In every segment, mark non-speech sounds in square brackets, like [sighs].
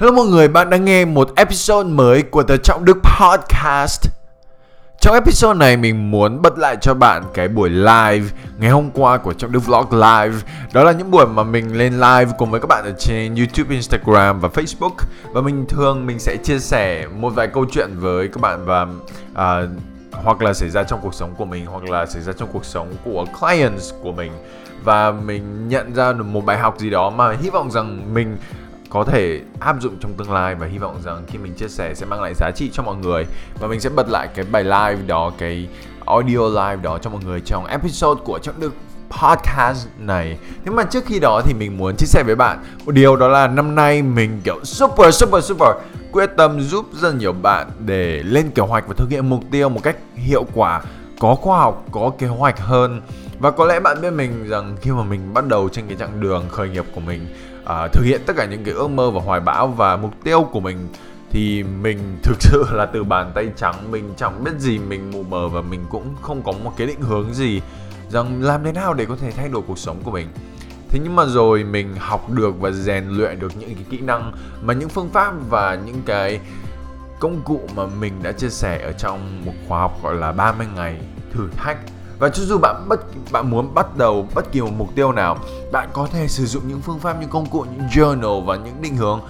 Hello mọi người, bạn đang nghe một episode mới của The Trọng Đức Podcast. Trong episode này mình muốn bật lại cho bạn cái buổi live ngày hôm qua của Trọng Đức Vlog Live. Đó là những buổi mà mình lên live cùng với các bạn ở trên YouTube, Instagram và Facebook. Và mình thường mình sẽ chia sẻ một vài câu chuyện với các bạn và uh, hoặc là xảy ra trong cuộc sống của mình hoặc là xảy ra trong cuộc sống của clients của mình và mình nhận ra được một bài học gì đó mà hy vọng rằng mình có thể áp dụng trong tương lai và hy vọng rằng khi mình chia sẻ sẽ mang lại giá trị cho mọi người. Và mình sẽ bật lại cái bài live đó, cái audio live đó cho mọi người trong episode của trọng đức podcast này. Nhưng mà trước khi đó thì mình muốn chia sẻ với bạn một điều đó là năm nay mình, kiểu, super super super quyết tâm giúp rất nhiều bạn để lên kế hoạch và thực hiện mục tiêu một cách hiệu quả, có khoa học, có kế hoạch hơn. Và có lẽ bạn biết mình rằng khi mà mình bắt đầu trên cái chặng đường khởi nghiệp của mình uh, thực hiện tất cả những cái ước mơ và hoài bão và mục tiêu của mình thì mình thực sự [laughs] là từ bàn tay trắng mình chẳng biết gì mình mù mờ và mình cũng không có một cái định hướng gì rằng làm thế nào để có thể thay đổi cuộc sống của mình. Thế nhưng mà rồi mình học được và rèn luyện được những cái kỹ năng mà những phương pháp và những cái công cụ mà mình đã chia sẻ ở trong một khóa học gọi là 30 ngày thử thách và cho dù bạn bất, bạn muốn bắt đầu bất kỳ một mục tiêu nào, bạn có thể sử dụng những phương pháp, những công cụ, những journal và những định hướng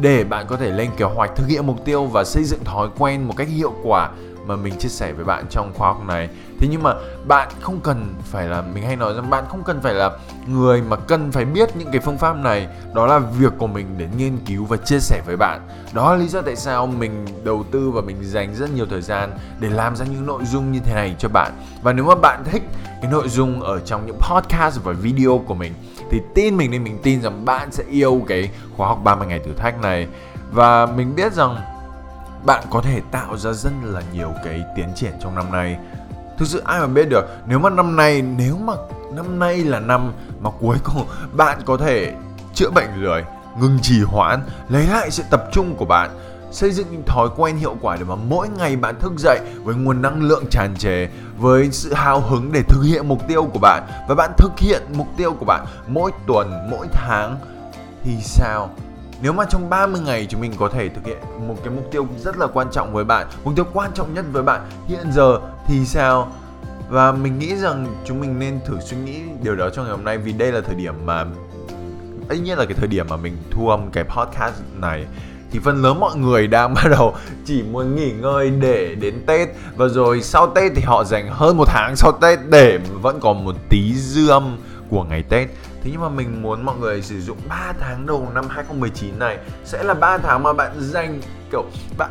để bạn có thể lên kế hoạch, thực hiện mục tiêu và xây dựng thói quen một cách hiệu quả mà mình chia sẻ với bạn trong khóa học này. Thế nhưng mà bạn không cần phải là, mình hay nói rằng bạn không cần phải là người mà cần phải biết những cái phương pháp này. Đó là việc của mình để nghiên cứu và chia sẻ với bạn. Đó là lý do tại sao mình đầu tư và mình dành rất nhiều thời gian để làm ra những nội dung như thế này cho bạn. Và nếu mà bạn thích cái nội dung ở trong những podcast và video của mình, thì tin mình nên mình tin rằng bạn sẽ yêu cái khóa học 30 ngày thử thách này. Và mình biết rằng bạn có thể tạo ra rất là nhiều cái tiến triển trong năm nay. Thực sự ai mà biết được, nếu mà năm nay, nếu mà năm nay là năm mà cuối cùng bạn có thể chữa bệnh lười ngừng trì hoãn, lấy lại sự tập trung của bạn, xây dựng những thói quen hiệu quả để mà mỗi ngày bạn thức dậy với nguồn năng lượng tràn trề, với sự hào hứng để thực hiện mục tiêu của bạn, và bạn thực hiện mục tiêu của bạn mỗi tuần, mỗi tháng, thì sao? Nếu mà trong 30 ngày chúng mình có thể thực hiện một cái mục tiêu rất là quan trọng với bạn, mục tiêu quan trọng nhất với bạn hiện giờ thì sao? Và mình nghĩ rằng chúng mình nên thử suy nghĩ điều đó trong ngày hôm nay vì đây là thời điểm mà ấy nhất là cái thời điểm mà mình thu âm cái podcast này. Thì phần lớn mọi người đang [laughs] bắt đầu chỉ muốn nghỉ ngơi để đến Tết. Và rồi sau Tết thì họ dành hơn một tháng sau Tết để vẫn còn một tí dư âm của ngày Tết. Thế nhưng mà mình muốn mọi người sử dụng 3 tháng đầu năm 2019 này. Sẽ là 3 tháng mà bạn dành, kiểu, bạn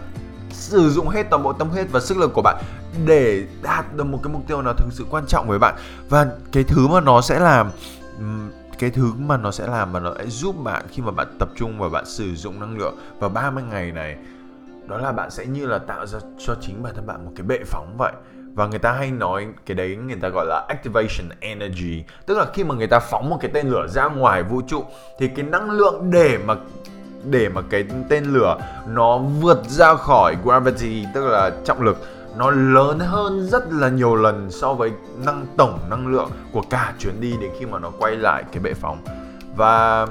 sử dụng hết toàn bộ tâm huyết và sức lực của bạn để đạt được một cái mục tiêu nào thực sự quan trọng với bạn. Và cái thứ mà nó sẽ làm cái thứ mà nó sẽ làm mà nó sẽ giúp bạn khi mà bạn tập trung và bạn sử dụng năng lượng vào 30 ngày này, đó là bạn sẽ như là tạo ra cho chính bản thân bạn một cái bệ phóng vậy và người ta hay nói cái đấy, người ta gọi là activation energy. Tức là khi mà người ta phóng một cái tên lửa ra ngoài vũ trụ, thì cái năng lượng để mà để mà cái tên lửa nó vượt ra khỏi gravity, tức là trọng lực, nó lớn hơn rất là nhiều lần so với năng, tổng năng lượng của cả chuyến đi đến khi mà nó quay lại cái bệ phóng. Và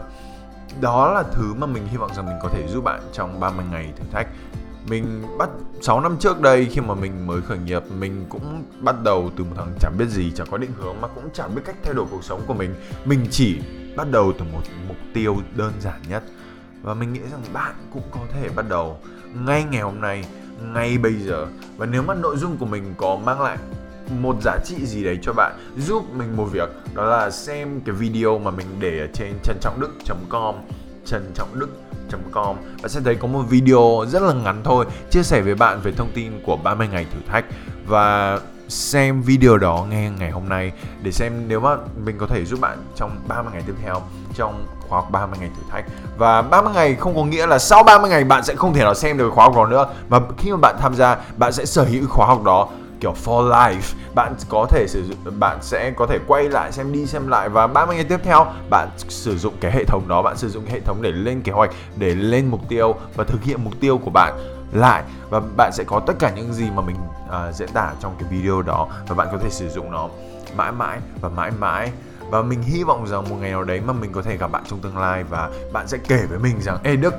đó là thứ mà mình hy vọng rằng mình có thể giúp bạn trong 30 ngày thử thách mình bắt 6 năm trước đây khi mà mình mới khởi nghiệp, mình cũng bắt đầu từ một thằng chẳng biết gì chẳng có định hướng, mà cũng chẳng biết cách thay đổi cuộc sống của mình. Mình chỉ bắt đầu từ một mục tiêu đơn giản nhất. Và mình nghĩ rằng bạn cũng có thể bắt đầu ngay ngày hôm nay, ngay bây giờ. Và nếu mà nội dung của mình có mang lại một giá trị gì đấy cho bạn, giúp mình một việc, đó là xem cái video mà mình để ở trên trân trọng đức.com trân trọng đức com. Bạn sẽ thấy có một video rất là ngắn thôi, chia sẻ với bạn về thông tin của 30 ngày thử thách. Và xem video đó nghe ngày hôm nay để xem nếu mà mình có thể giúp bạn trong 30 ngày tiếp theo, trong khóa học 30 ngày thử thách. Và 30 ngày không có nghĩa là sau 30 ngày bạn sẽ không thể nào xem được khóa học đó nữa. Mà khi mà bạn tham gia, bạn sẽ sở hữu khóa học đó kiểu for life bạn có thể sử dụng bạn sẽ có thể quay lại xem đi xem lại và 30 ngày tiếp theo bạn sử dụng cái hệ thống đó bạn sử dụng hệ thống để lên kế hoạch để lên mục tiêu và thực hiện mục tiêu của bạn lại. Và bạn sẽ có tất cả những gì mà mình uh, diễn tả trong cái video đó và bạn có thể sử dụng nó mãi mãi và mãi mãi. Và mình hy vọng rằng một ngày nào đấy mà mình có thể gặp bạn trong tương lai và bạn sẽ kể với mình rằng ê đức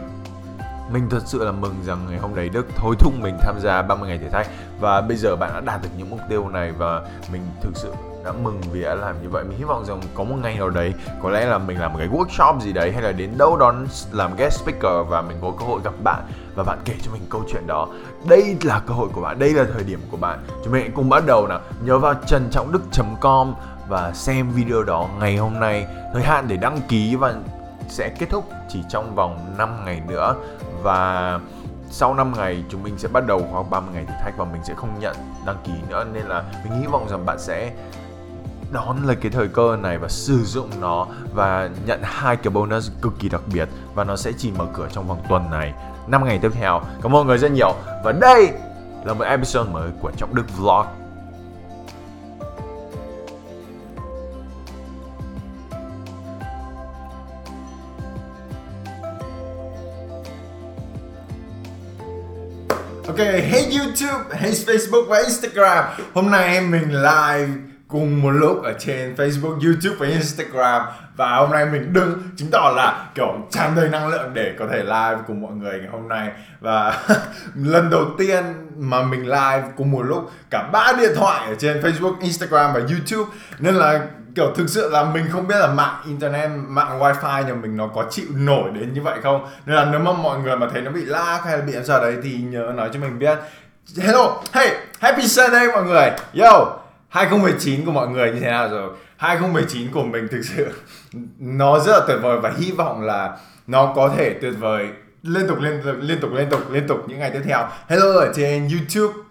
mình thật sự là mừng rằng ngày hôm đấy Đức thôi thúc mình tham gia 30 ngày thử thách. Và bây giờ bạn đã đạt được những mục tiêu này và mình thực sự đã mừng vì đã làm như vậy. Mình hy vọng rằng có một ngày nào đấy, có lẽ là mình làm một cái workshop gì đấy hay là đến đâu đó làm guest speaker và mình có cơ hội gặp bạn và bạn kể cho mình câu chuyện đó. Đây là cơ hội của bạn, đây là thời điểm của bạn. Chúng mình hãy cùng bắt đầu nào. Nhớ vào trần trọng đức com và xem video đó ngày hôm nay. Thời hạn để đăng ký và sẽ kết thúc chỉ trong vòng 5 ngày nữa và sau 5 ngày, chúng mình sẽ bắt đầu khoảng 30 ngày thử thách và mình sẽ không nhận đăng ký nữa. Nên là mình hy vọng rằng bạn sẽ đón lấy cái thời cơ này và sử dụng nó và nhận hai cái bonus cực kỳ đặc biệt và nó sẽ chỉ mở cửa trong vòng tuần này. 5 ngày tiếp theo. Cảm ơn mọi người rất nhiều. Và đây là một episode mới của Trọng Đức Vlog. Ok, hey YouTube, hey Facebook và Instagram. Hôm nay mình live cùng một lúc ở trên Facebook, YouTube và Instagram. Và hôm nay mình đứng chứng tỏ là kiểu tràn đầy năng lượng để có thể live cùng mọi người ngày hôm nay. Và [laughs] lần đầu tiên mà mình live cùng một lúc cả ba điện thoại ở trên Facebook, Instagram và YouTube. Nên là kiểu thực sự là mình không biết là mạng internet, mạng wifi nhà mình nó có chịu nổi đến như vậy không? Nên là nếu mà mọi người mà thấy nó bị lag hay là bị sao đấy thì nhớ nói cho mình biết. Hello, hey, happy sunday mọi người. Yo 2019 của mọi người như thế nào rồi? 2019 của mình thực sự [laughs] nó rất là tuyệt vời và hy vọng là nó có thể tuyệt vời liên tục liên tục liên tục liên tục liên tục những ngày tiếp theo. Hello ở trên youtube.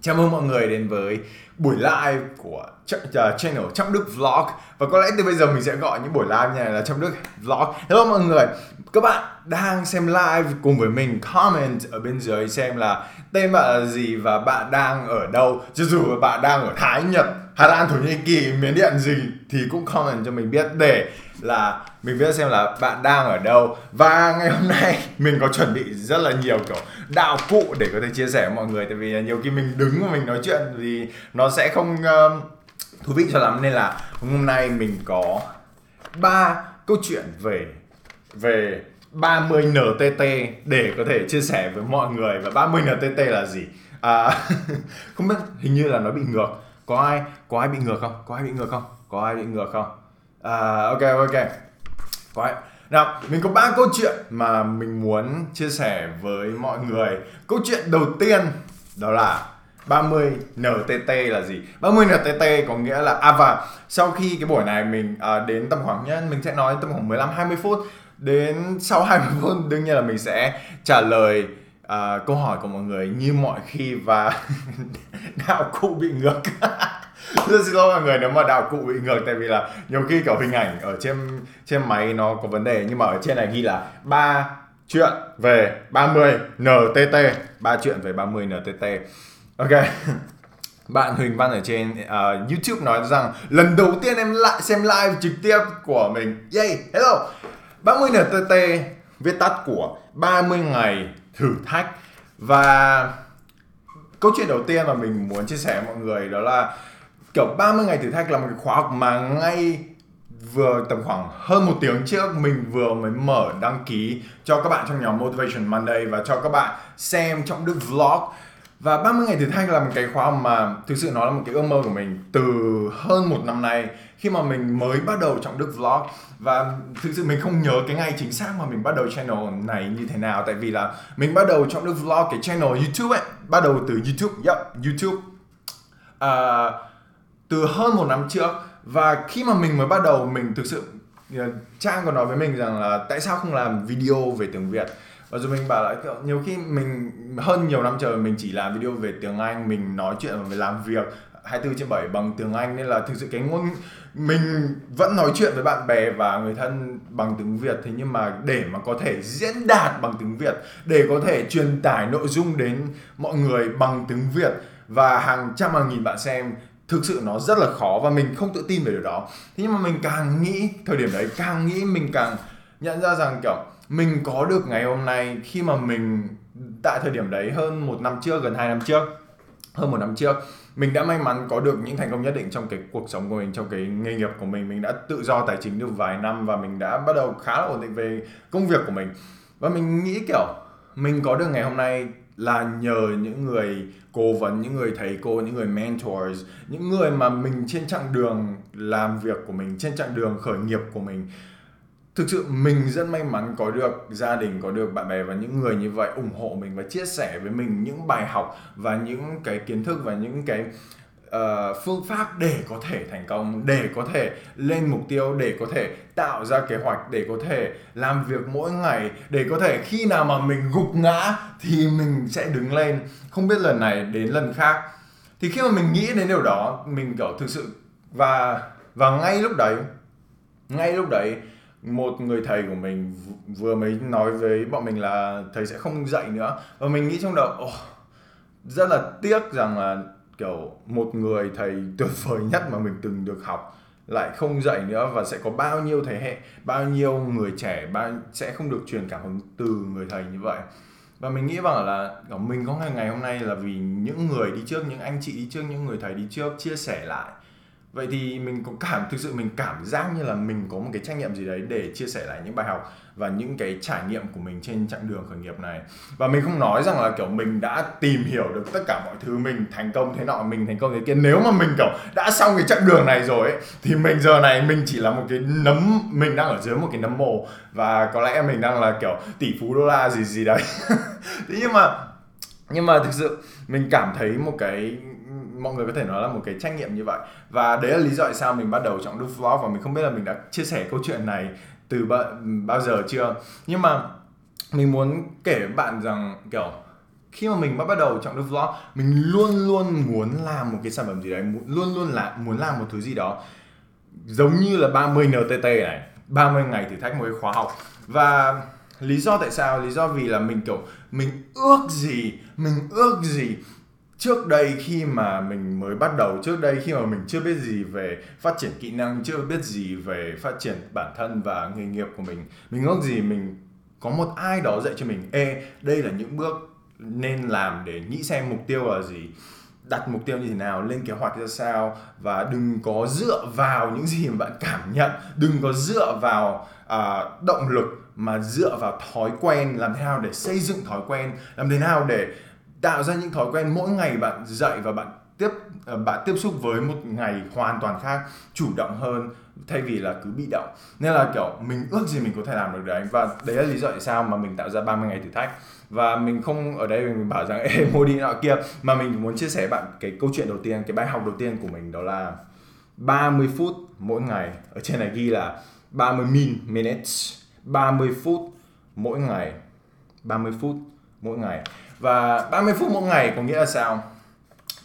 Chào mừng mọi người đến với buổi live của uh, channel Trọng Đức Vlog và có lẽ từ bây giờ mình sẽ gọi những buổi live như này là Trọng Đức Vlog. Hello mọi người, các bạn đang xem live cùng với mình comment ở bên dưới xem là tên bạn là gì và bạn đang ở đâu. Cho dù bạn đang ở Thái, Nhật, Hà Lan, Thổ Nhĩ Kỳ, Miến Điện gì thì cũng comment cho mình biết để là mình biết xem là bạn đang ở đâu. Và ngày hôm nay [laughs] mình có chuẩn bị rất là nhiều kiểu đạo cụ để có thể chia sẻ với mọi người. Tại vì nhiều khi mình đứng và mình nói chuyện thì nó sẽ không uh, thú vị cho lắm. Nên là hôm nay mình có ba câu chuyện về về 30 NTT để có thể chia sẻ với mọi người. Và 30 NTT là gì? À, [laughs] không biết hình như là nó bị ngược. Có ai có ai bị ngược không? Có ai bị ngược không? Có ai bị ngược không? À, ok ok. Right. nào, mình có ba câu chuyện mà mình muốn chia sẻ với mọi người. Câu chuyện đầu tiên đó là 30 NTT là gì? 30 NTT có nghĩa là à và sau khi cái buổi này mình à, đến tầm khoảng nhá, mình sẽ nói tầm khoảng 15 20 phút. Đến sau [laughs] 20 phút đương nhiên là mình sẽ trả lời à, câu hỏi của mọi người như mọi khi và [laughs] đạo cụ bị ngược. [laughs] [laughs] rất xin lỗi mọi người nếu mà đạo cụ bị ngược tại vì là nhiều khi kiểu hình ảnh ở trên trên máy nó có vấn đề nhưng mà ở trên này ghi là ba chuyện về 30 NTT ba chuyện về 30 NTT ok. [laughs] Bạn Huỳnh Văn ở trên uh, YouTube nói rằng lần đầu tiên em lại xem live trực tiếp của mình. Yay hello. 30 NTT viết tắt của 30 ngày thử thách. Và câu chuyện đầu tiên mà mình muốn chia sẻ với mọi người đó là kiểu 30 ngày thử thách là một cái khóa học mà ngay vừa tầm khoảng hơn một tiếng trước mình vừa mới mở đăng ký cho các bạn trong nhóm Motivation Monday và cho các bạn xem trong Đức Vlog. Và 30 ngày thử thách là một cái khóa học mà thực sự nó là một cái ước mơ của mình từ hơn một năm nay khi mà mình mới bắt đầu trong Đức Vlog. Và thực sự mình không nhớ cái ngày chính xác mà mình bắt đầu channel này như thế nào tại vì là mình bắt đầu trong Đức Vlog cái channel YouTube ấy bắt đầu từ YouTube. Yep YouTube. Uh, từ hơn một năm trước. Và khi mà mình mới bắt đầu, mình thực sự ờ, trang còn nói với mình rằng là tại sao không làm video về tiếng việt? Và rồi mình bảo là, kiểu, nhiều khi mình, hơn nhiều năm trời mình chỉ làm video về tiếng anh, mình nói chuyện và làm việc 24 trên 7 bằng tiếng Anh, nên là thực sự cái ngôn, mình vẫn nói chuyện với bạn bè và người thân bằng tiếng Việt. Thế nhưng mà để mà có thể diễn đạt bằng tiếng Việt, để có thể truyền tải nội dung đến mọi người bằng tiếng Việt và hàng trăm hàng nghìn bạn xem thực sự nó rất là khó và mình không tự tin về điều đó. Thế nhưng mà mình càng nghĩ, thời điểm đấy càng nghĩ mình càng nhận ra rằng, kiểu, mình có được ngày hôm nay khi mà mình, tại thời điểm đấy hơn một năm trước, gần hai năm trước, hơn một năm trước, mình đã may mắn có được những thành công nhất định trong cái cuộc sống của mình, trong cái nghề nghiệp của mình. Mình đã tự do tài chính được vài năm và mình đã bắt đầu khá là ổn định về công việc của mình. Và mình nghĩ, kiểu, mình có được ngày hôm nay là nhờ những người cố vấn, những người thầy cô, những người mentors, những người mà mình trên chặng đường làm việc của mình, trên chặng đường khởi nghiệp của mình. Thực sự mình rất may mắn có được gia đình, có được bạn bè và những người như vậy ủng hộ mình và chia sẻ với mình những bài học và những cái kiến thức và những cái uh, phương pháp để có thể thành công để có thể lên mục tiêu để có thể tạo ra kế hoạch để có thể làm việc mỗi ngày để có thể khi nào mà mình gục ngã thì mình sẽ đứng lên. Không biết lần này đến lần khác. Thì khi mà mình nghĩ đến điều đó mình kiểu thực sự và và ngay lúc đấy ngay lúc đấy một người thầy của mình vừa mới nói với bọn mình là thầy sẽ không dạy nữa. Và mình nghĩ trong đầu oh, rất là tiếc rằng là kiểu, một người thầy tuyệt vời nhất mà mình từng được học lại không dạy nữa và sẽ có bao nhiêu thế hệ, bao nhiêu người trẻ, bao, sẽ không được truyền cảm hứng từ người thầy như vậy. Và mình nghĩ rằng là mình có ngày ngày hôm nay là vì những người đi trước, những anh chị đi trước, những người thầy đi trước chia sẻ lại vậy thì mình có cảm thực sự mình cảm giác như là mình có một cái trách nhiệm gì đấy để chia sẻ lại những bài học và những cái trải nghiệm của mình trên chặng đường khởi nghiệp này. Và mình không nói rằng là kiểu mình đã tìm hiểu được tất cả mọi thứ mình thành công thế nọ mình thành công thế kia. Nếu mà mình kiểu đã xong cái chặng đường này rồi ấy, thì mình giờ này mình chỉ là một cái nấm mình đang ở dưới một cái nấm mồ. Và có lẽ mình đang là kiểu tỷ phú đô la gì gì đấy. [laughs] Thế nhưng mà nhưng mà thực sự mình cảm thấy một cái mọi người có thể nói là một cái trách nhiệm như vậy. Và đấy là lý do tại sao mình bắt đầu chọn đúc vlog và mình không biết là mình đã chia sẻ câu chuyện này từ bao, bao giờ chưa. Nhưng mà mình muốn kể với bạn rằng kiểu khi mà mình bắt đầu chọn đúc vlog mình luôn luôn muốn làm một cái sản phẩm gì đấy luôn luôn là muốn làm một thứ gì đó giống như là 30 NTT này 30 ngày thử thách một cái khóa học. Và lý do tại sao lý do vì là mình kiểu mình ước gì mình ước gì trước đây khi mà mình mới bắt đầu trước đây khi mà mình chưa biết gì về phát triển kỹ năng chưa biết gì về phát triển bản thân và nghề nghiệp của mình mình ước gì mình có một ai đó dạy cho mình ê đây là những bước nên làm để nghĩ xem mục tiêu là gì đặt mục tiêu như thế nào lên kế hoạch ra sao và đừng có dựa vào những gì mà bạn cảm nhận đừng có dựa vào uh, động lực mà dựa vào thói quen làm thế nào để xây dựng thói quen làm thế nào để tạo ra những thói quen mỗi ngày bạn dậy và bạn tiếp ờ, bạn tiếp xúc với một ngày hoàn toàn khác, chủ động hơn thay vì là cứ bị động. Nên là, kiểu, mình ước gì mình có thể làm được đấy và đấy là lý do tại sao mà mình tạo ra 30 ngày thử thách. Và mình không ở đây mình bảo rằng, ê, [laughs] mua đi nọ kia. Mà mình muốn chia sẻ bạn cái câu chuyện đầu tiên, cái bài học đầu tiên của mình đó là 30 phút mỗi ngày. Ở trên này ghi là 30 min, minutes. 30 phút mỗi ngày. 30 phút mỗi ngày và 30 phút mỗi ngày có nghĩa là sao?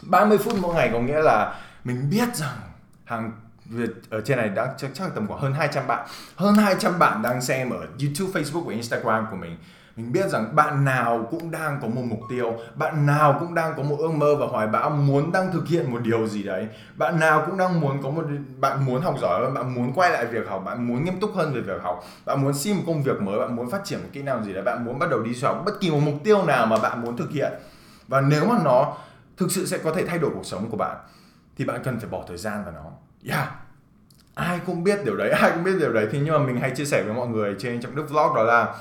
30 phút mỗi ngày có nghĩa là mình biết rằng hàng Việt ở trên này đã chắc chắc tầm khoảng hơn 200 bạn. Hơn 200 bạn đang xem ở YouTube, Facebook và Instagram của mình mình biết rằng bạn nào cũng đang có một mục tiêu, bạn nào cũng đang có một ước mơ và hoài bão, muốn đang thực hiện một điều gì đấy. Bạn nào cũng đang muốn có một, bạn muốn học giỏi hơn, bạn muốn quay lại việc học, bạn muốn nghiêm túc hơn về việc học, bạn muốn xin một công việc mới, bạn muốn phát triển một kỹ năng gì đấy, bạn muốn bắt đầu đi du học, bất kỳ một mục tiêu nào mà bạn muốn thực hiện. Và nếu mà nó thực sự sẽ có thể thay đổi cuộc sống của bạn, thì bạn cần phải bỏ thời gian vào nó. Yeah. Ai cũng biết điều đấy, ai cũng biết điều đấy. Thì nhưng mà mình hay chia sẻ với mọi người trên trong đức vlog đó là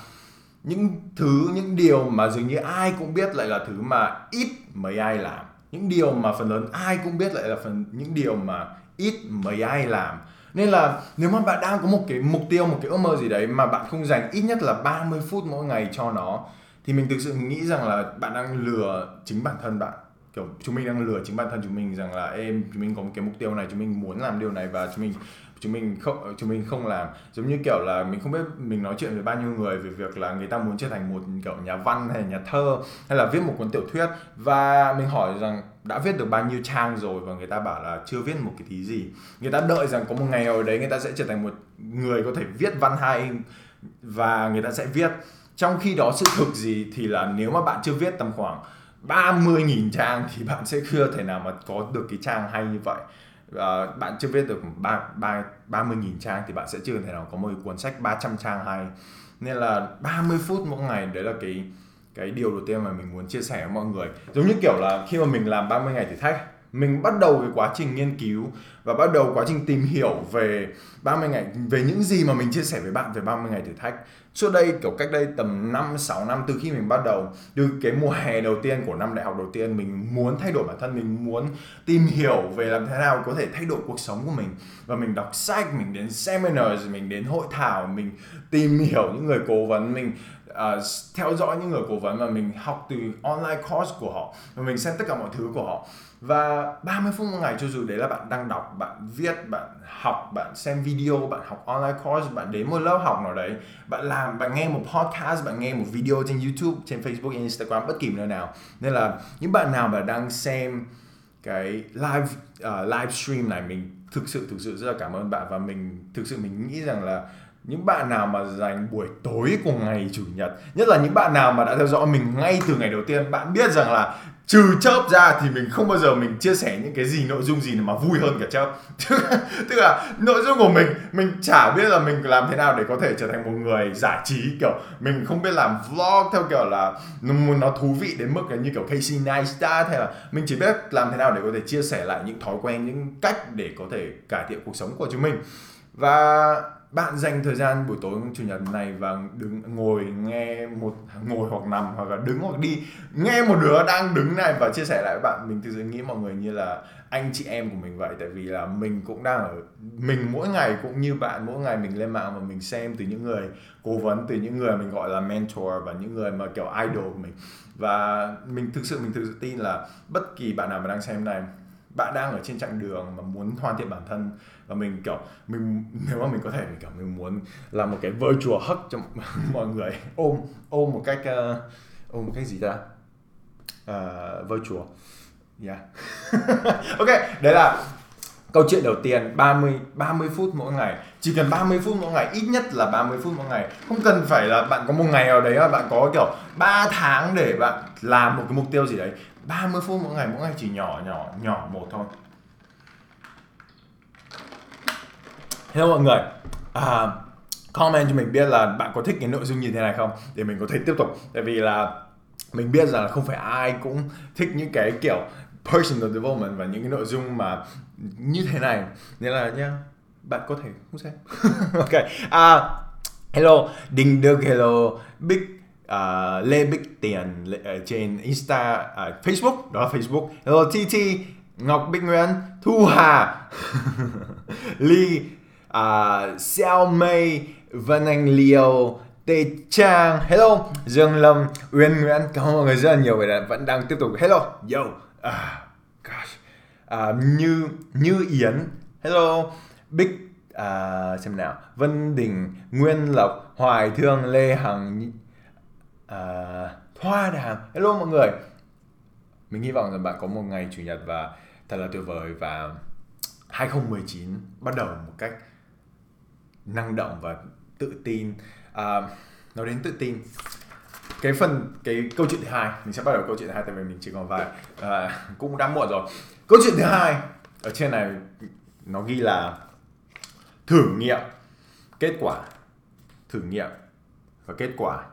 những thứ, những điều mà dường như ai cũng biết lại là thứ mà ít mấy ai làm. Những điều mà phần lớn ai cũng biết lại là phần, những điều mà ít mấy ai làm. Nên là nếu mà bạn đang có một cái mục tiêu, một cái ước mơ gì đấy mà bạn không dành ít nhất là 30 phút mỗi ngày cho nó, thì mình thực sự nghĩ rằng là bạn đang lừa chính bản thân bạn. Kiểu, chúng mình đang lừa chính bản thân chúng mình rằng là em chúng mình có một cái mục tiêu này, chúng mình muốn làm điều này và chúng mình chúng mình không, chúng mình không làm. Giống như kiểu là mình không biết mình nói chuyện với bao nhiêu người về việc là người ta muốn trở thành một, kiểu, nhà văn hay nhà thơ hay là viết một cuốn tiểu thuyết. Và mình hỏi rằng, đã viết được bao nhiêu trang rồi? Và người ta bảo là, chưa viết một cái tí gì. Người ta đợi rằng có một ngày nào đấy người ta sẽ trở thành một người có thể viết văn hay và người ta sẽ viết. Trong khi đó sự thực gì thì là nếu mà bạn chưa viết tầm khoảng 30.000 trang thì bạn sẽ chưa thể nào mà có được cái trang hay như vậy uh, bạn chưa viết được ba ba ba mươi nghìn trang thì bạn sẽ chưa thể nào có một cuốn sách 300 trang hay. Nên là 30 phút mỗi ngày đấy là cái cái điều đầu tiên mà mình muốn chia sẻ với mọi người. Giống như kiểu là khi mà mình làm 30 ngày thử thách mình bắt đầu cái quá trình nghiên cứu và bắt đầu quá trình tìm hiểu về 30 ngày về những gì mà mình chia sẻ với bạn về 30 ngày thử thách. Trước đây kiểu cách đây tầm 5 6 năm từ khi mình bắt đầu từ cái mùa hè đầu tiên của năm đại học đầu tiên mình muốn thay đổi bản thân mình muốn tìm hiểu về làm thế nào có thể thay đổi cuộc sống của mình. Và mình đọc sách mình đến seminars mình đến hội thảo mình tìm hiểu những người cố vấn mình uh, theo dõi những người cố vấn và mình học từ online course của họ. Và mình xem tất cả mọi thứ của họ và 30 phút một ngày cho dù đấy là bạn đang đọc bạn viết bạn học bạn xem video bạn học online course bạn đến một lớp học nào đấy bạn làm bạn nghe một podcast bạn nghe một video trên youtube trên facebook instagram bất kỳ nơi nào. Nên là những bạn nào mà đang xem cái live uh, live stream này mình thực sự thực sự rất là cảm ơn bạn và mình thực sự mình nghĩ rằng là những bạn nào mà dành buổi tối của ngày chủ nhật nhất là những bạn nào mà đã theo dõi mình ngay từ ngày đầu tiên bạn biết rằng là trừ chớp ra thì mình không bao giờ mình chia sẻ những cái gì, nội dung gì mà vui hơn cả chớp. [laughs] Tức là nội dung của mình mình chả biết là mình làm thế nào để có thể trở thành một người giải trí, kiểu, mình không biết làm vlog theo kiểu là nó thú vị đến mức là như kiểu Casey Neistat hay là mình chỉ biết làm thế nào để có thể chia sẻ lại những thói quen, những cách để có thể cải thiện cuộc sống của chúng mình. Và bạn dành thời gian buổi tối chủ nhật này và đứng, ngồi nghe một, ngồi hoặc nằm hoặc là đứng hoặc đi, nghe một đứa đang đứng này và chia sẻ lại với bạn. Mình thực sự nghĩ mọi người như là anh chị em của mình vậy, tại vì là mình cũng đang ở, mình mỗi ngày cũng như bạn, mỗi ngày mình lên mạng và mình xem từ những người cố vấn, từ những người mình gọi là mentor và những người mà kiểu idol của mình. Và mình thực sự, mình thực sự tin là bất kỳ bạn nào mà đang xem này bạn đang ở trên chặng đường mà muốn hoàn thiện bản thân và mình kiểu mình nếu mà mình có thể mình kiểu mình muốn làm một cái virtual hug cho [laughs] mọi người ôm ôm một cách uh, ôm một cách gì ta? Uh, virtual. Yeah. [laughs] Ok đấy là câu chuyện đầu tiên 30 30 phút mỗi ngày. Chỉ cần 30 phút mỗi ngày ít nhất là 30 phút mỗi ngày. Không cần phải là bạn có một ngày nào đấy mà bạn có kiểu 3 tháng để bạn làm một cái mục tiêu gì đấy. 30 phút mỗi ngày mỗi ngày chỉ nhỏ nhỏ nhỏ một thôi. Hello mọi người. À, Comment cho mình biết là bạn có thích cái nội dung như thế này không? Để mình có thể tiếp tục. Tại vì là mình biết rằng là không phải ai cũng thích những cái kiểu personal development và những cái nội dung mà như thế này. Nên là nhá bạn có thể không xem. [laughs] Ok à, hello đình được hello big uh, lê bích tiền ở ờ, trên insta uh, facebook đó là facebook. Hello tt ngọc bích nguyễn thu hà [laughs] ly uh, Xiao Mei, Vân Anh Liêu, Tê Trang, hello, Dương Lâm, Uyên Nguyễn, cảm ơn mọi người rất là nhiều người đã vẫn đang tiếp tục, hello, yo, uh, gosh, uh, Như, Như Yến, hello, Bích uh, xem nào, Vân Đình, Nguyên Lộc, Hoài Thương, Lê Hằng, à, Thoa Đàm, hello mọi người, mình hy vọng rằng bạn có một ngày chủ nhật và thật là tuyệt vời và 2019 bắt đầu một cách năng động và tự tin. À, nói đến tự tin cái phần cái câu chuyện thứ hai mình sẽ bắt đầu câu chuyện thứ hai tại vì mình chỉ còn vài à, cũng đã muộn rồi. Câu chuyện thứ hai ở trên này nó ghi là thử nghiệm kết quả. Thử nghiệm và kết quả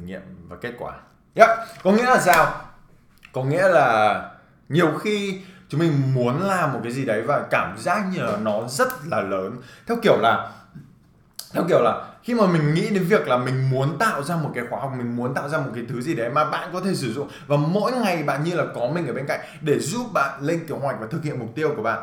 thử nghiệm và kết quả. Yep. có nghĩa là sao? Có nghĩa là nhiều khi chúng mình muốn làm một cái gì đấy và cảm giác như là nó rất là lớn. Theo kiểu là, theo kiểu là khi mà mình nghĩ đến việc là mình muốn tạo ra một cái khóa học, mình muốn tạo ra một cái thứ gì đấy mà bạn có thể sử dụng và mỗi ngày bạn như là có mình ở bên cạnh để giúp bạn lên kế hoạch và thực hiện mục tiêu của bạn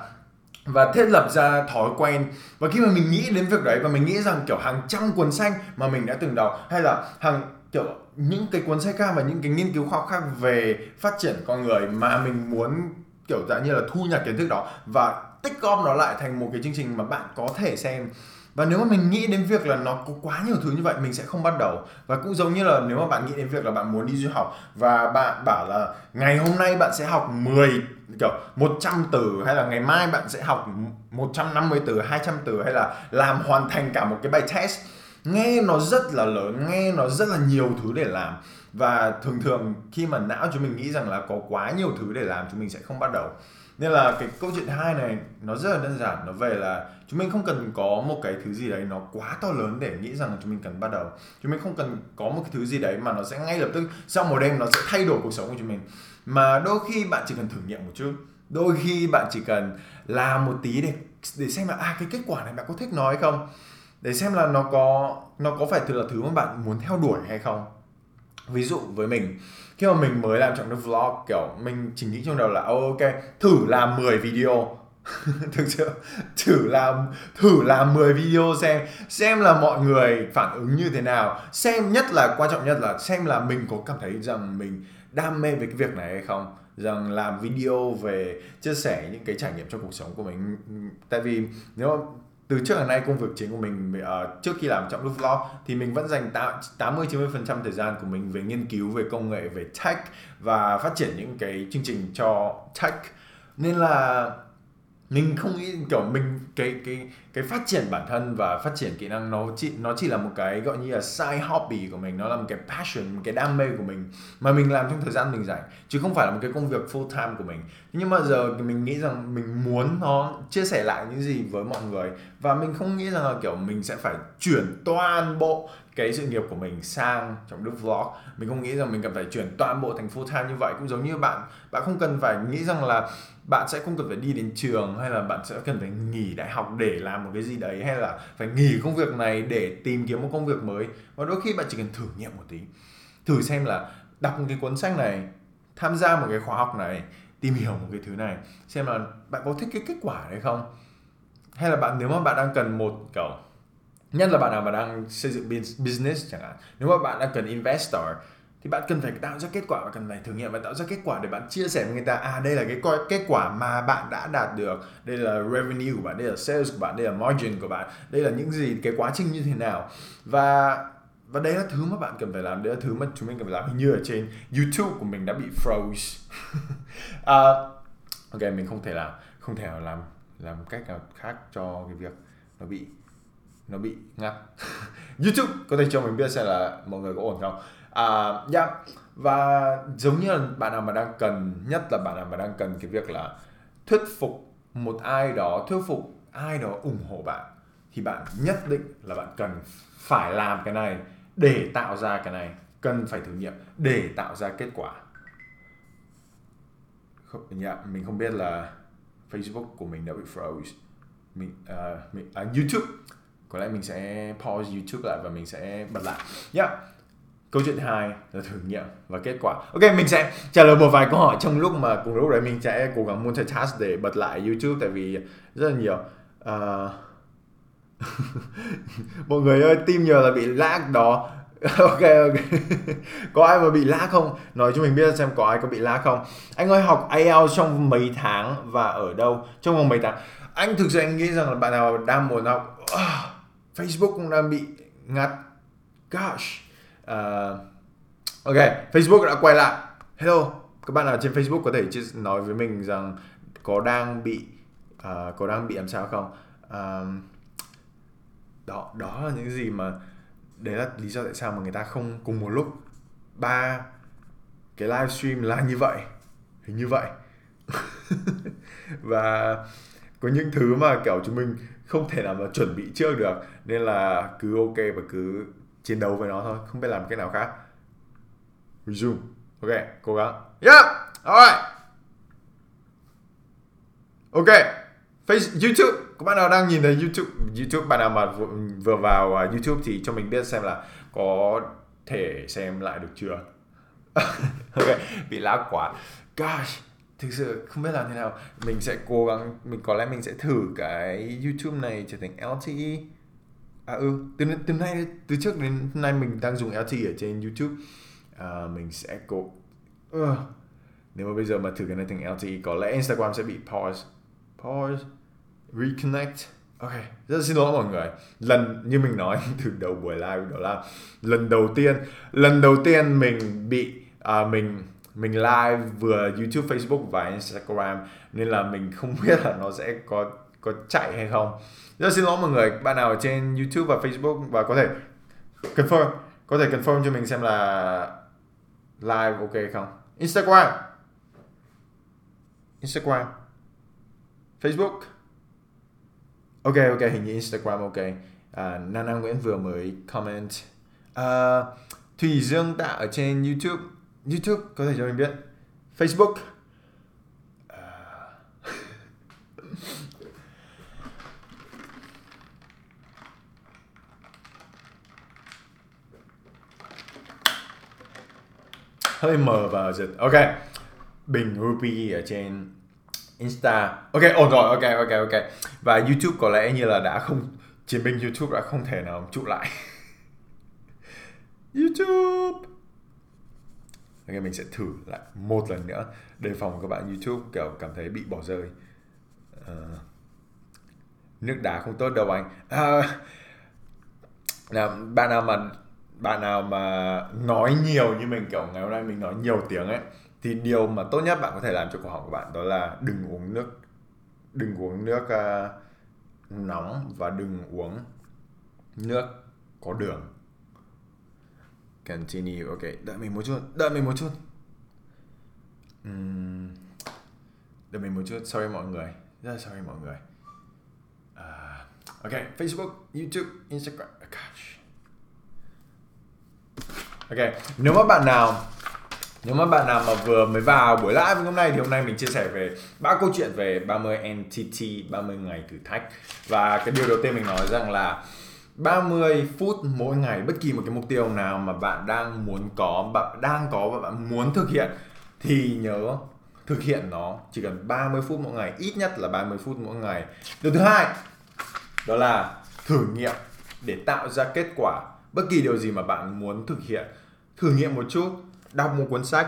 và thiết lập ra thói quen. Và khi mà mình nghĩ đến việc đấy và mình nghĩ rằng kiểu hàng trăm cuốn sách mà mình đã từng đọc hay là hàng kiểu, những cái cuốn sách khác và những cái nghiên cứu khoa học khác về phát triển con người mà mình muốn, kiểu, dạng như là thu nhặt kiến thức đó và tích gom nó lại thành một cái chương trình mà bạn có thể xem. Và nếu mà mình nghĩ đến việc là nó có quá nhiều thứ như vậy, mình sẽ không bắt đầu. Và cũng giống như là nếu mà bạn nghĩ đến việc là bạn muốn đi du học và bạn bảo là ngày hôm nay bạn sẽ học 10 kiểu 100 từ hay là ngày mai bạn sẽ học 150 từ 200 từ hay là làm hoàn thành cả một cái bài test nghe nó rất là lớn, nghe nó rất là nhiều thứ để làm. Và thường thường khi mà não chúng mình nghĩ rằng là có quá nhiều thứ để làm, chúng mình sẽ không bắt đầu. Nên là cái câu chuyện hai này, nó rất là đơn giản. Nó về là chúng mình không cần có một cái thứ gì đấy nó quá to lớn để nghĩ rằng là chúng mình cần bắt đầu. Chúng mình không cần có một cái thứ gì đấy mà nó sẽ ngay lập tức, sau một đêm nó sẽ thay đổi cuộc sống của chúng mình. Mà đôi khi bạn chỉ cần thử nghiệm một chút. Đôi khi bạn chỉ cần làm một tí để để xem là à cái kết quả này bạn có thích nó hay không? Để xem là nó có nó có phải thực là thứ mà bạn muốn theo đuổi hay không. Ví dụ với mình khi mà mình mới làm trọng cái vlog kiểu mình chỉ nghĩ trong đầu là oh, ok thử làm 10 video. [laughs] Thực sự thử làm thử làm 10 video xem xem là mọi người phản ứng như thế nào. Xem nhất là quan trọng nhất là xem là mình có cảm thấy rằng mình đam mê về cái việc này hay không. Rằng làm video về chia sẻ những cái trải nghiệm trong cuộc sống của mình. Tại vì nếu mà từ trước đến nay công việc chính của mình uh, trước khi làm trọng lúc thì mình vẫn dành 80 90 phần trăm thời gian của mình về nghiên cứu về công nghệ về tech và phát triển những cái chương trình cho tech. Nên là mình không nghĩ, kiểu, mình, cái cái cái phát triển bản thân và phát triển kỹ năng nó chỉ nó chỉ là một cái gọi như là side hobby của mình, nó là một cái passion, một cái đam mê của mình mà mình làm trong thời gian mình rảnh, chứ không phải là một cái công việc full time của mình. Nhưng mà giờ mình nghĩ rằng mình muốn nó chia sẻ lại những gì với mọi người và mình không nghĩ rằng là, kiểu, mình sẽ phải chuyển toàn bộ cái sự nghiệp của mình sang trong đức vlog. Mình không nghĩ rằng mình cần phải chuyển toàn bộ thành full time như vậy. Cũng giống như bạn. Bạn không cần phải nghĩ rằng là bạn sẽ không cần phải đi đến trường hay là bạn sẽ cần phải nghỉ đại học để làm một cái gì đấy hay là phải nghỉ công việc này để tìm kiếm một công việc mới. Và đôi khi bạn chỉ cần thử nghiệm một tí. Thử xem là đọc một cái cuốn sách này, tham gia một cái khóa học này, tìm hiểu một cái thứ này. Xem là bạn có thích cái kết quả đấy không? Hay là bạn, nếu mà bạn đang cần một, kiểu nhất là bạn nào mà đang xây dựng business chẳng hạn. Nếu mà bạn đang cần investor thì bạn cần phải tạo ra kết quả và cần phải thử nghiệm và tạo ra kết quả để bạn chia sẻ với người ta à đây là cái kết quả mà bạn đã đạt được. Đây là revenue của bạn đây là sales của bạn đây là margin của bạn đây là những gì cái quá trình như thế nào. Và và đây là thứ mà bạn cần phải làm đây là thứ mà chúng mình cần phải làm. Hình như ở trên YouTube của mình đã bị froze. Uh, [laughs] ok mình không thể làm không thể nào làm làm cách nào khác cho cái việc nó bị nó bị ngắt. [laughs] YouTube có thể cho mình biết xem là mọi người có ổn không. À uh, yeah. và giống như là bạn nào mà đang cần nhất là bạn nào mà đang cần cái việc là thuyết phục một ai đó thuyết phục ai đó ủng hộ bạn thì bạn nhất định là bạn cần phải làm cái này để tạo ra cái này. Cần phải thử nghiệm để tạo ra kết quả. Không, yeah, mình không biết là Facebook của mình đã bị froze. Mình, uh, mình uh, YouTube có lẽ mình sẽ pause YouTube lại và mình sẽ bật lại. Yeah câu chuyện hai là thử nghiệm và kết quả. Ok mình sẽ trả lời một vài câu hỏi trong lúc mà cùng lúc đấy mình sẽ cố gắng multitask để bật lại youtube tại vì rất là nhiều. Uh... [laughs] mọi người ơi tim nhiều là bị lag đó. [laughs] Ok ok. [laughs] Có ai mà bị lag không? Nói cho mình biết xem có ai có bị lag không. Anh ơi học IELTS trong mấy tháng và ở đâu? Trong vòng mấy tháng. Anh thực sự anh nghĩ rằng là bạn nào đang muốn học? Uh, [sighs] Facebook cũng đang bị ngắt gosh. Uh, ok Facebook đã quay lại. Hello các bạn nào trên Facebook có thể nói với mình rằng có đang bị uh, có đang bị làm sao không? Uh, đó đó là những gì mà đấy là lý do tại sao mà người ta không cùng một lúc ba cái livestream là như vậy hình như vậy. [laughs] Và có những thứ mà kiểu chúng mình không thể nào mà chuẩn bị trước được. Nên là cứ ok và cứ chiến đấu với nó thôi, không biết làm cái nào khác. Resume. Ok, cố gắng. Yeah! Alright. Ok. Facebook youtube. Các bạn nào đang nhìn thấy youtube youtube, bạn nào mà vừa vào à, youtube thì cho mình biết xem là có thể xem lại được chưa. [laughs] Ok, bị lá quá. Gosh thực sự không biết làm thế nào. Mình sẽ cố gắng mình có lẽ mình sẽ thử cái youtube này trở thành lte à ừ từ từ nay từ trước đến nay mình đang dùng LTE ở trên youtube. À, mình sẽ cố ừ. nếu mà bây giờ mà thử cái này thành LTE có lẽ instagram sẽ bị pause. Pause reconnect. Ok rất xin lỗi mọi người. Lần như mình nói [laughs] từ đầu buổi live đó là lần đầu tiên lần đầu tiên mình bị à, mình mình live vừa YouTube, Facebook và Instagram nên là mình không [laughs] biết là nó sẽ có có chạy hay không. Rất xin lỗi mọi người, bạn nào ở trên YouTube và Facebook và có thể confirm, có thể confirm cho mình xem là live ok không. Instagram, Instagram, Facebook. Ok ok hình như Instagram ok. À, Nana Nguyễn vừa mới comment. À, Thủy Dương Tạ ở trên YouTube YouTube, có thể cho mình biết. Facebook. À. Hơi mờ và giật. Ok. Bình ruby ở trên insta. Ok, ổn rồi. Ok ok ok. Và youtube có lẽ như là đã không, chiến binh youtube đã không thể nào trụ lại. [laughs] Youtube ok mình sẽ thử lại một lần nữa đề phòng các bạn youtube kiểu cảm thấy bị bỏ rơi. Ờ, nước đá không tốt đâu anh. À, là bạn nào mà bạn nào mà nói nhiều như mình kiểu ngày hôm nay mình nói nhiều tiếng ấy thì điều mà tốt nhất bạn có thể làm cho cổ họng của bạn đó là đừng uống nước đừng uống nước uh, nóng và đừng uống nước có đường continue. Ok đợi mình một chút đợi mình một chút. Uhm, đợi mình một chút. Sorry mọi người. Rất là sorry mọi người. Uh, ok Facebook YouTube Instagram. Oh, gosh. ok nếu mà bạn nào nếu mà bạn nào mà vừa mới vào buổi live hôm nay thì hôm nay mình chia sẻ về ba câu chuyện về 30 NTT 30 ngày thử thách. Và cái điều đầu tiên mình nói rằng là 30 phút mỗi ngày, bất kỳ một cái mục tiêu nào mà bạn đang muốn có, bạn đang có và bạn muốn thực hiện, thì nhớ thực hiện nó. Chỉ cần 30 phút mỗi ngày, ít nhất là 30 phút mỗi ngày. Điều thứ hai, đó là thử nghiệm để tạo ra kết quả. Bất kỳ điều gì mà bạn muốn thực hiện, thử nghiệm một chút, đọc một cuốn sách,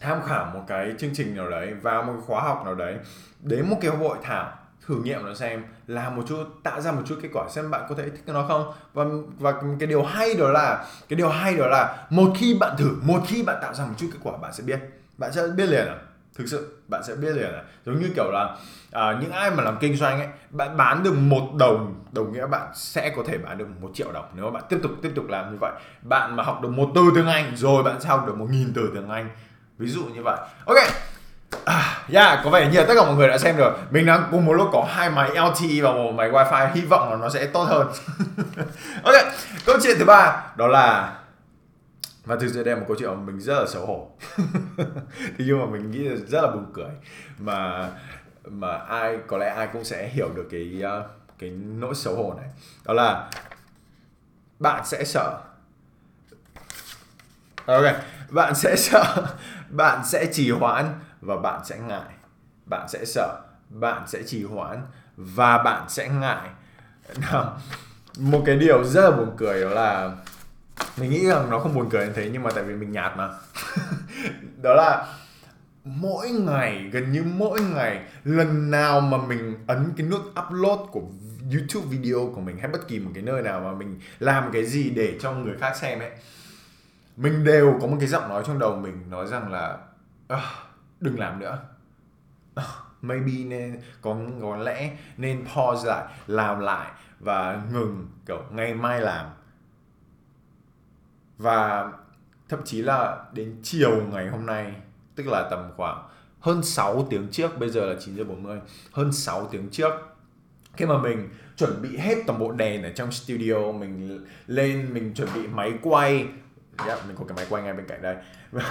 tham khảo một cái chương trình nào đấy, vào một khóa học nào đấy, đến một cái hội thảo thử nghiệm nó xem làm một chút tạo ra một chút kết quả xem bạn có thể thích nó không. Và và cái điều hay đó là cái điều hay đó là một khi bạn thử một khi bạn tạo ra một chút kết quả bạn sẽ biết. Bạn sẽ biết liền à? Thực sự bạn sẽ biết liền à? Giống như kiểu là à, những ai mà làm kinh doanh ấy bạn bán được một đồng đồng nghĩa bạn sẽ có thể bán được một triệu đồng nếu mà bạn tiếp tục tiếp tục làm như vậy. Bạn mà học được một từ tiếng anh rồi bạn sẽ học được một nghìn từ tiếng anh. Ví dụ như vậy. Ok À, yeah, có vẻ như là tất cả mọi người đã xem rồi. Mình đang cùng một lúc có hai máy LTE và một máy Wi-Fi. Hy vọng là nó sẽ tốt hơn. [laughs] Ok, câu chuyện thứ ba Đó là Và thực sự đây là một câu chuyện mà mình rất là xấu hổ. [laughs] Thế nhưng mà mình nghĩ là rất là buồn cười. Mà mà ai có lẽ ai cũng sẽ hiểu được cái ờ, cái nỗi xấu hổ này. Đó là bạn sẽ sợ. Ok bạn sẽ sợ. [laughs] Bạn sẽ trì hoãn và bạn sẽ ngại bạn sẽ sợ bạn sẽ trì hoãn và bạn sẽ ngại. Nào một cái điều rất là buồn cười đó là mình nghĩ rằng nó không buồn cười như thế nhưng mà tại vì mình nhạt mà. [laughs] Đó là mỗi ngày gần như mỗi ngày lần nào mà mình ấn cái nút upload của YouTube video của mình hay bất kỳ một cái nơi nào mà mình làm cái gì để cho người khác xem ấy mình đều có một cái giọng nói trong đầu mình nói rằng là "À, đừng làm nữa. Ờ, maybe nên, có có lẽ nên pause lại, làm lại và ngừng, kiểu, ngày mai làm. Và thậm chí là đến chiều ngày hôm nay, tức là tầm khoảng hơn 6 tiếng trước, bây giờ là 9 giờ 40 hơn 6 tiếng trước, khi mà mình chuẩn bị hết toàn bộ đèn ở trong studio, mình lên, mình chuẩn bị máy quay yeah, mình có cái máy quay ngay bên cạnh đây. [laughs]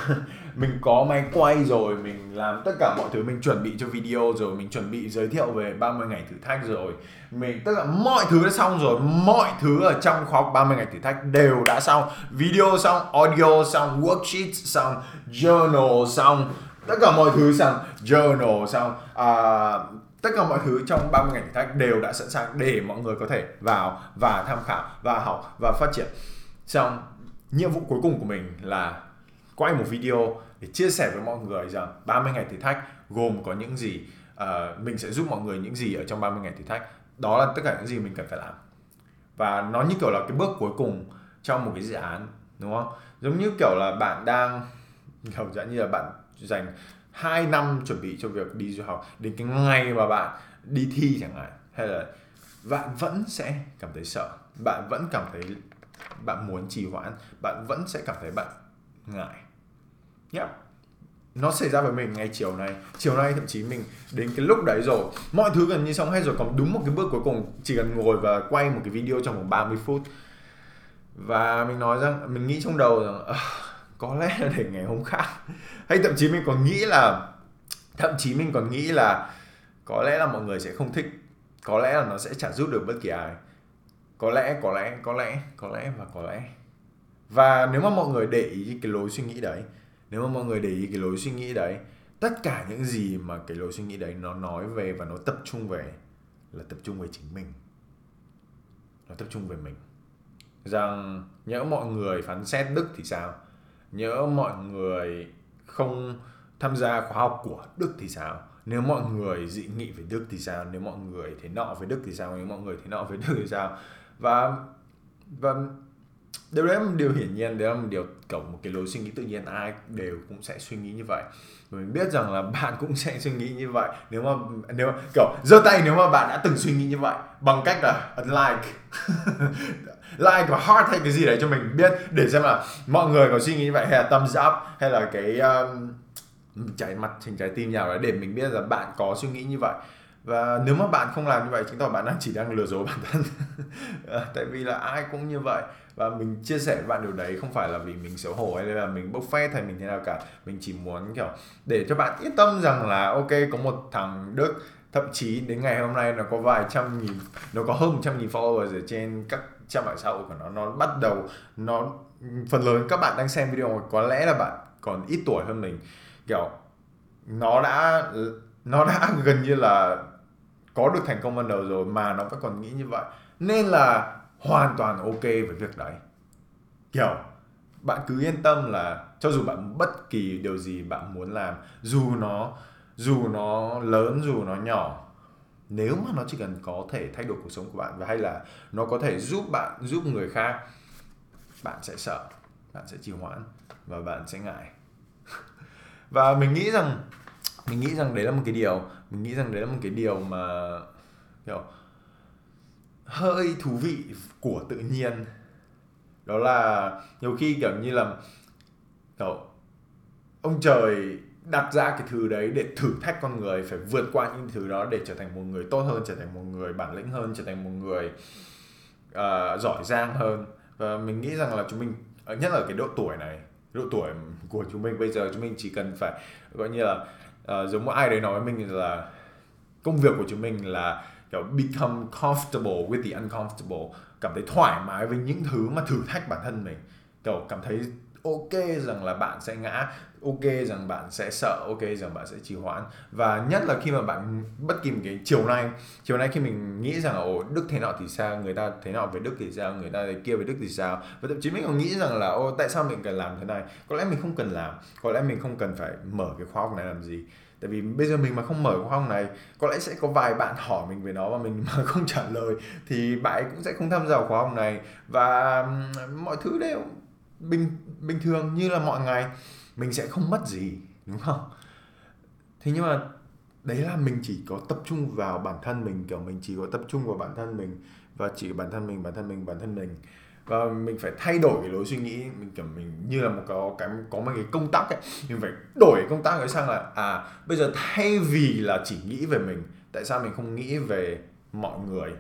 Mình có máy quay rồi mình làm tất cả mọi thứ. Mình chuẩn bị cho video rồi mình chuẩn bị giới thiệu về 30 ngày thử thách rồi. Mình tất cả mọi thứ đã xong rồi. Mọi thứ ở trong khóa học 30 ngày thử thách đều đã xong. Video xong audio xong worksheet xong journal xong. Tất cả mọi thứ xong journal xong. À, tất cả mọi thứ trong 30 ngày thử thách đều đã sẵn sàng để mọi người có thể vào và tham khảo và học và phát triển. Xong nhiệm vụ cuối cùng của mình là quay một video để chia sẻ với mọi người rằng 30 ngày thử thách gồm có những gì uh, mình sẽ giúp mọi người những gì ở trong 30 ngày thử thách. Đó là tất cả những gì mình cần phải làm. Và nó như kiểu là cái bước cuối cùng trong một cái dự án đúng không? Giống như kiểu là bạn đang kiểu dạng như là bạn dành 2 năm chuẩn bị cho việc đi du học đến cái ngày mà bạn đi thi chẳng hạn hay là bạn vẫn sẽ cảm thấy sợ bạn vẫn cảm thấy bạn muốn trì hoãn bạn vẫn sẽ cảm thấy bạn ngại. Yeah. nó xảy ra với mình ngay chiều nay. Chiều nay thậm chí mình đến cái lúc đấy rồi mọi thứ gần như xong hết rồi còn đúng một cái bước cuối cùng chỉ cần ngồi và quay một cái video trong vòng 30 phút. Và mình nói rằng mình nghĩ trong đầu rằng "À, có lẽ là để ngày hôm khác. Hay thậm chí mình còn nghĩ là thậm chí mình còn nghĩ là có lẽ là mọi người sẽ không thích. Có lẽ là nó sẽ chả giúp được bất kỳ ai có lẽ có lẽ có lẽ có lẽ và có lẽ. Và nếu mà mọi người để ý cái lối suy nghĩ đấy, nếu mà mọi người để ý cái lối suy nghĩ đấy, tất cả những gì mà cái lối suy nghĩ đấy nó nói về và nó tập trung về là tập trung về chính mình. Nó tập trung về mình. Rằng nhỡ mọi người phán xét đức thì sao? Nhỡ mọi người không tham gia khóa học của đức thì sao? Nếu mọi người dị nghị về đức thì sao? Nếu mọi người thế nọ về đức thì sao? Nếu mọi người thế nọ về đức thì sao? Và và điều đấy là một điều hiển nhiên đấy là một điều kiểu một cái lối suy nghĩ tự nhiên ai đều cũng sẽ suy nghĩ như vậy. Và mình biết rằng là [laughs] bạn cũng sẽ suy nghĩ như vậy. Nếu mà nếu mà, kiểu giơ tay nếu mà bạn đã từng suy nghĩ như vậy bằng cách là ấn like [laughs] like và heart hay cái gì đấy cho mình biết để xem là mọi người có suy nghĩ như vậy hay là thumbs up hay là cái um, trái mặt hình trái tim nào đấy để mình biết là bạn có suy nghĩ như vậy và nếu mà bạn không làm như vậy, chứng tỏ bạn đang chỉ đang lừa dối bản thân. [laughs] Ờ, tại vì là ai cũng như vậy. Và mình chia sẻ với bạn điều đấy không phải là vì mình xấu hổ hay là mình bốc phét hay mình thế nào cả. Mình chỉ muốn, kiểu, để cho bạn yên tâm rằng là, ok, có một thằng đức, thậm chí đến ngày hôm nay nó có vài trăm nghìn, nó có hơn một trăm nghìn followers ở trên các trang mạng xã hội của nó. Nó bắt đầu, nó, phần lớn các bạn đang xem video, có lẽ là bạn còn ít tuổi hơn mình. Kiểu, nó đã nó đã gần như là có được thành công ban đầu rồi mà nó vẫn còn nghĩ như vậy, nên là hoàn toàn ok với việc đấy. Kiểu, bạn cứ yên tâm là cho dù bạn bất kỳ điều gì bạn muốn làm, dù nó dù nó lớn, dù nó nhỏ, nếu mà nó chỉ cần có thể thay đổi cuộc sống của bạn và hay là nó có thể giúp bạn, giúp người khác, bạn sẽ sợ, bạn sẽ trì hoãn và bạn sẽ ngại. [laughs] Và mình nghĩ rằng mình nghĩ rằng đấy là một cái điều mình nghĩ rằng đấy là một cái điều mà kiểu hơi thú vị của tự nhiên. Đó là nhiều khi kiểu như là kiểu ông trời đặt ra cái thứ đấy để thử thách con người phải vượt qua những thứ đó để trở thành một người tốt hơn trở thành một người bản lĩnh hơn trở thành một người uh, giỏi giang hơn. Và mình nghĩ rằng là chúng mình ờ, nhất là cái độ tuổi này độ tuổi của chúng mình bây giờ chúng mình chỉ cần phải gọi như là uh, giống một ai đấy nói với mình là công việc của chúng mình là kiểu become comfortable with the uncomfortable cảm thấy thoải mái với những thứ mà thử thách bản thân mình. Kiểu cảm thấy ok rằng là bạn sẽ ngã, ok rằng bạn sẽ sợ, ok rằng bạn sẽ trì hoãn. Và nhất là khi mà bạn, bất kỳ một cái chiều nay chiều nay khi mình nghĩ rằng ồ, đức thế nào thì sao? Người ta thế nào về đức thì sao? Người ta thế kia về đức thì sao? Và thậm chí mình còn nghĩ rằng là ô tại sao mình cần làm thế này? Có lẽ mình không cần làm, có lẽ mình không cần phải mở cái khóa học này làm gì. Tại vì bây giờ mình mà không mở khóa học này, có lẽ sẽ có vài bạn hỏi mình về nó và mình mà [laughs] không trả lời, thì bạn ấy cũng sẽ không tham gia khóa học này. Và mọi thứ đều bình bình thường như là mọi ngày, mình sẽ không mất gì, đúng không? Thế nhưng mà đấy là mình chỉ có tập trung vào bản thân mình, kiểu mình chỉ có tập trung vào bản thân mình và chỉ bản thân mình, bản thân mình, bản thân mình. Và mình phải thay đổi cái lối suy nghĩ, mình kiểu mình như là một có cái, có một cái công tác ấy, mình phải đổi công tác ấy sang là à bây giờ thay vì là chỉ nghĩ về mình, tại sao mình không nghĩ về mọi người?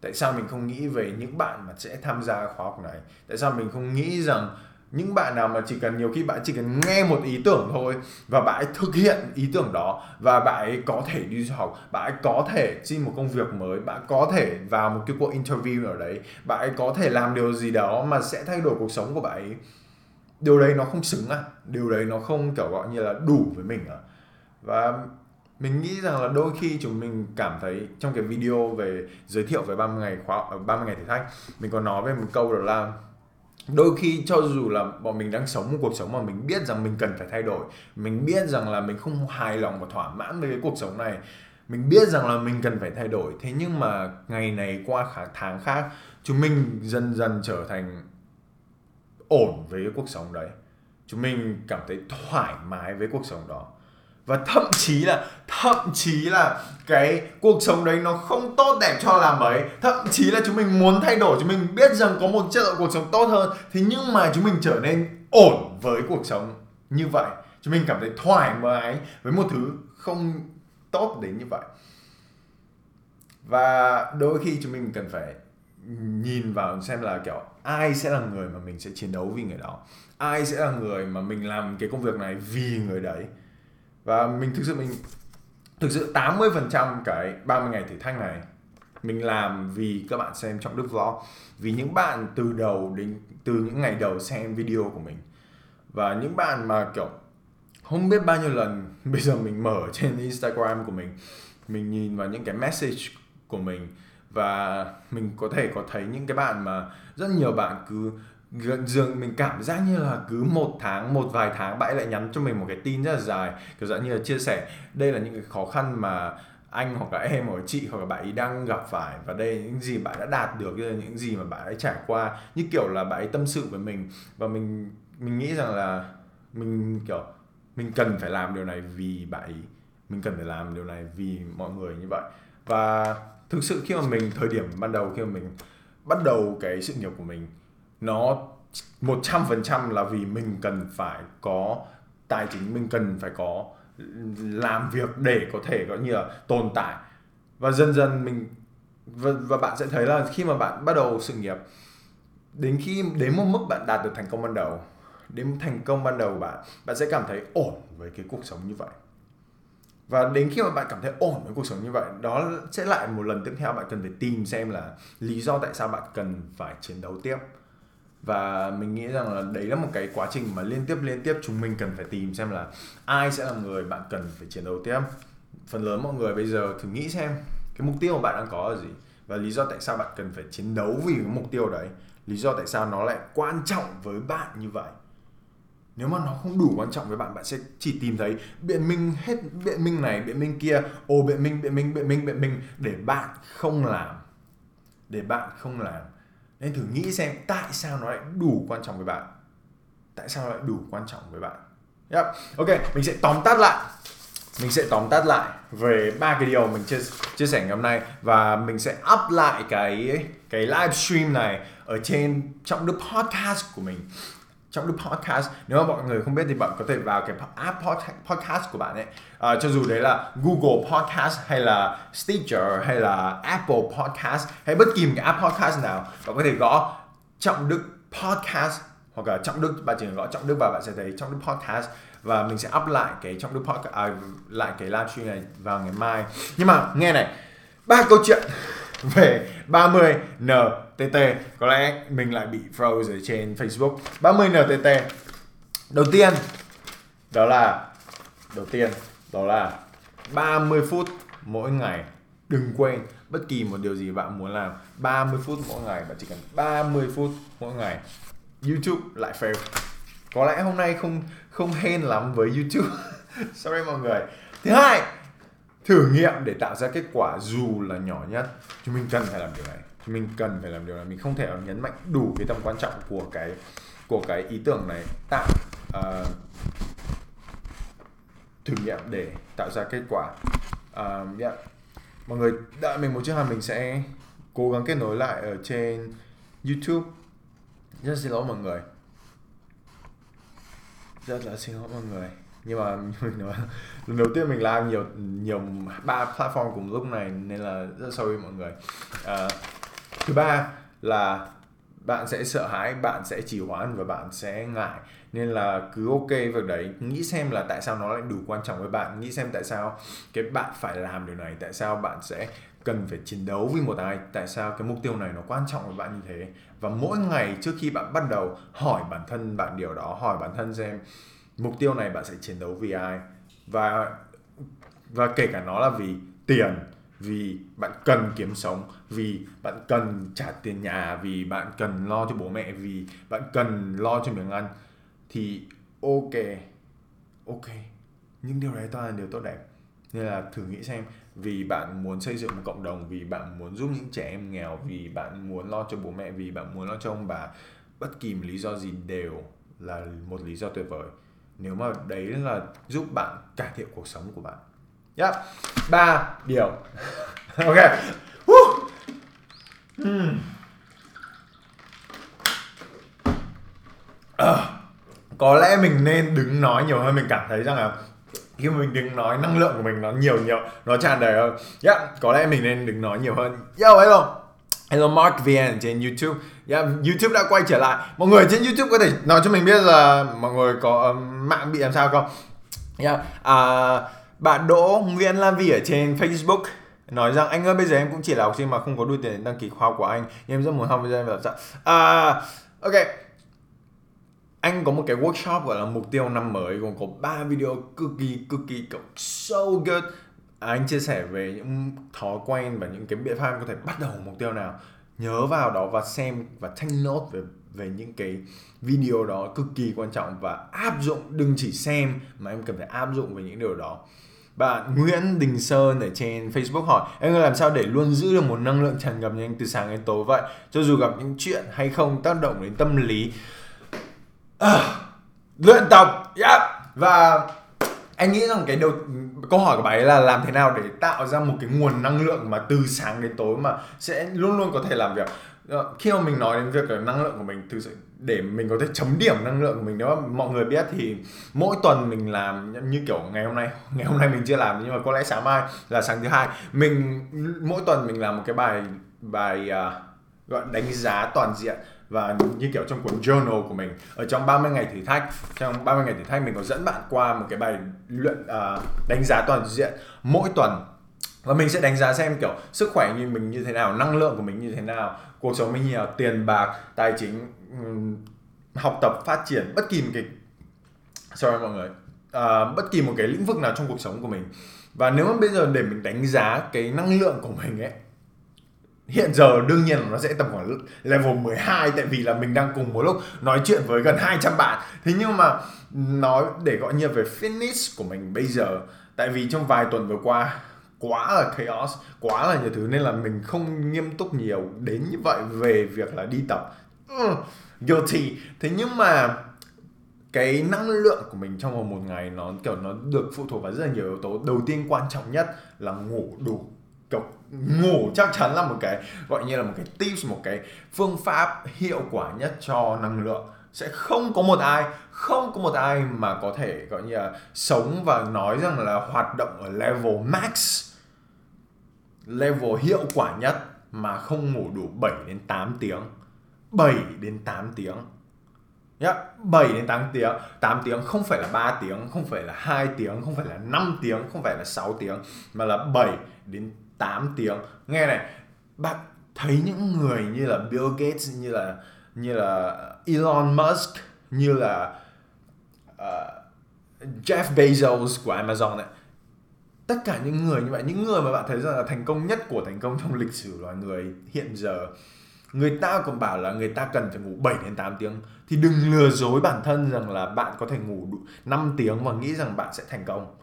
Tại sao mình không nghĩ về những bạn mà sẽ tham gia khóa học này? Tại sao mình không nghĩ rằng những bạn nào mà chỉ cần nhiều khi bạn chỉ cần nghe một ý tưởng thôi và bạn ấy thực hiện ý tưởng đó và bạn ấy có thể đi du học, bạn ấy có thể xin một công việc mới, bạn có thể vào một cái cuộc interview ở đấy, bạn ấy có thể làm điều gì đó mà sẽ thay đổi cuộc sống của bạn ấy. Điều đấy nó không xứng à. Điều đấy nó không kiểu gọi như là đủ với mình à. Và mình nghĩ rằng là đôi khi chúng mình cảm thấy trong cái video về giới thiệu về 30 ngày khóa 30 ngày thử thách, mình có nói về một câu đó là đôi khi cho dù là bọn mình đang sống một cuộc sống mà mình biết rằng mình cần phải thay đổi, mình biết rằng là mình không hài lòng và thỏa mãn với cái cuộc sống này, mình biết rằng là mình cần phải thay đổi. Thế nhưng mà ngày này qua tháng khác, chúng mình dần dần trở thành ổn với cái cuộc sống đấy. Chúng mình cảm thấy thoải mái với cuộc sống đó và thậm chí là, thậm chí là cái cuộc sống đấy nó không tốt đẹp cho làm mấy thậm chí là chúng mình muốn thay đổi, chúng mình biết rằng có một chất lượng cuộc sống tốt hơn. Thì nhưng mà chúng mình trở nên ổn với cuộc sống như vậy. Chúng mình cảm thấy thoải mái với một thứ không tốt đến như vậy. Và đôi khi chúng mình cần phải nhìn vào xem là kiểu ai sẽ là người mà mình sẽ chiến đấu vì người đó. Ai sẽ là người mà mình làm cái công việc này vì người đấy và mình thực sự mình, thực sự 80% cái 30 ngày thử thách này mình làm vì các bạn xem trong Đức Vlog vì những bạn từ đầu đến, từ những ngày đầu xem video của mình. Và những bạn mà, kiểu, không biết bao nhiêu lần [laughs] bây giờ mình mở [laughs] trên Instagram của mình mình nhìn vào những cái message của mình. Và mình có thể có thấy những cái bạn mà rất nhiều bạn cứ gần dường mình cảm giác như là cứ một tháng, một vài tháng bạn ấy lại nhắn cho mình một cái tin rất là dài. Kiểu dạng như là chia sẻ, đây là những cái khó khăn mà anh hoặc là em hoặc là chị hoặc là bạn ấy đang gặp phải và đây là những gì bạn đã đạt được, đây là những gì mà bạn ấy trải qua. Như kiểu là bạn ấy tâm sự với mình và mình mình nghĩ rằng là mình, kiểu, mình cần phải làm điều này vì bạn ấy, mình cần phải làm điều này vì mọi người như vậy. Và thực sự khi mà mình, thời điểm ban đầu khi mà mình bắt đầu cái sự nghiệp của mình nó một trăm phần trăm là vì mình cần phải có tài chính mình cần phải có làm việc để có thể có như là tồn tại. Và dần dần mình và, và bạn sẽ thấy là khi mà bạn bắt đầu sự nghiệp đến khi đến một mức bạn đạt được thành công ban đầu đến thành công ban đầu của bạn bạn sẽ cảm thấy ổn với cái cuộc sống như vậy. Và đến khi mà bạn cảm thấy ổn với cuộc sống như vậy đó sẽ lại một lần tiếp theo bạn cần phải tìm xem là lý do tại sao bạn cần phải chiến đấu tiếp và mình nghĩ rằng là đấy là một cái quá trình mà liên tiếp liên tiếp chúng mình cần phải tìm xem là ai sẽ là người bạn cần phải chiến đấu tiếp. Phần lớn mọi người bây giờ thử nghĩ xem, cái mục tiêu mà bạn đang có là gì? Và lý do tại sao bạn cần phải chiến đấu vì cái mục tiêu đấy? Lý do tại sao nó lại quan trọng với bạn như vậy? Nếu mà nó không đủ quan trọng với bạn bạn sẽ chỉ tìm thấy biện minh hết, biện minh này, biện minh kia. Ồ, biện minh biện minh biện minh biện minh. Để bạn không làm, để bạn không làm nên thử nghĩ xem tại sao nó lại đủ quan trọng với bạn. Tại sao nó lại đủ quan trọng với bạn. Yep. ok, mình sẽ tóm tắt lại. Mình sẽ tóm tắt lại về ba cái điều mình chia chia sẻ ngày hôm nay và mình sẽ up lại cái cái livestream này ở trên trong đức podcast của mình trong lúc podcast. Nếu mà mọi người không biết thì bạn có thể vào cái app podcast của bạn ấy. À, cho dù đấy là Google Podcast hay là Stitcher hay là Apple Podcast hay bất kỳ một cái app podcast nào bạn có thể gõ trọng đức podcast hoặc là trọng đức bạn chỉ cần gõ trọng đức và bạn sẽ thấy trọng đức podcast và mình sẽ up lại cái trọng đức podcast à, lại cái livestream này vào ngày mai. Nhưng mà nghe này ba câu chuyện về 30 TT có lẽ mình lại bị froze ở trên Facebook. 30 NTT đầu tiên, đó là, đầu tiên, đó là 30 phút mỗi ngày. Đừng quên, bất kỳ một điều gì bạn muốn làm 30 phút mỗi ngày bạn chỉ cần 30 phút mỗi ngày, YouTube lại fail. Có lẽ hôm nay không không hên lắm với YouTube. [laughs] Sorry mọi người. Thứ hai, thử nghiệm để tạo ra kết quả dù là nhỏ nhất. Chúng mình cần phải làm điều này mình cần phải làm điều này mình không thể nhấn mạnh đủ cái tầm quan trọng của cái của cái ý tưởng này tạo uh, thử nghiệm để tạo ra kết quả. Ờ, uh, yeah. mọi người đợi mình một chút ha mình sẽ cố gắng kết nối lại ở trên YouTube. Rất xin lỗi mọi người. Rất là xin lỗi mọi người. Nhưng mà [laughs] mình nói lần đầu tiên mình làm nhiều nhiều ba platform cùng lúc này nên là rất sorry mọi người. Uh, thứ ba là bạn sẽ sợ hãi, bạn sẽ trì hoãn và bạn sẽ ngại. Nên là cứ ok việc đấy. Nghĩ xem là tại sao nó lại đủ quan trọng với bạn. Nghĩ xem tại sao cái bạn phải làm điều này. Tại sao bạn sẽ cần phải chiến đấu với một ai. Tại sao cái mục tiêu này nó quan trọng với bạn như thế. Và mỗi ngày trước khi bạn bắt đầu hỏi bản thân bạn điều đó. Hỏi bản thân xem mục tiêu này bạn sẽ chiến đấu vì ai. Và và kể cả nó là vì tiền vì bạn cần kiếm sống, vì bạn cần trả tiền nhà, vì bạn cần lo cho bố mẹ, vì bạn cần lo cho miếng ăn, thì ok ok. Những điều đấy toàn là điều tốt đẹp. Nên là thử nghĩ xem, vì bạn muốn xây dựng một cộng đồng, vì bạn muốn giúp những trẻ em nghèo, vì bạn muốn lo cho bố mẹ, vì bạn muốn lo cho ông bà, bất kỳ một lý do gì đều là một lý do tuyệt vời. Nếu mà đấy là giúp bạn cải thiện cuộc sống của bạn yep. Ba điều. [laughs] Ok. Woo. hmm. uh. có lẽ mình nên đứng nói nhiều hơn. Mình cảm thấy rằng là khi mà mình đứng nói năng lượng của mình nó nhiều nhiều nó tràn đầy hơn. Yeah, có lẽ mình nên đứng nói nhiều hơn. Yo hello. Hello Mark VN trên YouTube. Yeah, YouTube đã quay trở lại. Mọi người trên YouTube có thể nói cho mình biết là Mọi người có uh, mạng bị làm sao không? Yeah. uh, à, bạn Đỗ Nguyễn Lam Vĩ ở trên Facebook Nói rằng anh ơi bây giờ em cũng chỉ là học sinh mà không có đủ tiền đăng ký khóa của anh. Nhưng em rất muốn học với em làm sao à, Ok. Anh có một cái workshop gọi là mục tiêu năm mới gồm có 3 video cực kỳ cực kỳ kiểu so good. À, anh chia sẻ về những thói quen và những cái biện pháp có thể bắt đầu mục tiêu nào. Nhớ vào đó và xem và take note về về những cái video đó cực kỳ quan trọng và áp dụng đừng chỉ xem mà em cần phải áp dụng về những điều đó bạn Nguyễn Đình Sơn ở trên Facebook hỏi Em làm sao để luôn giữ được một năng lượng tràn ngập như anh từ sáng đến tối vậy? Cho dù gặp những chuyện hay không tác động đến tâm lý. À, Luyện tập yeah. Và anh nghĩ rằng cái đầu câu hỏi của bà ấy là làm thế nào để tạo ra một cái nguồn năng lượng mà từ sáng đến tối mà sẽ luôn luôn có thể làm việc? Ờ, khi mà mình nói đến việc là năng lượng của mình thực sự để mình có thể chấm điểm năng lượng của mình nếu mà mọi người biết thì mỗi tuần mình làm như kiểu ngày hôm nay [laughs] ngày hôm nay mình chưa làm nhưng mà có lẽ sáng mai là sáng thứ hai. Mình mỗi tuần mình làm một cái bài bài uh, gọi đánh giá toàn diện và như kiểu trong cuốn journal của mình. Ở trong 30 ngày thử thách trong 30 ngày thử thách mình có dẫn bạn qua một cái bài luyện uh, đánh giá toàn diện mỗi tuần và mình sẽ đánh giá xem kiểu sức khỏe như mình như thế nào năng lượng của mình như thế nào cuộc sống mình như nào tiền bạc tài chính học tập phát triển bất kỳ một cái sorry mọi người à, bất kỳ một cái lĩnh vực nào trong cuộc sống của mình. Và nếu mà bây giờ để mình đánh giá cái năng lượng của mình ấy hiện giờ đương nhiên là nó sẽ tầm khoảng level 12 tại vì là mình đang cùng một lúc nói chuyện với gần 200 bạn. Thế nhưng mà nói để gọi như về finish của mình bây giờ tại vì trong vài tuần vừa qua quá là chaos quá là nhiều thứ nên là mình không nghiêm túc nhiều đến như vậy về việc là đi tập. Uh, guilty. Thế nhưng mà cái năng lượng của mình trong vòng một ngày nó kiểu nó được phụ thuộc vào rất là nhiều yếu tố. Đầu tiên quan trọng nhất là ngủ đủ. Kiểu ngủ chắc chắn là một cái gọi như là một cái tips một cái phương pháp hiệu quả nhất cho năng lượng. Sẽ không có một ai không có một ai mà có thể gọi như là sống và nói rằng là hoạt động ở level max level hiệu quả nhất mà không ngủ đủ 7 đến 8 tiếng. 7 đến 8 tiếng. Nhá 7 đến 8 tiếng. 8 tiếng không phải là 3 tiếng không phải là 2 tiếng không phải là 5 tiếng không phải là 6 tiếng mà là 7 đến 8 tiếng. Nghe này bạn thấy những người như là Bill Gates như là như là Elon Musk như là uh, Jeff Bezos của Amazon này tất cả những người như vậy, những người mà bạn thấy rằng là thành công nhất của thành công trong [laughs] lịch sử loài người hiện giờ, người ta còn bảo là người ta cần phải ngủ 7 đến 8 tiếng. Thì đừng lừa dối bản thân rằng là bạn có thể ngủ đủ 5 tiếng và nghĩ rằng bạn sẽ thành công.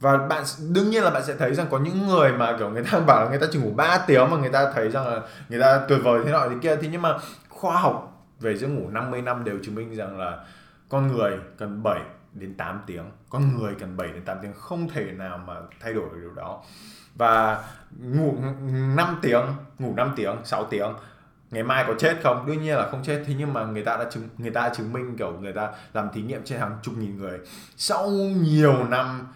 Và bạn đương nhiên là bạn sẽ thấy rằng có những người mà kiểu người ta [laughs] bảo là người ta chỉ ngủ 3 tiếng mà người ta thấy rằng là người ta tuyệt vời thế nọ thế kia. Thì nhưng mà khoa học về giấc ngủ 50 năm đều chứng minh rằng là con người cần 7 đến 8 tiếng. Con người cần 7 đến 8 tiếng không thể nào mà thay đổi được điều đó. Và ngủ 5 tiếng ngủ 5 tiếng 6 tiếng ngày mai có chết không? Đương nhiên là không chết. Thế nhưng mà người ta đã chứng người ta đã chứng minh kiểu người ta làm thí nghiệm trên hàng chục nghìn người. Sau nhiều năm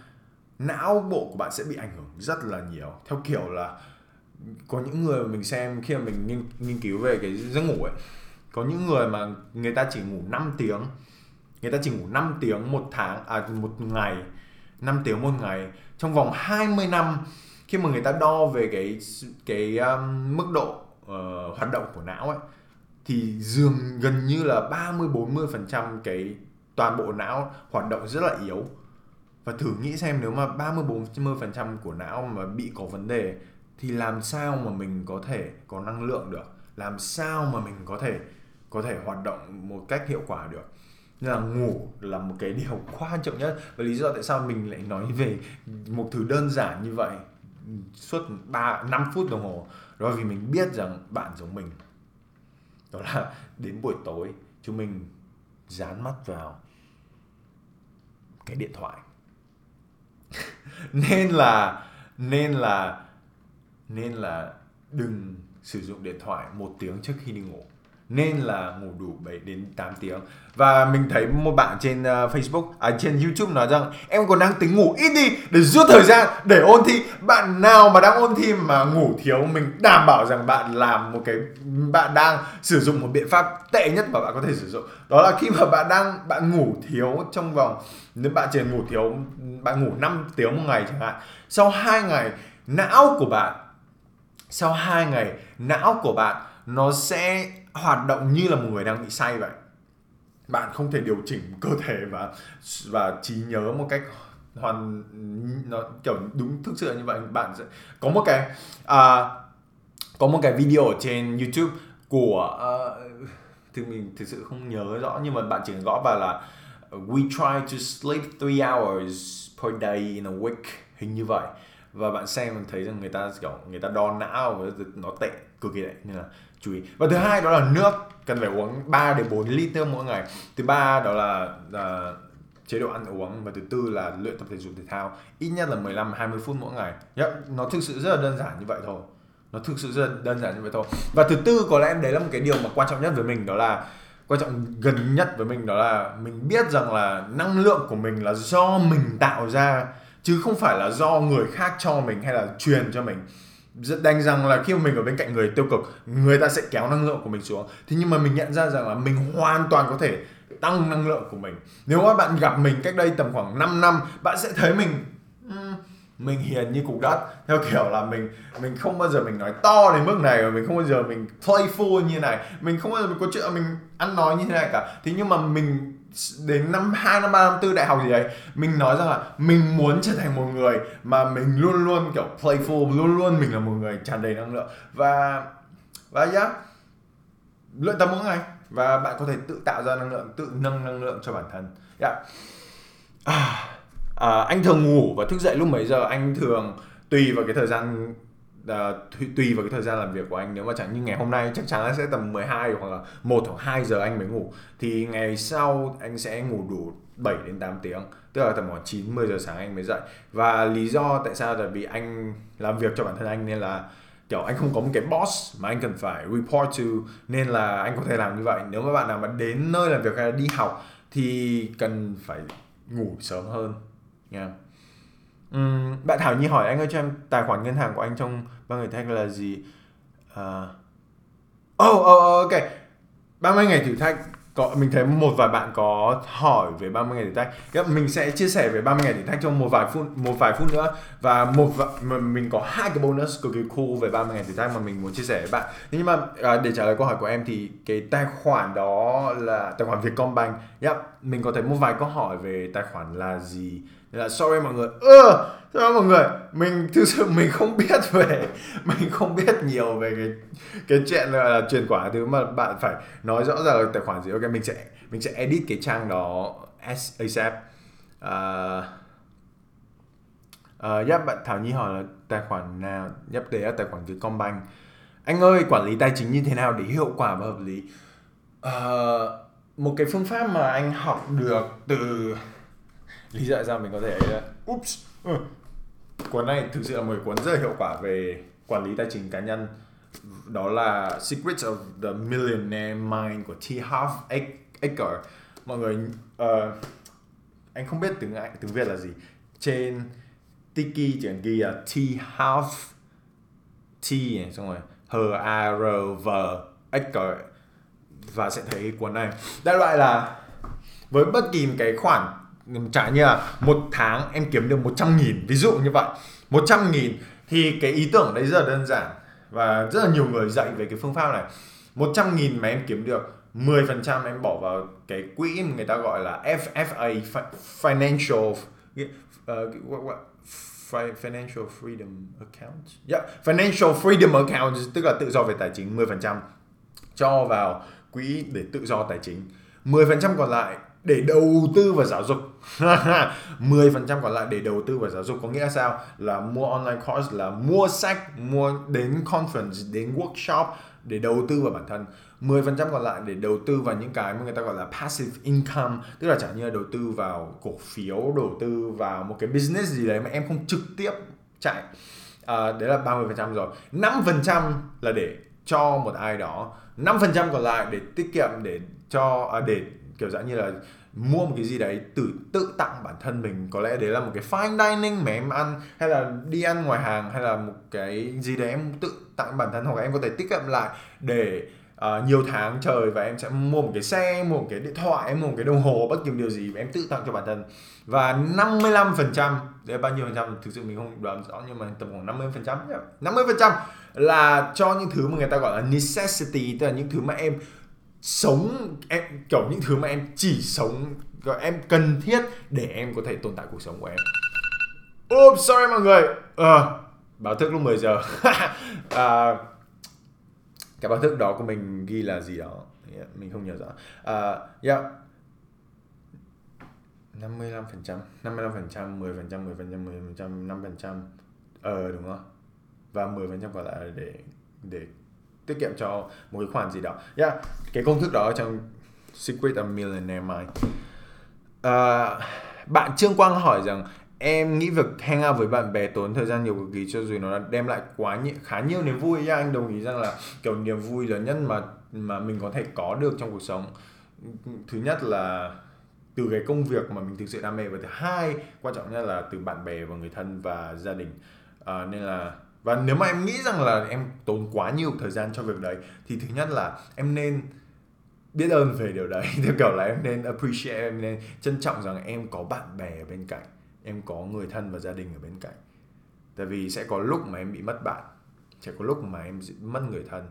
não bộ của bạn sẽ bị ảnh hưởng rất là nhiều. Theo kiểu là có những người mình xem khi mà mình nghiên, nghiên cứu về cái giấc ngủ ấy có những người mà người ta chỉ ngủ 5 tiếng người ta chỉ ngủ 5 tiếng một tháng à một ngày 5 tiếng một ngày. Trong vòng 20 năm khi mà người ta đo về cái cái um, mức độ uh, hoạt động của não ấy thì dường gần như là 30 40 phần trăm cái toàn bộ não hoạt động rất là yếu. Và thử nghĩ xem nếu mà 30 40 phần trăm của não mà bị có vấn đề thì làm sao mà mình có thể có năng lượng được? Làm sao mà mình có thể có thể hoạt động một cách hiệu quả được? Nên là ngủ là một cái điều [laughs] quan trọng nhất. Và lý do tại sao mình lại nói về một thứ đơn giản như vậy suốt 3 5 phút đồng hồ, đó vì mình biết rằng bạn giống mình. Đó là [laughs] đến buổi tối, chúng mình dán mắt vào cái điện thoại. [laughs] Nên là nên là nên là đừng sử dụng điện thoại một tiếng trước khi đi ngủ nên là ngủ đủ 7 đến 8 tiếng. Và mình thấy một bạn trên uh, Facebook à trên YouTube nói rằng em còn đang tính ngủ ít đi để rút thời gian để ôn thi. Bạn nào mà đang ôn thi mà ngủ thiếu mình đảm bảo rằng bạn làm một cái bạn đang sử dụng một biện pháp tệ nhất mà bạn có thể sử dụng. Đó là khi mà bạn đang bạn ngủ thiếu trong vòng nếu bạn chỉ ngủ thiếu bạn ngủ 5 tiếng một ngày chẳng hạn sau hai ngày não của bạn sau hai ngày não của bạn nó sẽ hoạt động như là một người đang bị say vậy. Bạn không thể điều chỉnh cơ thể và và trí nhớ một cách hoàn nó kiểu đúng thực sự như vậy. Bạn sẽ có một cái à, có một cái video ở trên YouTube của uh, thì mình thực sự không nhớ rõ nhưng mà bạn chỉ gõ vào là we try to sleep three hours per day in a week. Hình như vậy. Và bạn xem mình thấy rằng người ta kiểu người ta đo não và nó tệ cực kỳ tệ nên là chú ý. Và thứ hai đó là nước cần phải uống 3 đến 4 lít nước mỗi ngày. Thứ ba đó là, uh, chế độ ăn uống. Và thứ tư là luyện tập thể dục thể thao ít nhất là 15 20 phút mỗi ngày. Yep, nó thực sự rất là đơn giản như vậy thôi. Nó thực sự rất là đơn giản như vậy thôi. Và thứ tư có lẽ đấy là một cái điều mà quan trọng nhất với mình đó là quan trọng gần nhất với mình đó là mình biết rằng là năng lượng của mình là do mình tạo ra chứ không phải là do người khác cho mình hay là truyền cho mình rất đánh rằng là khi mà mình ở bên cạnh người tiêu cực, người ta sẽ kéo năng lượng của mình xuống. Thế nhưng mà mình nhận ra rằng là mình hoàn toàn có thể tăng năng lượng của mình. Nếu mà bạn gặp mình cách đây tầm khoảng 5 năm, bạn sẽ thấy mình mình hiền như cục đất. Theo kiểu là mình mình không bao giờ mình nói to đến mức này và mình không bao giờ mình playful như này, mình không bao giờ mình có chuyện mình ăn nói như thế này cả. Thế nhưng mà mình đến năm 2 năm 3 năm 4 đại học gì đấy mình nói rằng là mình muốn trở thành một người mà mình luôn luôn kiểu playful luôn luôn mình là một người tràn đầy năng lượng. Và và yeah luyện tập mỗi ngày. Và bạn có thể tự tạo ra năng lượng tự nâng năng lượng cho bản thân. Yeah. à, à, anh thường ngủ và thức dậy lúc mấy giờ? Anh thường tùy vào cái thời gian uh, tùy vào cái thời gian làm việc của anh. Nếu mà chẳng như ngày hôm nay chắc chắn là sẽ tầm 12 hoặc là 1 hoặc 2 giờ anh mới ngủ. Thì ngày sau anh sẽ ngủ đủ 7 đến 8 tiếng tức là tầm khoảng 9 10 giờ sáng anh mới dậy. Và lý do tại sao là vì anh làm việc cho bản thân anh nên là kiểu anh không có một cái boss mà anh cần phải report to nên là anh có thể làm như vậy. Nếu mà bạn nào mà đến nơi làm việc hay là đi học thì cần phải ngủ sớm hơn nha yeah uhm, bạn Thảo Nhi hỏi anh ơi cho em tài khoản ngân hàng của anh trong ba ngày thử thách là gì? Uh... oh, oh, ok. 30 ngày thử thách có mình thấy một vài bạn có hỏi về 30 ngày thử thách. Mình sẽ chia sẻ về 30 ngày thử thách trong một vài phút một vài phút nữa. Và một và, mình có hai cái bonus cực kỳ cool về 30 ngày thử thách mà mình muốn chia sẻ với bạn. Nhưng mà à, để trả lời câu hỏi của em thì cái tài khoản đó là tài khoản Vietcombank. Yep, mình có thấy một vài câu hỏi về tài khoản là gì? Là sorry mọi người. Ơ ừ, sorry mọi người. Mình thực sự mình không biết về [laughs] mình không biết nhiều về cái cái chuyện là truyền quả thứ mà bạn phải nói rõ ràng là tài khoản gì. Ok mình sẽ mình sẽ edit cái trang đó asap uh, uh, yep, bạn Thảo Nhi hỏi là tài khoản nào? Yep, đấy là tài khoản Vietcombank. Anh ơi quản lý tài chính như thế nào để hiệu quả và hợp lý? Uh, một cái phương pháp mà anh học được từ lý do sao mình có thể ờ, ấy là oops ừ. Ờ, cuốn này thực sự là một cuốn rất là hiệu quả về quản lý tài chính cá nhân đó là Secrets of the Millionaire Mind của T. Harv Eker mọi người uh, anh không biết tiếng Anh tiếng Việt là gì trên Tiki chỉ cần ghi là T. Harv T xong rồi H A R V Eker và sẽ thấy cuốn này đại loại là với bất kỳ một cái khoản trả như là một tháng em kiếm được 100 nghìn ví dụ như vậy. 100 nghìn thì cái ý tưởng đấy rất là đơn giản và rất là nhiều người dạy về cái phương pháp này. 100 nghìn mà em kiếm được 10% em bỏ vào cái quỹ mà người ta gọi là FFA Financial uh, Financial Freedom Account. Yeah, Financial Freedom Account tức là tự do về tài chính 10% cho vào quỹ để tự do tài chính. 10% còn lại để đầu tư vào giáo dục. [laughs] 10% còn lại để đầu tư vào giáo dục. Có nghĩa là sao? Là mua online course là mua sách mua đến conference đến workshop để đầu tư vào bản thân. 10% còn lại để đầu tư vào những cái mà người ta gọi là passive income tức là chẳng như là đầu tư vào cổ phiếu đầu tư vào một cái business gì đấy mà em không trực tiếp chạy. À, đấy là 30% rồi. 5% là để cho một ai đó. 5% còn lại để tiết kiệm để cho à, để kiểu dạng như là mua một cái gì đấy tự tự tặng bản thân mình. Có lẽ đấy là một cái fine dining mà em ăn hay là đi ăn ngoài hàng hay là một cái gì đấy em tự tặng bản thân hoặc là em có thể tiết kiệm lại để uh, nhiều tháng trời và em sẽ mua một cái xe mua một cái điện thoại mua một cái đồng hồ bất kỳ điều gì mà em tự tặng cho bản thân. Và 55 phần trăm đấy bao nhiêu phần trăm? Thực sự mình không đoán rõ nhưng mà tầm khoảng 50 phần trăm 50 phần trăm là cho những thứ mà người ta gọi là necessity tức là những thứ mà em sống em kiểu những thứ mà em chỉ sống gọi em cần thiết để em có thể tồn tại cuộc sống của em. Oops, sorry mọi người. Ờ, báo thức lúc 10 giờ. [laughs] À, cái báo thức đó của mình ghi là gì đó? Yeah, mình không nhớ rõ. À, yeah. 55 phần trăm 55 phần trăm 10 phần trăm 10 phần trăm 10 phần trăm 5 phần trăm. Ờ đúng không và 10 phần trăm còn lại là để để tiết kiệm cho một cái khoản gì đó. Yeah. cái công thức đó trong Secret of Millionaire Mind. Uh, bạn Trương Quang hỏi rằng em nghĩ việc hang out với bạn bè tốn thời gian nhiều cực kỳ cho dù nó đem lại quá nhiều, khá nhiều niềm vui. Yeah, anh đồng ý rằng là kiểu niềm vui lớn nhất mà mà mình có thể có được trong cuộc sống. Thứ nhất là từ cái công việc mà mình thực sự đam mê và thứ hai quan trọng nhất là từ bạn bè và người thân và gia đình. À, nên là và nếu mà em nghĩ rằng là em tốn quá nhiều thời gian cho việc đấy, thì thứ nhất là em nên biết ơn về điều đấy. [laughs] Theo kiểu là em nên appreciate, em nên trân trọng rằng em có bạn bè ở bên cạnh, em có người thân và gia đình ở bên cạnh. Tại vì sẽ có lúc mà em bị mất bạn, sẽ có lúc mà em mất người thân,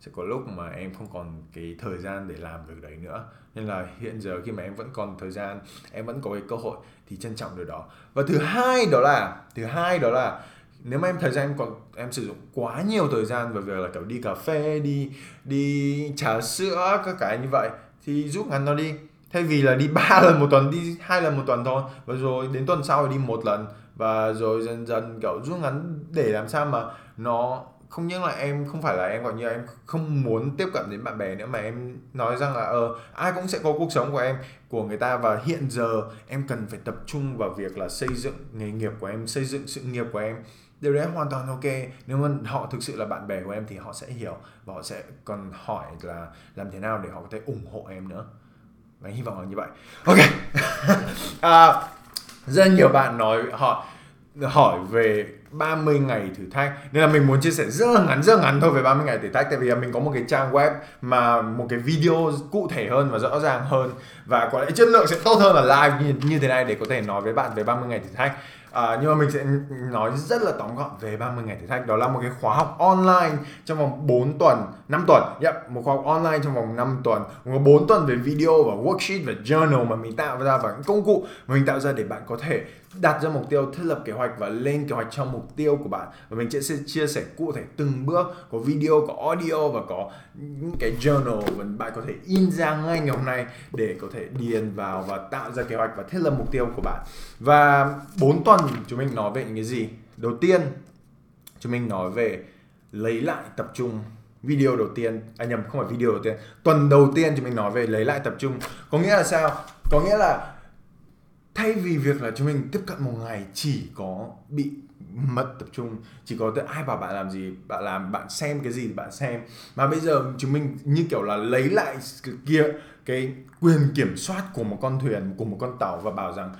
sẽ có lúc mà em không còn cái thời gian để làm việc đấy nữa. Nên là hiện giờ khi mà em vẫn còn thời gian, em vẫn có cái cơ hội thì trân trọng điều đó. Và thứ hai đó là, thứ hai đó là nếu mà em thời gian em còn em sử dụng quá nhiều thời gian vào việc là kiểu đi cà phê, đi đi trà sữa, các cái như vậy, thì rút ngắn nó đi. Thay vì là đi [laughs] ba lần một tuần, đi hai lần một tuần thôi. Và rồi đến tuần sau thì đi một lần. Và rồi dần dần kiểu rút ngắn để làm sao mà nó không những là em, không phải là em, gọi như là em không muốn tiếp cận đến bạn bè nữa, mà em nói rằng là ờ ai cũng sẽ có cuộc sống của em, của người ta. Và hiện giờ em cần phải tập trung vào việc là xây dựng nghề nghiệp của em, xây dựng sự nghiệp của em điều đấy hoàn toàn ok. Nếu mà họ thực sự là bạn bè của em thì họ sẽ hiểu và họ sẽ còn hỏi là làm thế nào để họ có thể ủng hộ em nữa. Và hy vọng là như vậy. Ok. [laughs] À, rất nhiều bạn nói họ hỏi về 30 ngày thử thách. Nên là mình muốn chia sẻ rất là ngắn rất là ngắn thôi về 30 ngày thử thách. Tại vì mình có một cái trang web mà một cái video cụ thể hơn và rõ ràng hơn. Và có lẽ chất lượng sẽ tốt hơn là live như, như thế này để có thể nói với bạn về 30 ngày thử thách. À, nhưng mà mình sẽ nói rất là tóm gọn về 30 ngày thử thách. Đó là một cái khóa học online trong vòng 4 tuần. 5 tuần yep, một khóa học online trong vòng 5 tuần. Một 4 tuần về video và worksheet và journal mà mình tạo ra và những công cụ mà mình tạo ra để bạn có thể đặt ra mục tiêu thiết lập kế hoạch và lên kế hoạch cho mục tiêu của bạn. Và mình sẽ chia sẻ cụ thể từng bước có video có audio và có những cái journal và bạn có thể in ra ngay ngày hôm nay để có thể điền vào và tạo ra kế hoạch và thiết lập mục tiêu của bạn. Và 4 tuần chúng mình nói về những cái gì? Đầu tiên chúng mình nói về lấy lại tập trung video đầu tiên. À nhầm, không phải video đầu tiên. Tuần đầu tiên chúng mình nói về lấy lại tập trung. Có nghĩa là sao? Có nghĩa là thay vì việc là chúng mình tiếp cận một ngày chỉ có bị mất tập trung, chỉ có tới ai bảo bạn làm gì, bạn làm, bạn xem cái gì, bạn xem. Mà bây giờ chúng mình như kiểu là lấy lại kia cái quyền kiểm soát của một con thuyền, của một con tàu và bảo rằng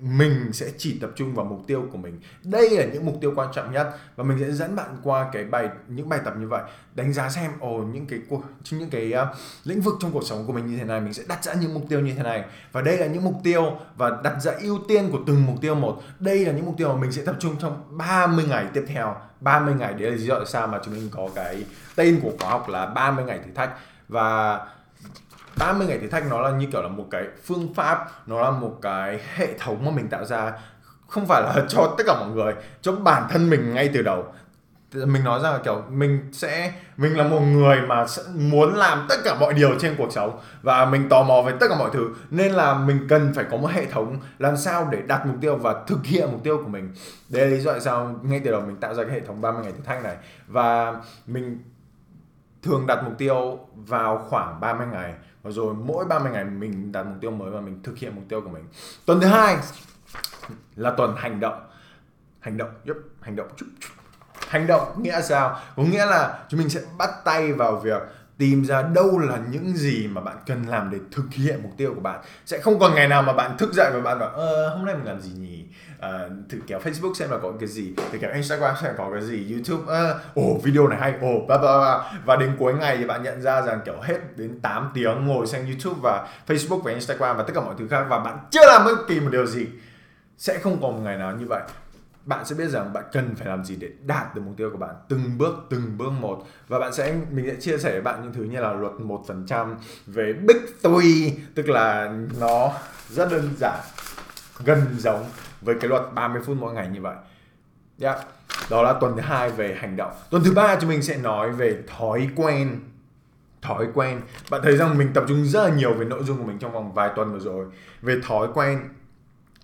mình sẽ chỉ tập trung vào mục tiêu của mình. Đây là những mục tiêu quan trọng nhất và mình sẽ dẫn bạn qua cái bài những bài tập như vậy đánh giá xem ồ những cái cuộc những cái uh, lĩnh vực trong cuộc sống của mình như thế này mình sẽ đặt ra những mục tiêu như thế này. Và đây là những mục tiêu và đặt ra ưu tiên của từng mục tiêu một. Đây là những mục tiêu mà mình sẽ tập trung trong 30 ngày tiếp theo. 30 ngày đấy là lý do tại sao mà chúng mình có cái tên của khóa học là 30 ngày thử thách. Và 30 ngày thử thách nó là như kiểu là một cái phương pháp, nó là một cái hệ thống mà mình tạo ra, không phải là [laughs] cho tất cả mọi người, cho bản thân mình ngay từ đầu. Mình nói rằng là kiểu mình sẽ, mình là một người mà sẽ muốn làm tất cả mọi điều trên cuộc sống và mình tò mò về tất cả mọi thứ, nên là mình cần phải có một hệ thống làm sao để đặt mục tiêu và thực hiện mục tiêu của mình. Đây là lý do tại sao ngay từ đầu mình tạo ra cái hệ thống 30 ngày thử thách này. Và mình thường đặt mục tiêu vào khoảng 30 ngày và rồi mỗi 30 ngày mình đặt mục tiêu mới và mình thực hiện mục tiêu của mình. Tuần thứ hai là tuần hành động. Hành động yep, hành động chút, chút. hành động nghĩa sao? Có nghĩa là chúng mình sẽ bắt tay vào việc tìm ra đâu là những gì mà bạn cần làm để thực hiện mục tiêu của bạn. Sẽ không còn ngày nào mà bạn thức dậy và bạn bảo ờ, hôm nay mình làm gì nhỉ? À, thử kéo Facebook xem là có cái gì thử kéo Instagram xem có cái gì YouTube ồ uh, video này hay ồ oh, blah, blah, blah. và đến cuối ngày thì bạn nhận ra rằng kiểu hết đến 8 tiếng ngồi xem YouTube và Facebook và Instagram và tất cả mọi thứ khác và bạn chưa làm bất kỳ một điều gì. Sẽ không còn một ngày nào như vậy. Bạn sẽ biết rằng bạn cần phải làm gì để đạt được mục tiêu của bạn từng bước từng bước một. Và bạn sẽ mình sẽ chia sẻ với bạn những thứ như là luật một phần trăm về big three tức là nó rất đơn giản gần giống với cái luật 30 phút mỗi ngày như vậy. Yeah. đó là tuần thứ hai về hành động. Tuần thứ ba chúng mình sẽ nói về thói quen. Thói quen. Bạn thấy rằng mình tập trung rất là nhiều về nội dung của mình trong vòng vài tuần vừa rồi. Về thói quen.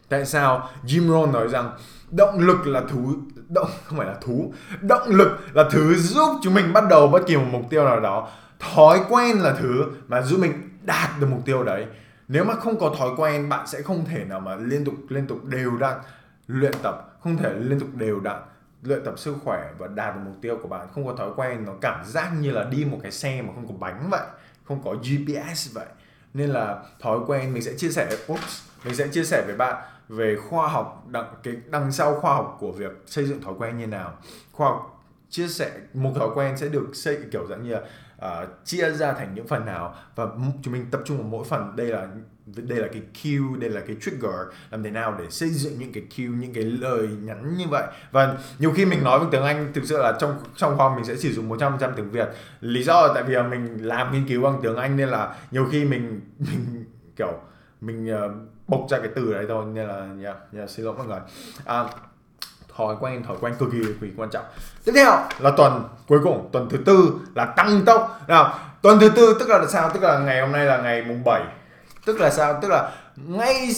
Tại sao Jim Rohn nói rằng động lực là thú động, không phải là thú. Động lực là thứ giúp chúng mình bắt đầu bất kỳ một mục tiêu nào đó. Thói quen là thứ mà giúp mình đạt được mục tiêu đấy nếu mà không có thói quen bạn sẽ không thể nào mà liên tục liên tục đều đặn luyện tập không thể liên tục đều đặn luyện tập sức khỏe và đạt được mục tiêu của bạn. Không có thói quen nó cảm giác như là đi một cái xe mà không có bánh vậy không có GPS vậy. Nên là thói quen mình sẽ chia sẻ oops, mình sẽ chia sẻ với bạn về khoa học đằng cái đằng sau khoa học của việc xây dựng thói quen như nào. Khoa học chia sẻ một thói quen sẽ được xây kiểu dạng như là uh, chia ra thành những phần nào và chúng mình tập trung vào mỗi phần. Đây là đây là cái cue đây là cái trigger làm thế nào để xây dựng những cái cue những cái lời nhắn như vậy. Và nhiều khi mình nói bằng tiếng Anh thực sự là trong trong khoa mình sẽ sử dụng 100% tiếng Việt. Lý do là tại vì mình làm nghiên cứu bằng tiếng Anh nên là nhiều khi mình mình kiểu mình uh, bộc ra cái từ đấy thôi. Nên là yeah, yeah, xin lỗi mọi người. Uh, thói quen thói quen cực kỳ cực kỳ quan trọng. Tiếp theo là tuần cuối cùng, tuần thứ tư là tăng tốc. Nào, tuần thứ tư tức là sao? Tức là ngày hôm nay là ngày mùng 7 tức là sao? Tức là ngay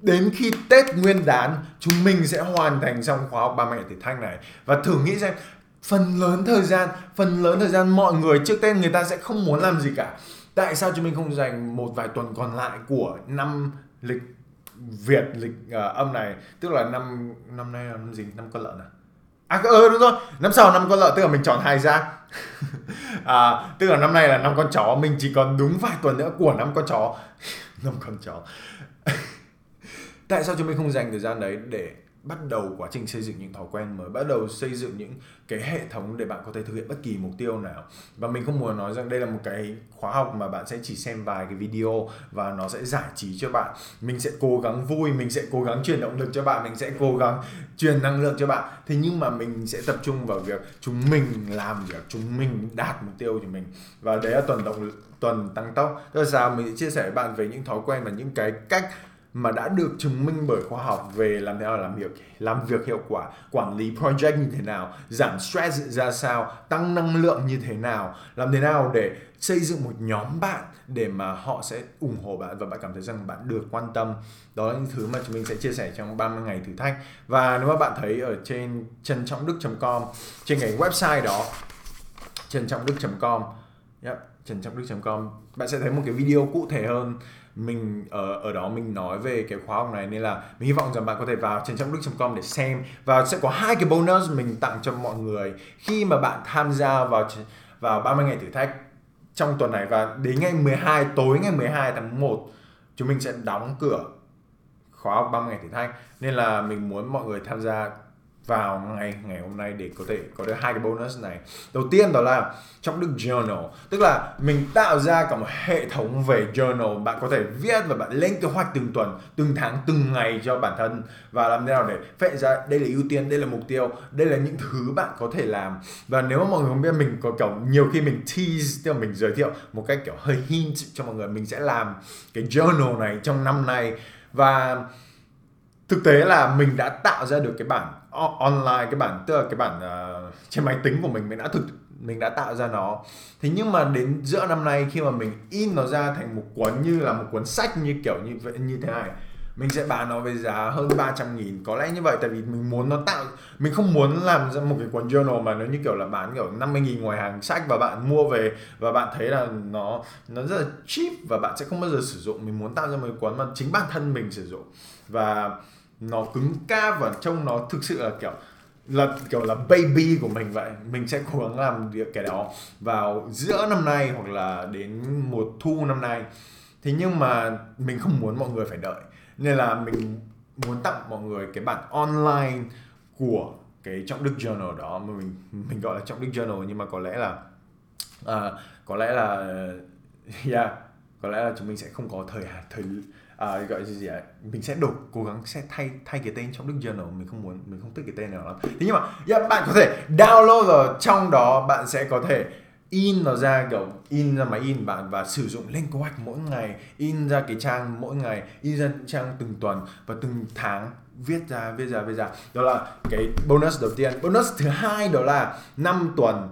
đến khi Tết Nguyên đán, chúng mình sẽ hoàn thành xong khóa học ba mẹ thử thách này. Và thử nghĩ xem, phần lớn thời gian, phần lớn thời gian mọi người trước Tết người ta sẽ không muốn làm gì cả. Tại sao chúng mình không dành một vài tuần còn lại của năm lịch Việt lịch uh, âm này tức là năm năm nay là năm gì? Năm con lợn à? À ừ đúng rồi năm sau năm con lợn tức là mình chọn hai ra. [laughs] À, tức là năm nay là năm con chó mình chỉ còn đúng vài tuần nữa của năm con chó. [laughs] Năm con chó. [laughs] Tại sao chúng mình không dành thời gian đấy để bắt đầu quá trình xây dựng những thói quen mới, bắt đầu xây dựng những cái hệ thống để bạn có thể thực hiện bất kỳ mục tiêu nào. Và mình không muốn nói rằng đây là một cái khóa học mà bạn sẽ chỉ xem vài cái video và nó sẽ giải trí cho bạn. Mình sẽ cố gắng vui, mình sẽ cố gắng truyền động lực cho bạn, mình sẽ cố gắng truyền năng lượng cho bạn. Thế nhưng mà mình sẽ tập trung vào việc chúng mình làm việc, chúng mình đạt mục tiêu của mình. Và đấy là tuần động, tuần tăng tốc. Tức là sao? Mình sẽ chia sẻ với bạn về những thói quen và những cái cách mà đã được chứng minh bởi khoa học về làm thế nào làm việc làm việc hiệu quả quản lý project như thế nào giảm stress ra sao tăng năng lượng như thế nào làm thế nào để xây dựng một nhóm bạn để mà họ sẽ ủng hộ bạn. Và bạn cảm thấy rằng bạn được quan tâm. Đó là những thứ mà chúng mình sẽ chia sẻ trong 30 ngày thử thách. Và nếu mà bạn thấy ở trên trần trọng đức.com trên cái website đó trần trọng đức.com yep, trần trọng đức.com bạn sẽ thấy một cái video cụ thể hơn mình ở ở đó mình nói về cái khóa học này nên là mình hy vọng rằng bạn có thể vào trên trọng đức.com để xem. Và sẽ có hai cái bonus mình tặng cho mọi người khi mà bạn tham gia vào vào 30 ngày thử thách trong tuần này. Và đến ngày 12 tối ngày 12 tháng 1 chúng mình sẽ đóng cửa khóa học 30 ngày thử thách. Nên là mình muốn mọi người tham gia vào ngày ngày hôm nay để có thể có được hai cái bonus này. Đầu tiên đó là trong đức journal, tức là mình tạo ra cả một hệ thống về journal. Bạn có thể viết và bạn lên kế hoạch từng tuần, từng tháng, từng ngày cho bản thân và làm thế nào để vẽ ra đây là ưu tiên, đây là mục tiêu, đây là những thứ bạn có thể làm. Và nếu mà mọi người không biết, mình có kiểu, nhiều khi mình tease, tức là mình giới thiệu một cách kiểu hơi hint cho mọi người, mình sẽ làm cái journal này trong năm nay. Và thực tế là mình đã tạo ra được cái bản online cái bản tức là cái bản uh, trên máy tính của mình mình đã thực mình đã tạo ra nó. Thế nhưng mà đến giữa năm nay khi mà mình in nó ra thành một cuốn như là một cuốn sách như kiểu như vậy như thế này mình sẽ bán nó với giá hơn 300 nghìn. Có lẽ như vậy tại vì mình muốn nó tạo mình không muốn làm ra một cái cuốn journal mà nó như kiểu là bán kiểu 50 nghìn ngoài hàng sách và bạn mua về và bạn thấy là nó nó rất là cheap và bạn sẽ không bao giờ sử dụng. Mình muốn tạo ra một cái cuốn mà chính bản thân mình sử dụng. Và nó cứng cáp và trông nó thực sự là kiểu là kiểu là baby của mình vậy. Mình sẽ cố gắng làm việc cái đó vào giữa năm nay hoặc là đến mùa thu năm nay. Thế nhưng mà mình không muốn mọi người phải đợi. Nên là mình muốn tặng mọi người cái bản online của cái trọng đức journal đó mà mình mình gọi là trọng đức journal nhưng mà có lẽ là à, có lẽ là [laughs] yeah có lẽ là chúng mình sẽ không có thời thời à, gọi gì gì ấy. mình sẽ đổi cố gắng sẽ thay thay cái tên trong Đức Journal. Mình không muốn mình không thích cái tên nào lắm. Thế nhưng mà yeah, bạn có thể download rồi. Trong đó bạn sẽ có thể in nó ra kiểu in ra máy in bạn và sử dụng lên kế hoạch mỗi ngày. In ra cái trang mỗi ngày. In ra trang từng tuần và từng tháng viết ra viết ra viết ra. Đó là cái bonus đầu tiên. Bonus thứ hai đó là 5 tuần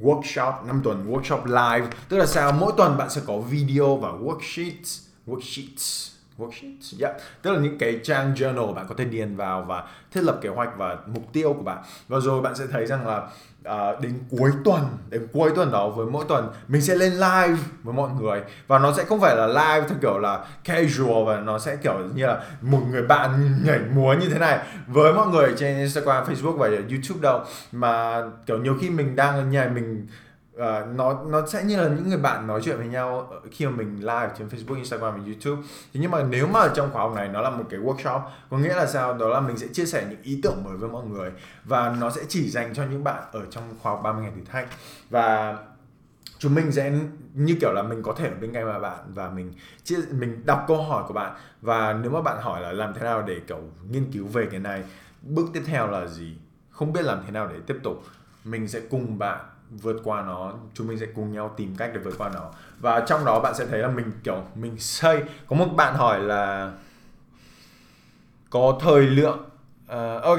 workshop 5 tuần workshop live. Tức là sao? Mỗi tuần bạn sẽ có video và worksheets worksheets worksheets yeah. Dạ. tức là những cái trang journal bạn có thể điền vào và thiết lập kế hoạch và mục tiêu của bạn. Và rồi bạn sẽ thấy rằng là uh, đến cuối tuần đến cuối tuần đó với mỗi tuần mình sẽ lên live với mọi người. Và nó sẽ không phải là live theo kiểu là casual và nó sẽ kiểu như là một người bạn nhảy múa như thế này với mọi người trên Instagram, Facebook và YouTube đâu. Mà kiểu nhiều khi mình đang ở nhà mình uh, nó nó sẽ như là những người bạn nói chuyện với nhau khi mà mình live trên Facebook, Instagram và YouTube. Thế nhưng mà nếu mà trong khóa học này nó là một cái workshop, có nghĩa là sao? Đó là mình sẽ chia sẻ những ý tưởng mới với mọi người và nó sẽ chỉ dành cho những bạn ở trong khóa học 30 ngày thử thách và chúng mình sẽ như kiểu là mình có thể ở bên cạnh bạn và mình chia mình đọc câu hỏi của bạn và nếu mà bạn hỏi là làm thế nào để kiểu nghiên cứu về cái này bước tiếp theo là gì không biết làm thế nào để tiếp tục mình sẽ cùng bạn vượt qua nó chúng mình sẽ cùng nhau tìm cách để vượt qua nó và trong đó bạn sẽ thấy là mình kiểu mình xây có một bạn hỏi là có thời lượng uh, ok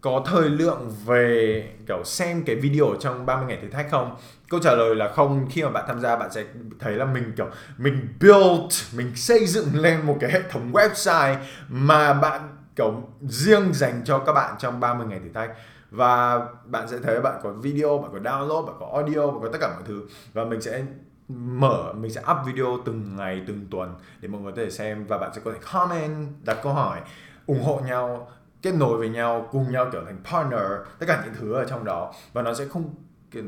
có thời lượng về kiểu xem cái video trong 30 ngày thử thách không? Câu trả lời là không. Khi mà bạn tham gia bạn sẽ thấy là mình kiểu mình build, mình xây dựng lên một cái hệ thống website mà bạn kiểu riêng dành cho các bạn trong 30 ngày thử thách và bạn sẽ thấy bạn có video bạn có download bạn có audio bạn có tất cả mọi thứ. Và mình sẽ mở mình sẽ up video từng ngày từng tuần để mọi người có thể xem. Và bạn sẽ có thể comment đặt câu hỏi ủng hộ nhau kết nối với nhau cùng nhau trở thành partner tất cả những thứ ở trong đó. Và nó sẽ không kiểu,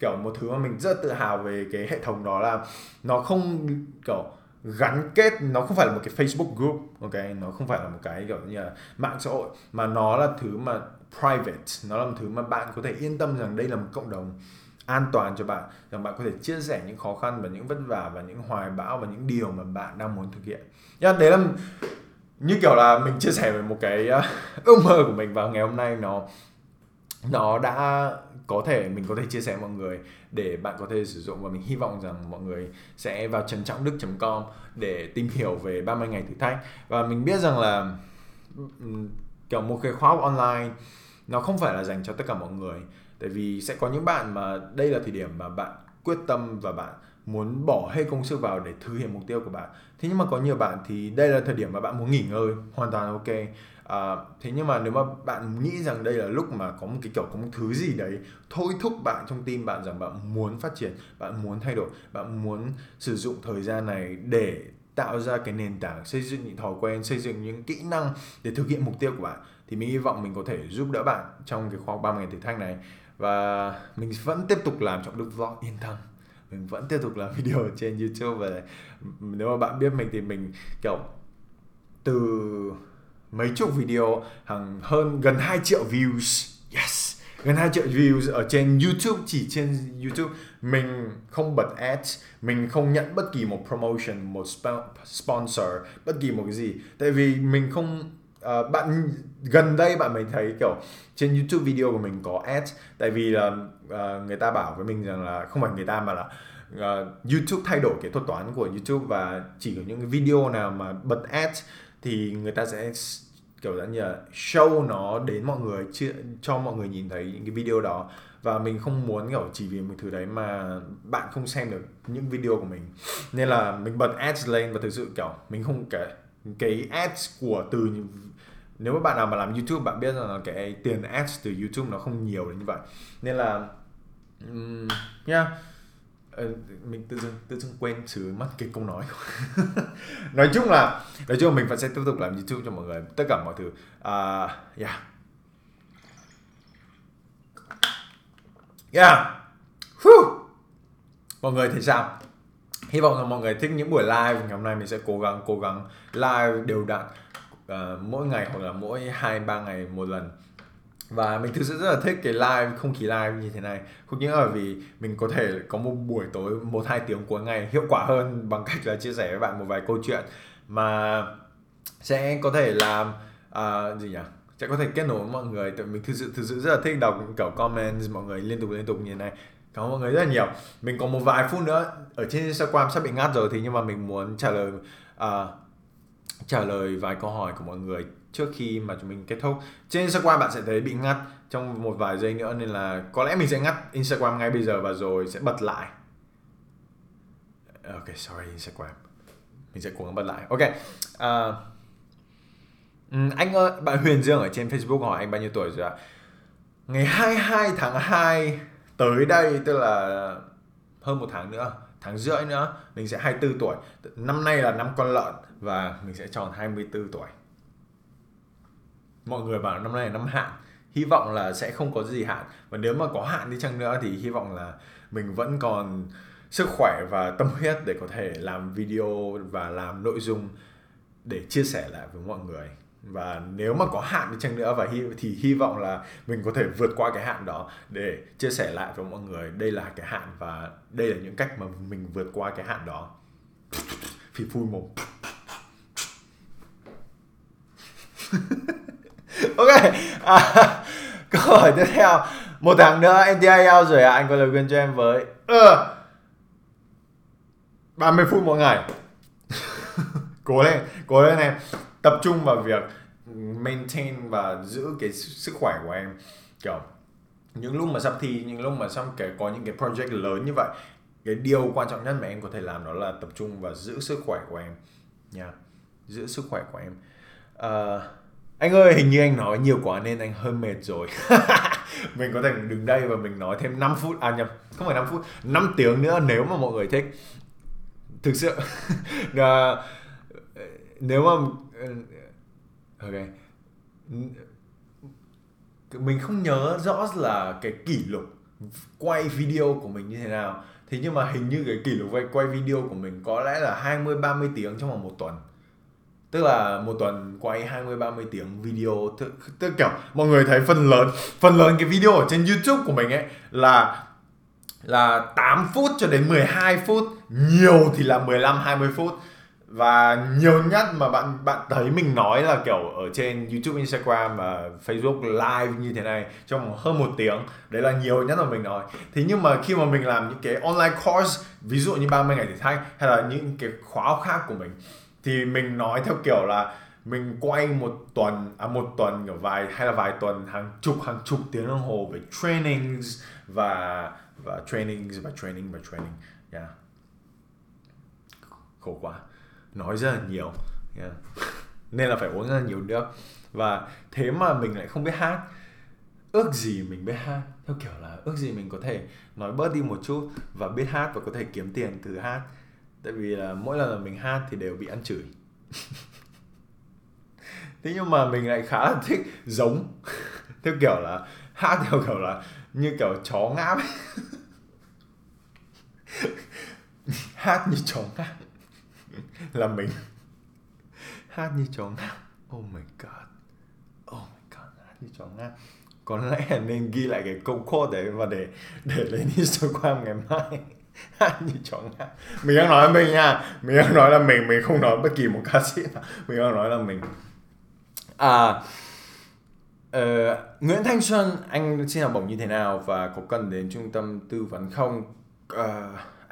kiểu một thứ mà mình rất tự hào về cái hệ thống đó là nó không kiểu gắn kết nó không phải là một cái Facebook group ok? Nó không phải là một cái kiểu như là mạng xã hội mà nó là thứ mà private. Nó là một thứ mà bạn có thể yên tâm rằng đây là một cộng đồng an toàn cho bạn rằng bạn có thể chia sẻ những khó khăn và những vất vả và những hoài bão và những điều mà bạn đang muốn thực hiện. Yeah, đấy là như kiểu là mình chia sẻ về một cái à, [laughs] ước mơ của mình vào ngày hôm nay nó nó đã có thể mình có thể chia sẻ với mọi người để bạn có thể sử dụng và mình hy vọng rằng mọi người sẽ vào trần trọng đức.com để tìm hiểu về 30 ngày thử thách. Và mình biết rằng là kiểu một cái khóa học online nó không phải là dành cho tất cả mọi người. Tại vì sẽ có những bạn mà đây là thời điểm mà bạn quyết tâm và bạn muốn bỏ hết công sức vào để thực hiện mục tiêu của bạn. Thế nhưng mà có nhiều bạn thì đây là thời điểm mà bạn muốn nghỉ ngơi hoàn toàn ok. À, thế nhưng mà nếu mà bạn nghĩ rằng đây là lúc mà có một cái kiểu có một thứ gì đấy thôi thúc bạn trong tim bạn rằng bạn muốn phát triển bạn muốn thay đổi bạn muốn sử dụng thời gian này để tạo ra cái nền tảng xây dựng những thói quen xây dựng những kỹ năng để thực hiện mục tiêu của bạn thì mình hy vọng mình có thể giúp đỡ bạn trong cái khóa 30 ngày thử thách này. Và mình vẫn tiếp tục làm trọng đức vlog yên tâm. Mình vẫn tiếp tục làm [laughs] video trên youtube và nếu mà bạn biết mình thì mình, kiểu, từ mấy chục video, hàng hơn gần 2 triệu views. Yes! Gần 2 triệu views ở trên YouTube, chỉ trên YouTube. Mình không bật ads, mình không nhận bất kỳ một promotion, một sponsor, bất kỳ một cái gì. Tại vì mình không uh, bạn gần đây bạn mới thấy kiểu trên YouTube video của mình có ads. Tại vì là uh, người ta bảo với mình rằng là không phải người ta mà là uh, YouTube thay đổi cái thuật toán của YouTube và chỉ có những cái video nào mà bật ads thì người ta sẽ kiểu dạng như là show nó đến mọi người cho mọi người nhìn thấy những cái video đó. Và mình không muốn kiểu chỉ vì một thứ đấy mà bạn không xem được những video của mình. Nên là mình bật ads lên và thực sự kiểu mình không cái cái ads của từ nếu mà bạn nào mà làm YouTube bạn biết rằng là cái tiền ads từ YouTube nó không nhiều đến như vậy. Nên là um, yeah ờ, mình tự dưng tự dưng quên chứ mất cái câu nói [laughs] nói chung là nói chung là mình vẫn sẽ tiếp tục làm youtube cho mọi người. Tất cả mọi thứ. Uh, yeah yeah Whew. mọi người thấy sao? Hy vọng là mọi người thích những buổi live. Ngày hôm nay mình sẽ cố gắng cố gắng live đều đặn uh, mỗi ngày hoặc là mỗi hai ba ngày một lần. Và mình thực sự rất là thích cái live không khí live như thế này. Không những là vì mình có thể có một buổi tối một hai tiếng cuối ngày hiệu quả hơn bằng [laughs] cách là chia sẻ với bạn một vài câu chuyện mà sẽ có thể làm uh, gì nhỉ? Sẽ có thể kết nối với mọi người. Tại mình thực sự thực sự rất là thích đọc kiểu comments mọi người liên tục liên tục như thế này. Cảm ơn mọi người rất là nhiều. Mình còn một vài phút nữa. Ở trên Instagram sắp bị ngắt rồi thì nhưng mà mình muốn trả lời uh, trả lời vài câu hỏi của mọi người trước khi mà chúng mình kết thúc. Trên Instagram bạn sẽ thấy bị ngắt trong một vài giây nữa nên là có lẽ mình sẽ ngắt Instagram ngay bây giờ và rồi sẽ bật lại. Ok sorry Instagram. Mình sẽ cố gắng bật lại. Ok uh, anh ơi bạn Huyền Dương ở trên Facebook hỏi anh bao nhiêu tuổi rồi ạ? Ngày 22 tháng 2 tới đây tức là hơn một tháng nữa tháng rưỡi nữa, mình sẽ 24 tuổi. Năm nay là năm con lợn và mình sẽ tròn 24 tuổi. Mọi người bảo năm nay là năm hạn. Hy vọng là sẽ không có gì hạn. Và nếu mà có hạn đi chăng nữa thì hy vọng là mình vẫn còn sức khỏe và tâm huyết để có thể làm video và làm nội dung để chia sẻ lại với mọi người và nếu mà có hạn đi chăng nữa và hy, thì hy vọng là mình có thể vượt qua cái hạn đó để chia sẻ lại với mọi người đây là cái hạn và đây là những cách mà mình vượt qua cái hạn đó. [laughs] Phì phui mồm. [laughs] Ok. À, [laughs] câu hỏi tiếp theo. Một tháng nữa em rồi à anh có lời khuyên cho em với. Ờ, 30 phút mỗi ngày. Cố lên cố lên em tập trung vào việc maintain và giữ cái sức khỏe của em. Kiểu những lúc mà sắp thi những lúc mà sắp cái có những cái project lớn như vậy cái điều quan trọng nhất mà em có thể làm đó là tập trung và giữ sức khỏe của em. Nha yeah. giữ sức khỏe của em. Uh, anh ơi hình như anh nói nhiều quá nên anh hơi mệt rồi. [laughs] Mình có thể đứng đây và mình nói thêm 5 phút à nhầm không phải 5 phút 5 tiếng nữa nếu mà mọi người thích. Thực sự uh, [laughs] nếu mà Ờ, ok. Mình không nhớ rõ là cái kỷ lục quay video của mình như thế nào. Thế nhưng mà hình như cái kỷ lục quay, quay video của mình có lẽ là 20 30 tiếng trong vòng một tuần. Tức là một tuần quay 20 30 tiếng video. Tức, tức kiểu mọi người thấy phần lớn phần lớn cái video ở trên YouTube của mình ấy là là 8 phút cho đến 12 phút. Nhiều thì là 15 20 phút và nhiều nhất mà bạn bạn thấy mình nói là kiểu ở trên YouTube, Instagram và Facebook live như thế này trong hơn một tiếng đấy là nhiều nhất mà mình nói. Thế nhưng mà khi mà mình làm những cái online course ví dụ như 30 ngày thử thách hay là những cái khóa học khác của mình thì mình nói theo kiểu là mình quay một tuần à một tuần kiểu vài hay là vài tuần hàng chục hàng chục tiếng đồng hồ về trainings và và trainings và training và training. Yeah. Khổ quá nói rất là nhiều. Yeah. nên là phải uống rất là nhiều nước. Và thế mà mình lại không biết hát, ước gì mình biết hát. Theo kiểu là ước gì mình có thể nói bớt đi một chút và biết hát và có thể kiếm tiền từ hát. Tại vì là mỗi lần là mình hát thì đều bị ăn chửi. [laughs] Thế nhưng mà mình lại khá là thích giống. [laughs] Theo kiểu là hát theo kiểu là như kiểu chó ngáp [laughs] hát như chó ngáp. [laughs] là mình. [laughs] Hát như chó ngáp. Oh my god. Oh my god hát như chó ngáp. Có lẽ nên ghi lại cái câu quote đấy và để để lên Instagram ngày mai. [laughs] Hát như chó ngáp. Mình đang nói là mình nha. Mình đang nói là mình mình không nói bất kỳ một ca sĩ nào. Mình đang nói là mình. À Uh, Nguyễn Thanh Xuân, anh xin học bổng như thế nào và có cần đến trung tâm tư vấn không? Uh,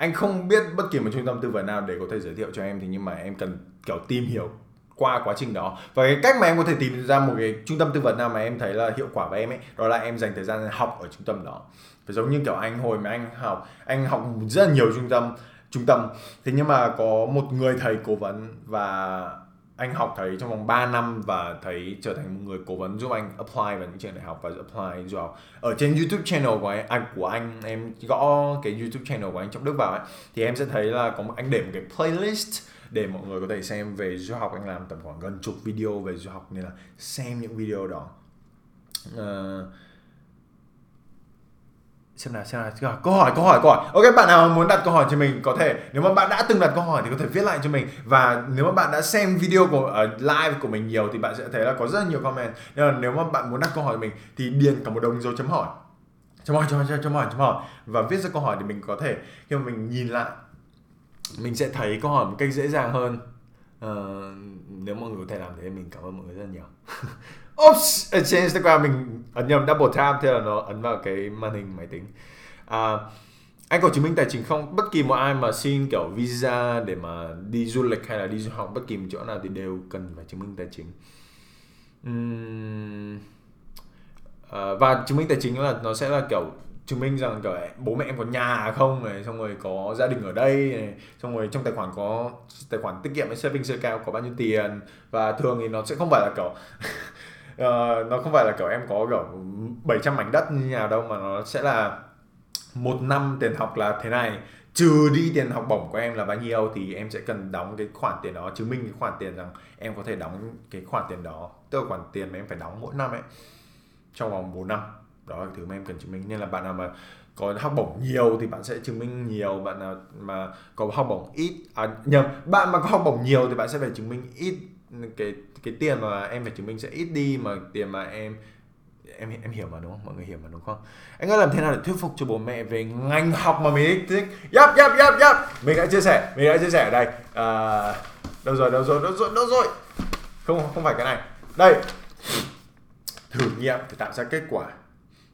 anh không biết bất kỳ một trung tâm tư vấn nào để có thể giới thiệu cho em thì nhưng mà em cần kiểu tìm hiểu qua quá trình đó. Và cái cách mà em có thể tìm ra một cái trung tâm tư vấn nào mà em thấy là hiệu quả với em ấy, đó là em dành thời gian học ở trung tâm đó. Phải giống như kiểu anh, hồi mà anh học anh học rất là nhiều trung tâm trung tâm. Thế nhưng mà có một người thầy cố vấn và anh học thấy trong vòng 3 năm và thấy trở thành một người cố vấn giúp anh apply vào những trường đại học và apply du học. Ở trên YouTube channel của anh, anh của anh em gõ cái YouTube channel của anh trong Đức vào ấy thì em sẽ thấy là có một anh để một cái playlist để mọi người có thể xem về du học. Anh làm tầm khoảng gần chục video về du học nên là xem những video đó. Uh, xem nào xem nào. Câu hỏi câu hỏi câu hỏi. Ok bạn nào muốn đặt câu hỏi cho mình có thể. Nếu mà bạn đã từng đặt câu hỏi thì có thể viết lại cho mình. Và nếu mà bạn đã xem video của uh, live của mình nhiều thì bạn sẽ thấy là có rất nhiều comment. Nên là nếu mà bạn muốn đặt câu hỏi cho mình thì điền cả một đồng dấu chấm hỏi. Chấm hỏi chấm hỏi chấm hỏi chấm hỏi và viết ra câu hỏi để mình có thể khi mà mình nhìn lại mình sẽ thấy câu hỏi một cách dễ dàng hơn. Uh, nếu mọi người có thể làm thế mình cảm ơn mọi người rất nhiều. [laughs] Oops, ở trên Instagram mình ấn nhầm double tap thế là nó ấn vào cái màn hình máy tính. À, anh có chứng minh tài chính không bất kỳ một ai mà xin kiểu visa để mà đi du lịch hay là đi du học bất kỳ một chỗ nào thì đều cần phải chứng minh tài chính. Uhm, à, và chứng minh tài chính là nó sẽ là kiểu chứng minh rằng kiểu bố mẹ em có nhà không? Này xong rồi có gia đình ở đây này xong rồi trong tài khoản có tài khoản tiết kiệm hay savings account có bao nhiêu tiền? Và thường thì nó sẽ không phải là kiểu [laughs] uh, nó không phải là kiểu em có kiểu 700 mảnh đất như nào đâu mà nó sẽ là một năm tiền học là thế này. Trừ đi tiền học bổng của em là bao nhiêu thì em sẽ cần đóng cái khoản tiền đó chứng minh cái khoản tiền rằng em có thể đóng cái khoản tiền đó. Tức là khoản tiền mà em phải đóng mỗi năm ấy trong vòng 4 năm. Đó là thứ mà em cần chứng minh. Nên là bạn nào mà có học bổng nhiều thì bạn sẽ chứng minh nhiều. Bạn nào mà có học bổng ít à, nhầm bạn mà có học bổng nhiều thì bạn sẽ phải chứng minh ít cái cái tiền mà em phải chứng minh sẽ ít đi mà tiền mà em em em hiểu mà đúng không? Mọi người hiểu mà đúng không? Anh ơi làm thế nào để thuyết phục cho bố mẹ về ngành học mà mình thích? Yep yep yep yep mình đã chia sẻ mình đã chia sẻ. Ở đây à, đâu rồi đâu rồi đâu rồi đâu rồi? Không không phải cái này. Đây. Thử nghiệm để tạo ra kết quả.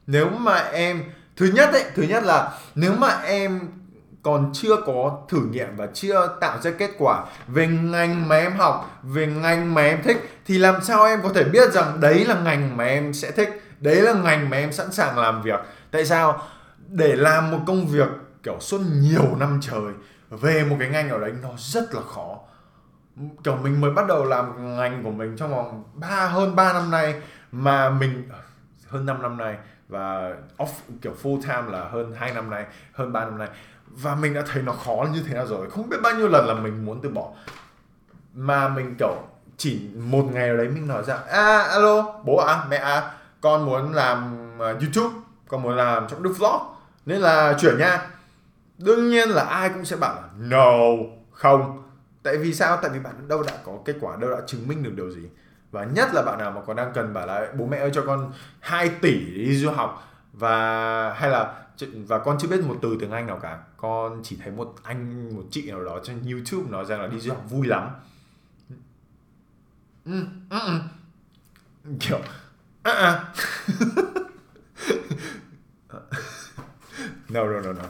Nếu mà em thứ nhất ấy thứ nhất là nếu mà em còn chưa có thử nghiệm và chưa tạo ra kết quả về ngành mà em học, về ngành mà em thích, thì làm sao em có thể biết rằng đấy là ngành mà em sẽ thích, đấy là ngành mà em sẵn sàng làm việc? Tại sao? Để làm một công việc, kiểu, suốt nhiều năm trời, về một cái ngành ở đấy nó rất là khó. Kiểu, mình mới bắt đầu làm ngành của mình trong vòng ba, hơn 3 năm nay, mà mình ờ, hơn 5 năm nay và off, kiểu, full time là hơn 2 năm nay, hơn 3 năm nay và mình đã thấy nó khó như thế nào rồi. Không biết bao nhiêu lần là mình muốn từ bỏ. Mà mình kiểu chỉ một ngày đấy mình nói ra a alo bố à mẹ à con muốn làm uh, youtube con muốn làm trong đức vlog nên là chuyển nha. Đương nhiên là ai cũng sẽ bảo là no không. Tại vì sao? Tại vì bạn đâu đã có kết quả đâu đã chứng minh được điều gì. Và nhất là bạn nào mà còn đang cần bảo là bố mẹ ơi cho con 2 tỷ đi du học và hay là và con chưa biết một từ tiếng Anh nào cả. Con chỉ thấy một anh một chị nào đó trên YouTube nói rằng là đi du học vui lắm. Ừ, ừ, ừ. kiểu ừ, ừ. [laughs] no no no no.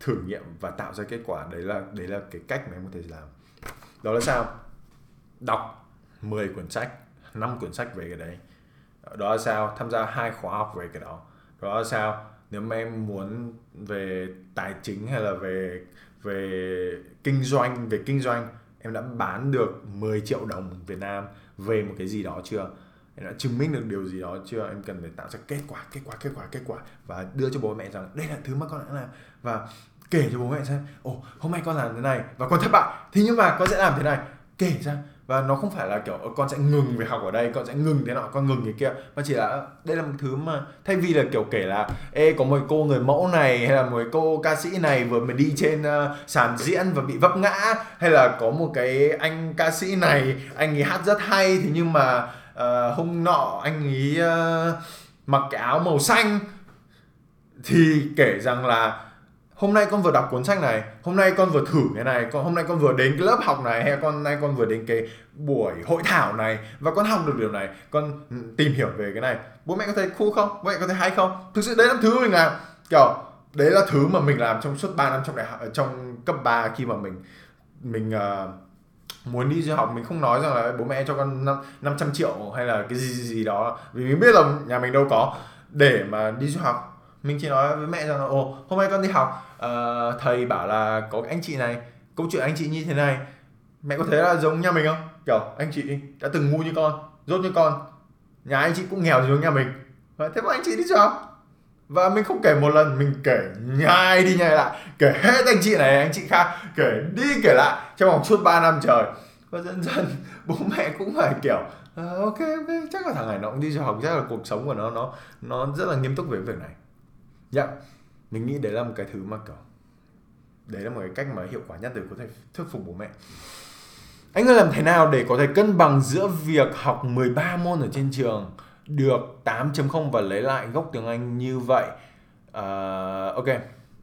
Thử nghiệm và tạo ra kết quả. Đấy là đấy là cái cách mà em có thể làm. Đó là sao? Đọc 10 cuốn sách 5 cuốn sách về cái đấy. Đó là sao? Tham gia hai khóa học về cái đó. Đó là sao? Nếu mà em muốn về tài chính hay là về về kinh doanh, về kinh doanh, em đã bán được 10 triệu đồng Việt Nam về một cái gì đó chưa? Em đã chứng minh được điều gì đó chưa? Em cần phải tạo ra kết quả kết quả kết quả kết quả và đưa cho bố mẹ rằng đây là thứ mà con đã làm và kể cho bố mẹ xem, ồ, hôm nay con làm thế này và con thất bại. Thì nhưng mà con sẽ làm thế này, kể ra và nó không phải là kiểu ờ, con sẽ ngừng việc học ở đây con sẽ ngừng thế nọ con ngừng cái kia. Mà chỉ là ờ, đây là một thứ mà thay vì là kiểu kể là ê có một cô người mẫu này hay là một cô ca sĩ này vừa mới đi trên uh, sàn diễn và bị vấp ngã hay là có một cái anh ca sĩ này anh ấy hát rất hay thế nhưng mà uh, hôm nọ anh ấy uh, mặc cái áo màu xanh. Thì kể rằng là hôm nay con vừa đọc cuốn sách này hôm nay con vừa thử cái này con hôm nay con vừa đến cái lớp học này hay con nay con vừa đến cái buổi hội thảo này và con học được điều này con ừ, tìm hiểu về cái này. Bố mẹ có thấy cool không? Bố mẹ có thấy hay không? Thực sự đấy là thứ mình làm. Kiểu đấy là thứ mà mình làm trong suốt 3 năm trong đại học ờ, trong cấp 3 khi mà mình mình uh, muốn đi du học. Mình không nói rằng là bố mẹ cho con 5, 500 triệu hay là cái gì gì, gì đó. Vì mình biết là nhà mình đâu có để mà đi du học mình chỉ nói với mẹ rằng là ồ hôm nay con đi học. Uh, thầy bảo là có anh chị này câu chuyện anh chị như thế này mẹ có thấy là giống nhà mình không? Kiểu anh chị đã từng ngu như con rốt như con nhà anh chị cũng nghèo giống nhà mình. Thế mà anh chị đi sao và mình không kể một lần mình kể nhai đi nhai lại kể hết anh chị này anh chị khác kể đi kể lại trong vòng suốt 3 năm trời. Và dần dần bố mẹ cũng phải kiểu uh, ok ok chắc là thằng này nó cũng đi du học chắc là cuộc sống của nó nó nó rất là nghiêm túc về việc này dạ. Yeah. mình nghĩ đấy là một cái thứ mà kiểu đấy là một cái cách mà hiệu quả nhất để có thể thuyết phục bố mẹ. Anh ơi làm thế nào để có thể cân bằng giữa việc học 13 môn ở trên trường được 8.0 và lấy lại gốc tiếng Anh như vậy? Uh, ok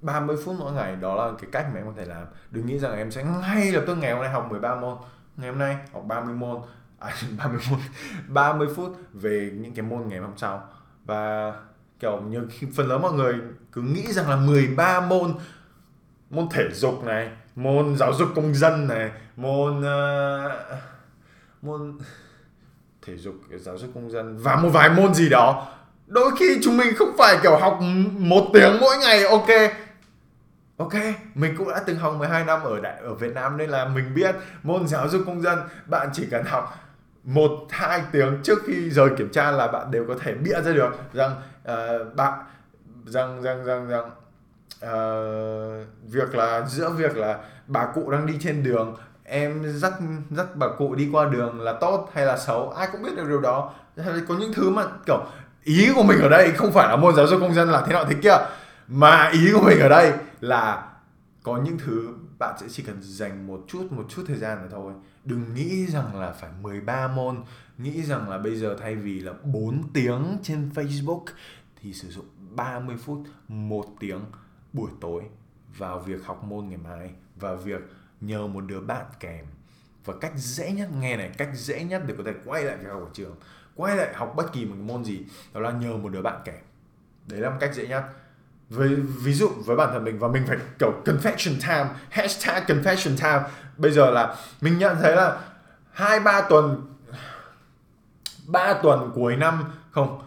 30 phút mỗi ngày đó là cái cách mà em có thể làm. Đừng nghĩ rằng em sẽ ngay lập tức ngày hôm nay học 13 môn. Ngày hôm nay học 30 môn. À 30 môn 30 phút về những cái môn ngày hôm sau. Và kiểu như phần lớn mọi người cứ nghĩ rằng là 13 môn môn thể dục này môn giáo dục công dân này môn uh, môn thể dục giáo dục công dân và một vài môn gì đó. Đôi khi chúng mình không phải kiểu học một tiếng mỗi ngày ok. Ok mình cũng đã từng học 12 năm ở đại ở Việt Nam nên là mình biết môn giáo dục công dân bạn chỉ cần học một hai tiếng trước khi rời kiểm tra là bạn đều có thể bịa ra được rằng uh, bạn rằng rằng rằng rằng uh, việc là giữa việc là bà cụ đang đi trên đường em dắt dắt bà cụ đi qua đường là tốt hay là xấu ai cũng biết được điều đó. Có những thứ mà kiểu ý của mình ở đây không phải là môn giáo dục công dân là thế nào thế kia mà ý của mình ở đây là có những thứ bạn sẽ chỉ cần dành một chút một chút thời gian là thôi đừng nghĩ rằng là phải 13 môn, nghĩ rằng là bây giờ thay vì là 4 tiếng trên Facebook thì sử dụng 30 phút, một tiếng buổi tối vào việc học môn ngày mai và việc nhờ một đứa bạn kèm. Và cách dễ nhất, nghe này, cách dễ nhất để có thể quay lại việc học ở trường, quay lại học bất kỳ một môn gì đó là nhờ một đứa bạn kèm. Đấy là một cách dễ nhất với, ví dụ với bản thân mình và mình phải, kiểu, confession time, hashtag confession time. Bây giờ là mình nhận thấy là hai, ba tuần ba tuần cuối năm, không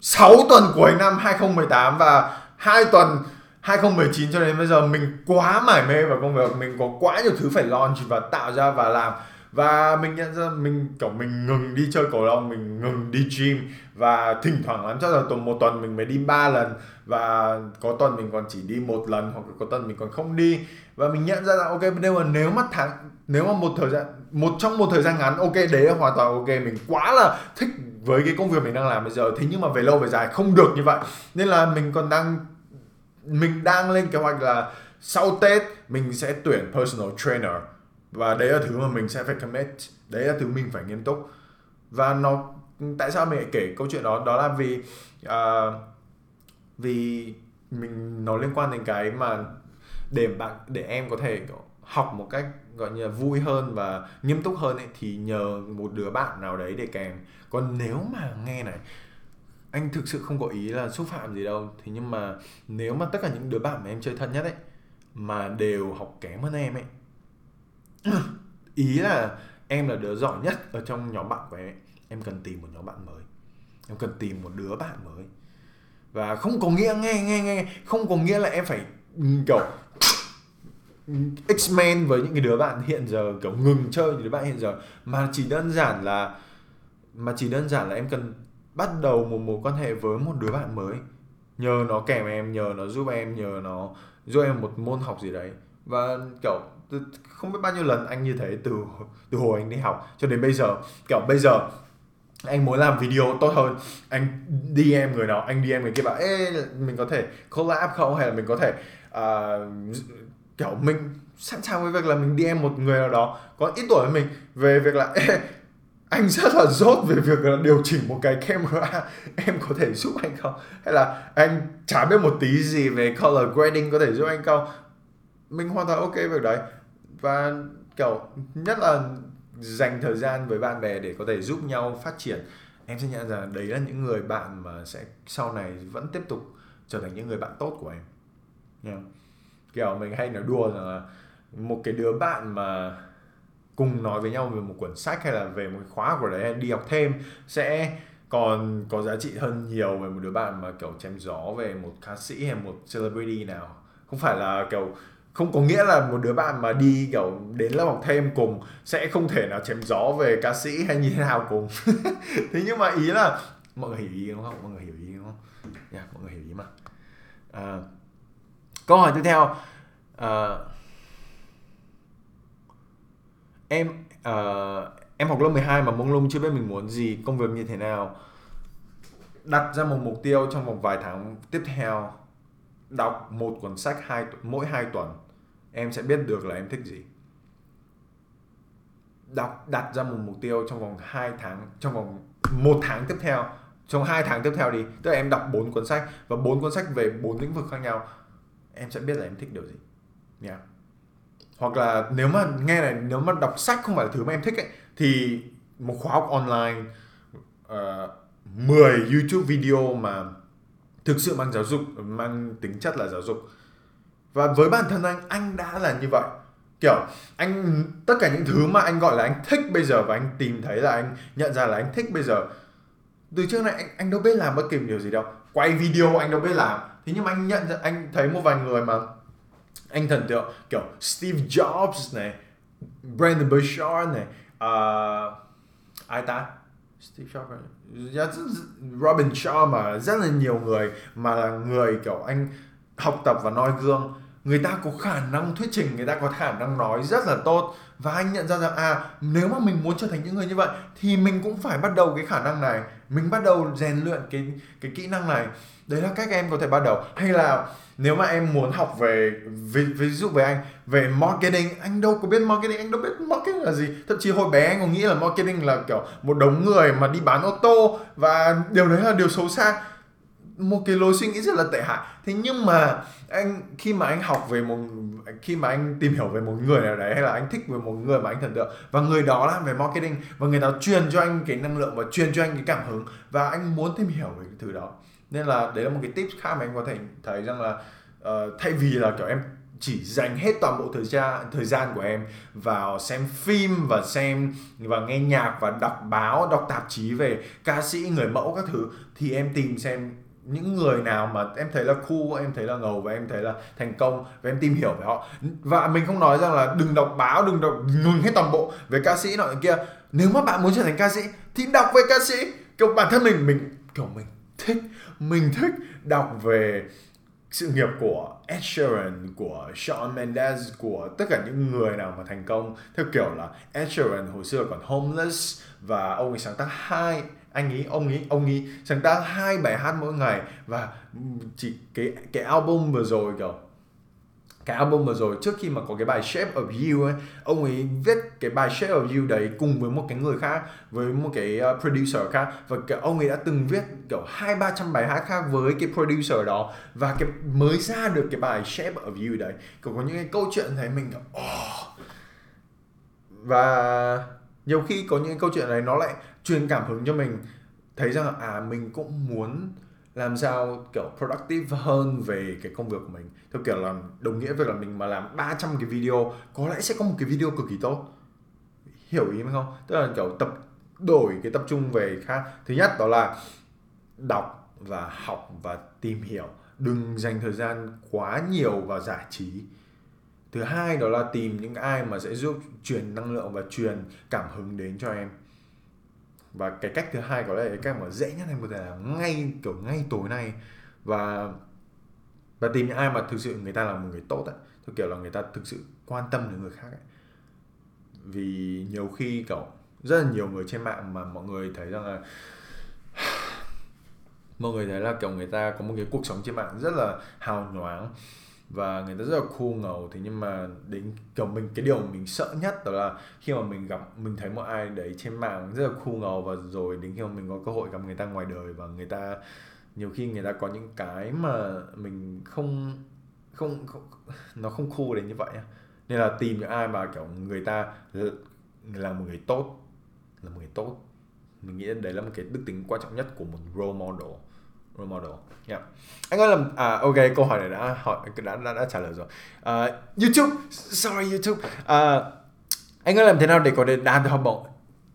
6 tuần cuối năm 2018 và hai tuần 2019 cho đến bây giờ mình quá mải mê vào công việc. Mình có quá nhiều thứ phải launch và tạo ra và làm và mình nhận ra mình, kiểu, mình ngừng đi chơi cầu lông, mình ngừng đi gym. Và thỉnh thoảng lắm, chắc là tuần một tuần mình mới đi ba lần. Và có tuần mình còn chỉ đi một lần hoặc có tuần mình còn không đi. Và mình nhận ra là, ok, nếu mà nếu mà tháng, nếu mà một thời gian, một trong một thời gian ngắn, ok, đấy là hoàn toàn ok. Mình quá là thích với cái công việc mình đang làm bây giờ. Thế nhưng mà về lâu về dài không được như vậy. Nên là mình còn đang, mình đang lên kế hoạch là sau Tết mình sẽ tuyển personal trainer và đấy là thứ mà mình sẽ phải commit. Đấy là thứ mình phải nghiêm túc. Và nó tại sao mình lại kể câu chuyện đó? Đó là vì uh, vì mình nó liên quan đến cái mà để bạn để em có thể học một cách gọi như là vui hơn và nghiêm túc hơn ấy, thì nhờ một đứa bạn nào đấy để kèm. Còn nếu mà nghe này anh thực sự không có ý là xúc phạm gì đâu. Thế nhưng mà nếu mà tất cả những đứa bạn mà em chơi thân nhất ấy mà đều học kém hơn em ấy ý là em là đứa giỏi nhất ở trong nhóm bạn của em ấy. em cần tìm một nhóm bạn mới. Em cần tìm một đứa bạn mới. Và không có nghĩa, nghe nghe nghe không có nghĩa là em phải kiểu X-Men với những cái đứa bạn hiện giờ, kiểu, ngừng chơi những đứa bạn hiện giờ. Mà chỉ đơn giản là, mà chỉ đơn giản là em cần bắt đầu một mối quan hệ với một đứa bạn mới. Nhờ nó kèm em, nhờ nó giúp em, nhờ nó giúp em một môn học gì đấy. Và, kiểu không biết bao nhiêu lần anh như thế từ từ hồi anh đi học cho đến bây giờ. Kiểu bây giờ anh muốn làm video tốt hơn anh DM người nào anh DM người kia bảo ê mình có thể collab không? Hay là mình có thể uh, kiểu mình sẵn sàng với việc là mình DM một người nào đó có ít tuổi hơn mình. Về việc là ê, anh rất là dốt về việc là điều chỉnh một cái camera em có thể giúp anh không? Hay là anh chả biết một tí gì về color grading có thể giúp anh không? Mình hoàn toàn ok việc đấy và kiểu nhất là dành thời gian với bạn bè để có thể giúp nhau phát triển, em sẽ nhận ra đấy là những người bạn mà sẽ sau này vẫn tiếp tục trở thành những người bạn tốt của em yeah. kiểu mình hay nói đùa rằng là một cái đứa bạn mà cùng nói với nhau về một cuốn sách hay là về một khóa của đấy đi học thêm sẽ còn có giá trị hơn nhiều về một đứa bạn mà kiểu chém gió về một ca sĩ hay một celebrity nào không phải là kiểu không có nghĩa là một đứa bạn mà đi kiểu đến lớp học thêm cùng sẽ không thể nào chém gió về ca sĩ hay như thế nào cùng. [laughs] Thế nhưng mà ý là mọi người hiểu ý đúng không? Mọi người hiểu ý đúng không? Yeah, mọi người hiểu ý mà. À, câu hỏi tiếp theo. À, em à, em học lớp 12 mà mông lung chưa biết mình muốn gì công việc như thế nào? Đặt ra một mục tiêu trong vòng vài tháng tiếp theo đọc một cuốn sách hai mỗi hai tuần em sẽ biết được là em thích gì. Đọc đặt ra một mục tiêu trong vòng 2 tháng trong vòng một tháng tiếp theo trong hai tháng tiếp theo đi. Tức là em đọc bốn cuốn sách và bốn cuốn sách về bốn lĩnh vực khác nhau em sẽ biết là em thích điều gì. Nha. Yeah. hoặc là nếu mà nghe này nếu mà đọc sách không phải là thứ mà em thích ấy thì một khóa học online ờ, uh, 10 YouTube video mà thực sự mang giáo dục mang tính chất là giáo dục. Và với bản thân anh anh đã là như vậy. Kiểu anh tất cả những thứ mà anh gọi là anh thích bây giờ và anh tìm thấy là anh nhận ra là anh thích bây giờ từ trước này anh, anh đâu biết làm bất kỳ điều gì đâu. Quay video anh đâu biết làm. Thế nhưng mà anh nhận ra anh thấy một vài người mà anh thần tượng kiểu Steve Jobs này Brandon Burchard này uh, ai ta? Steve Jobs Robin Sharma mà rất là nhiều người mà là người kiểu anh học tập và noi gương, người ta có khả năng thuyết trình, người ta có khả năng nói rất là tốt. Và anh nhận ra rằng à nếu mà mình muốn trở thành những người như vậy thì mình cũng phải bắt đầu cái khả năng này. Mình bắt đầu rèn luyện cái cái kỹ năng này đấy là cách em có thể bắt đầu. Hay là nếu mà em muốn học về ví, ví dụ về anh về marketing anh đâu có biết marketing anh đâu biết marketing là gì. Thậm chí hồi bé anh còn nghĩ là marketing là kiểu một đống người mà đi bán ô tô và điều đấy là điều xấu xa. Một cái lối suy nghĩ rất là tệ hại. Thế nhưng mà anh khi mà anh học về một khi mà anh tìm hiểu về một người nào đấy hay là anh thích về một người mà anh thần tượng và người đó làm về marketing và người đó truyền cho anh cái năng lượng và truyền cho anh cái cảm hứng và anh muốn tìm hiểu về cái thứ đó nên là đấy là một cái tip khác mà em có thể thấy rằng là uh, thay vì là kiểu em chỉ dành hết toàn bộ thời gian thời gian của em vào xem phim và xem và nghe nhạc và đọc báo đọc tạp chí về ca sĩ người mẫu các thứ thì em tìm xem những người nào mà em thấy là cool em thấy là ngầu và em thấy là thành công và em tìm hiểu về họ. Và mình không nói rằng là đừng đọc báo đừng đọc ngừng hết toàn bộ về ca sĩ nọ kia. Nếu mà bạn muốn trở thành ca sĩ thì đọc về ca sĩ. Kiểu bản thân mình mình kiểu mình thích mình thích đọc về sự nghiệp của Ed Sheeran, của Shawn Mendes, của tất cả những người nào mà thành công. Theo kiểu là Ed Sheeran hồi xưa còn homeless và ông ấy sáng tác hai anh nghĩ ông nghĩ ông ấy sáng tác hai bài hát mỗi ngày. Và chỉ cái cái album vừa rồi kiểu cái album vừa rồi, trước khi mà có cái bài Shape of You ấy, ông ấy viết cái bài Shape of You đấy cùng với một cái người khác, với một cái ờ, producer khác. Và cái ông ấy đã từng viết kiểu hai, ba trăm bài hát khác với cái producer đó. Và cái, mới ra được cái bài Shape of You đấy, kiểu có những cái câu chuyện thấy mình oh. và nhiều khi có những câu chuyện này nó lại truyền cảm hứng cho mình. Thấy rằng à mình cũng muốn làm sao, kiểu, productive hơn về cái công việc của mình. Theo kiểu là đồng nghĩa với là mình mà làm 300 cái video, có lẽ sẽ có một cái video cực kỳ tốt. Hiểu ý mình không? Tức là, kiểu, tập, đổi cái tập trung về khác. Thứ nhất đó là đọc và học và tìm hiểu. Đừng dành thời gian quá nhiều vào giải trí. Thứ hai đó là tìm những ai mà sẽ giúp truyền năng lượng và truyền cảm hứng đến cho em và cái cách thứ hai có lẽ là cái cách mà dễ nhất em có thể làm ngay, kiểu, ngay tối nay. Và và tìm những ai mà thực sự người ta là một người tốt ấy theo kiểu là người ta thực sự quan tâm đến người khác ấy. Vì nhiều khi, kiểu, rất là nhiều người trên mạng mà mọi người thấy rằng là [sighs] mọi người thấy là, kiểu, người ta có một cái cuộc sống trên mạng rất là hào nhoáng và người ta rất là cool ngầu. Thế nhưng mà đến kiểu mình cái điều mình sợ nhất đó là khi mà mình gặp mình thấy một ai đấy trên mạng rất là cool ngầu và rồi đến khi mà mình có cơ hội gặp người ta ngoài đời và người ta nhiều khi người ta có những cái mà mình không không, không nó không cool đến như vậy nên là tìm những ai mà kiểu người ta là một người tốt là một người tốt. Mình nghĩ đấy là một cái đức tính quan trọng nhất của một role model role model. Yeah. Anh ơi làm à ok câu hỏi này đã hỏi đã đã, đã trả lời rồi. Uh, YouTube, sorry YouTube. Uh, anh ơi làm thế nào để có thể đạt được học bổng?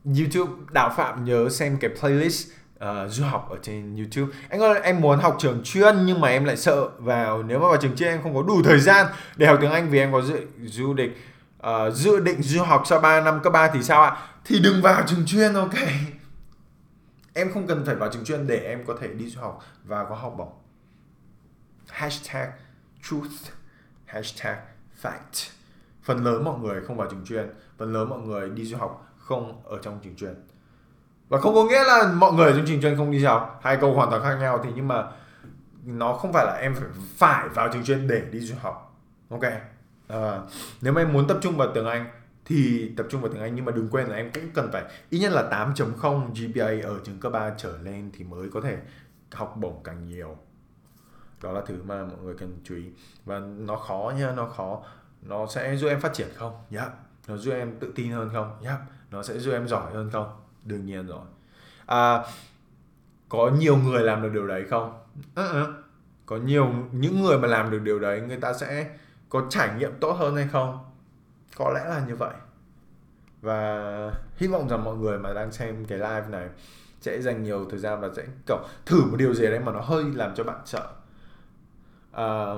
YouTube đào Phạm nhớ xem cái playlist uh, du học ở trên YouTube. Anh ơi em muốn học trường chuyên nhưng mà em lại sợ vào nếu mà vào trường chuyên em không có đủ thời gian để học tiếng Anh vì em có dự du định uh, dự định du học sau 3 năm cấp 3 thì sao ạ? Thì đừng vào trường chuyên ok em không cần phải vào trường chuyên để em có thể đi du học và có học bổng. Hashtag truth. Hashtag fact. Phần lớn mọi người không vào trường chuyên phần lớn mọi người đi du học không ở trong trường chuyên. Và không có nghĩa là mọi người trong trường chuyên không đi du học. Hai câu hoàn toàn khác nhau thì nhưng mà nó không phải là em phải phải vào trường chuyên để đi du học. Ok. À, nếu mà em muốn tập trung vào tiếng anh thì tập trung vào tiếng Anh nhưng mà đừng quên là em cũng cần phải ít nhất là 8.0 GPA ở trường cấp 3 trở lên thì mới có thể học bổng càng nhiều. Đó là thứ mà mọi người cần chú ý. Và nó khó nha nó khó. Nó sẽ giúp em phát triển không? Yeah. nó giúp em tự tin hơn không? Yeah. nó sẽ giúp em giỏi hơn không? Đương nhiên rồi. À, có nhiều người làm được điều đấy không? Uh-uh. có nhiều những người mà làm được điều đấy người ta sẽ có trải nghiệm tốt hơn hay không? Có lẽ là như vậy. Và hy vọng rằng mọi người mà đang xem cái live này sẽ dành nhiều thời gian và sẽ kiểu thử một điều gì đấy mà nó hơi làm cho bạn sợ. À,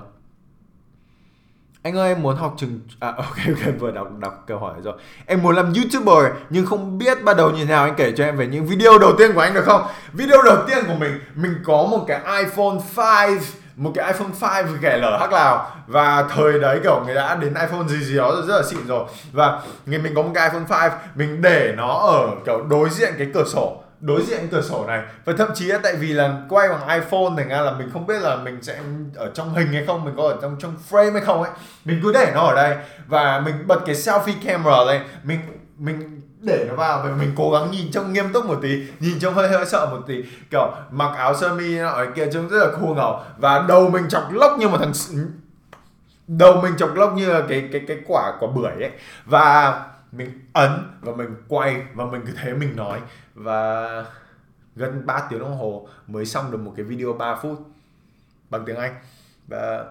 anh ơi em muốn học trường à [laughs] ok ok vừa đọc đọc câu hỏi rồi. Em muốn làm youtuber nhưng không biết bắt đầu như thế nào. Anh kể cho em về những video đầu tiên của anh được không? Video đầu tiên của mình mình có một cái iPhone 5 một cái iPhone 5 kẻ lở hắc lào. Và thời đấy, kiểu, người đã đến iPhone gì gì đó rất là xịn rồi. Và người mình có một cái iPhone 5 mình để nó ở, kiểu, đối diện cái cửa sổ, đối diện cửa sổ này. Và thậm chí là tại vì là quay bằng iPhone thành ra là mình không biết là mình sẽ ở trong hình hay không, mình có ở trong trong frame hay không ấy. Mình cứ để nó ở đây và mình bật cái selfie camera lên. Mình mình để nó vào, và mình cố gắng nhìn trông nghiêm túc một tí, nhìn trông hơi hơi sợ một tí. Kiểu, mặc áo sơ mi ở kia trông rất là khu ngầu. Và đầu mình chọc lốc như một thằng đầu mình chọc lốc như là cái cái cái quả quả bưởi ấy. Và mình ấn, và mình quay, và mình cứ thế mình nói. Và gần 3 tiếng đồng hồ mới xong được một cái video 3 phút bằng tiếng Anh. Và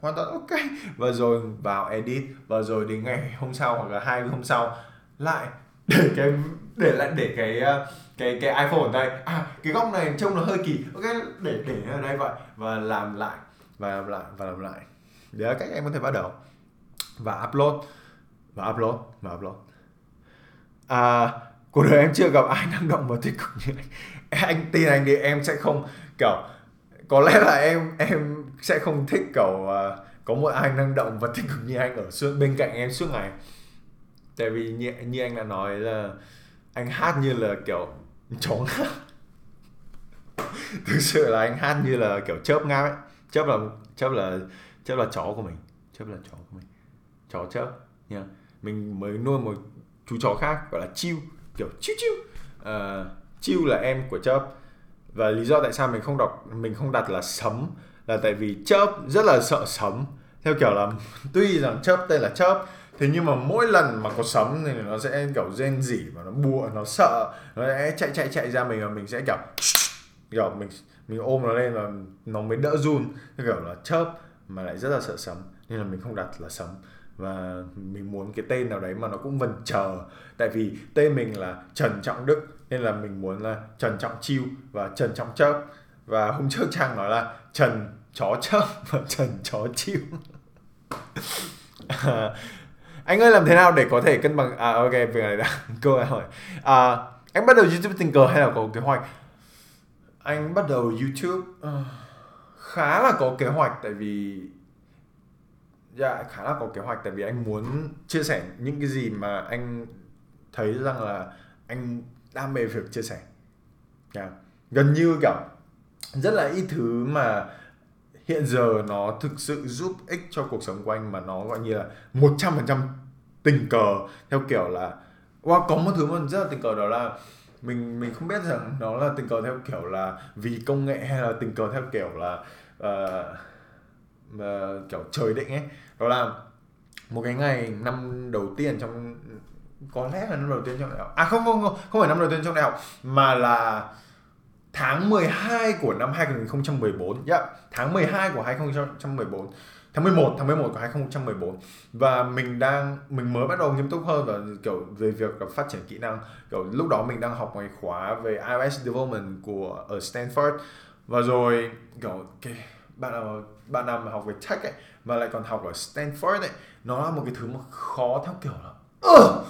hoàn toàn ok. Và rồi vào edit, và rồi đến ngày hôm sau hoặc là hai hôm sau, lại [laughs] để cái để lại để cái ờ, cái cái iPhone ở đây. À cái góc này trông nó hơi kỳ. Ok để để ở đây vậy. Và làm lại. Và làm lại và làm lại. Đấy là cách em có thể bắt đầu. Và upload. Và upload và upload. À cuộc đời em chưa gặp ai năng động và tích cực như anh. Anh tin anh đi em sẽ không kiểu có lẽ là em em sẽ không thích kiểu uh, có một ai năng động và tích cực như anh ở suốt bên cạnh em suốt ngày tại vì như, như anh đã nói là anh hát như là kiểu trống thực sự là anh hát như là kiểu chớp ngáp ấy. Chớp là chớp là chớp là chó của mình. Chớp là chó của mình. Chó chớp nha mình mới nuôi một chú chó khác gọi là chiêu kiểu chiêu chiêu uh, ờ, chiêu là em của chớp. Và lý do tại sao mình không đọc mình không đặt là sấm là tại vì chớp rất là sợ sấm. Theo kiểu là [laughs] tuy rằng chớp tên là chớp thế nhưng mà mỗi lần mà có sấm thì nó sẽ kiểu rên rỉ và nó bùa, nó sợ. Nó sẽ chạy chạy chạy ra mình và mình sẽ kiểu [sniffs] kiểu mình mình ôm nó lên và nó mới đỡ run. Thế kiểu là chớp mà lại rất là sợ sấm. Nên là mình không đặt là sấm. Và mình muốn cái tên nào đấy mà nó cũng vần chờ. Tại vì tên mình là Trần Trọng Đức, nên là mình muốn là Trần Trọng Chiêu và Trần Trọng Chớp. Và hôm trước Trang nói là Trần Chó Chớp và Trần Chó Chiêu. [laughs] À, anh ơi làm thế nào để có thể cân bằng? À ok việc này đã [laughs] câu hỏi. À, anh bắt đầu youtube tình cờ hay là có kế hoạch? Anh bắt đầu youtube uh, khá là có kế hoạch tại vì dạ khá là có kế hoạch tại vì anh muốn chia sẻ những cái gì mà anh thấy rằng là anh đam mê việc chia sẻ. Yeah. gần như kiểu rất là ít thứ mà hiện giờ nó thực sự giúp ích cho cuộc sống của anh mà nó gọi như là một trăm phần trăm tình cờ theo kiểu là wow, có một thứ mà rất là tình cờ đó là mình mình không biết rằng nó là tình cờ theo kiểu là vì công nghệ hay là tình cờ theo kiểu là uh, uh, kiểu trời định ấy. Đó là một cái ngày năm đầu tiên trong có lẽ là năm đầu tiên trong đại học. À không không không không phải năm đầu tiên trong đại học mà là tháng 12 của năm 2014 yeah, tháng 12 của 2014 tháng 11 tháng 11 của 2014 và mình đang mình mới bắt đầu nghiêm túc hơn và kiểu về việc phát triển kỹ năng. Kiểu lúc đó mình đang học một khóa về iOS development của ở Stanford. Và rồi kiểu cái bạn nào bạn nào mà học về tech ấy mà lại còn học ở Stanford ấy nó là một cái thứ mà khó theo kiểu là uh,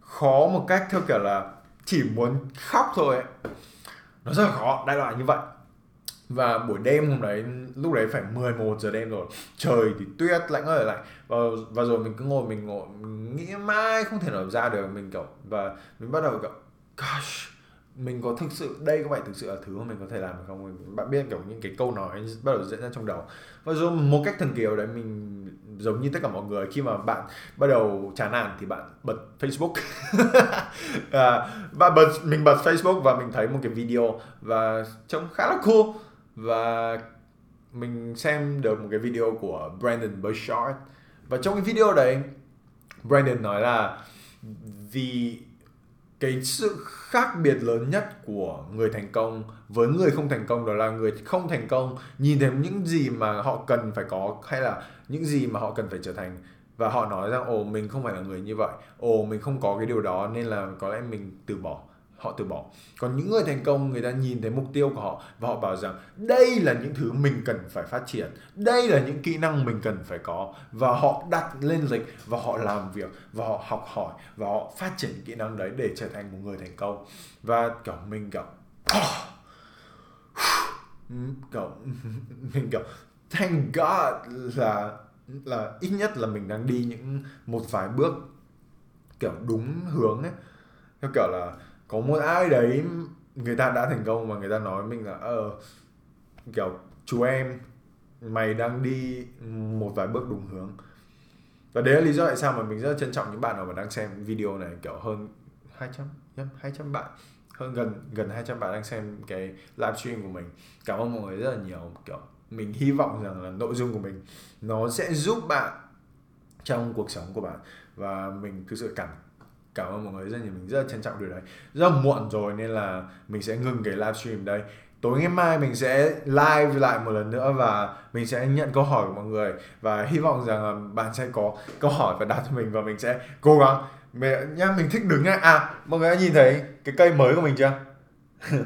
khó một cách theo kiểu là chỉ muốn khóc thôi ấy nó rất là khó, đại loại như vậy. Và buổi đêm hôm đấy, lúc đấy phải 11 giờ đêm rồi. Trời thì tuyết, lạnh ơi lạnh. Và và rồi mình cứ ngồi, mình ngồi, mình nghĩ mãi không thể nào ra được. Mình kiểu, và mình bắt đầu kiểu, gosh, mình có thực sự, đây có phải thực sự là thứ mà mình có thể làm được không? Bạn biết kiểu những cái câu nói bắt đầu diễn ra trong đầu. Và rồi một cách thần kỳ đấy, mình giống như tất cả mọi người khi mà bạn bắt đầu chán nản thì bạn bật Facebook. [laughs] À, và bật mình bật Facebook và mình thấy một cái video và trông khá là cool. Và mình xem được một cái video của Brandon Burchard. Và trong cái video đấy Brandon nói là vì cái sự khác biệt lớn nhất của người thành công với người không thành công đó là người không thành công nhìn thấy những gì mà họ cần phải có hay là những gì mà họ cần phải trở thành. Và họ nói rằng, ồ, mình không phải là người như vậy. Ồ, mình không có cái điều đó nên là có lẽ mình từ bỏ họ từ bỏ. Còn những người thành công, người ta nhìn thấy mục tiêu của họ và họ bảo rằng đây là những thứ mình cần phải phát triển, đây là những kỹ năng mình cần phải có và họ đặt lên lịch và họ làm việc và họ học hỏi và họ phát triển kỹ năng đấy để trở thành một người thành công. Và kiểu mình kiểu [sighs] kiểu, [laughs] mình kiểu, thank God là là ít nhất là mình đang đi những một vài bước kiểu đúng hướng ấy. Theo kiểu là có một ai đấy người ta đã thành công và người ta nói mình là ờ kiểu chú em mày đang đi một vài bước đúng hướng. Và đấy là lý do tại sao mà mình rất trân trọng những bạn nào mà đang xem video này kiểu hơn 200 yep, 200 bạn hơn gần gần 200 bạn đang xem cái livestream của mình. Cảm ơn mọi người rất là nhiều kiểu mình hy vọng rằng là nội dung của mình nó sẽ giúp bạn trong cuộc sống của bạn. Và mình thực sự cảm cảm ơn mọi người rất nhiều, mình rất là trân trọng điều đấy. Rất là muộn rồi nên là mình sẽ ngừng cái livestream đây. Tối ngày mai mình sẽ live lại một lần nữa và mình sẽ nhận câu hỏi của mọi người. Và hy vọng rằng bạn sẽ có câu hỏi và đặt cho mình và mình sẽ cố gắng. Mẹ, nhá, mình thích đứng á à mọi người đã nhìn thấy cái cây mới của mình chưa? [laughs]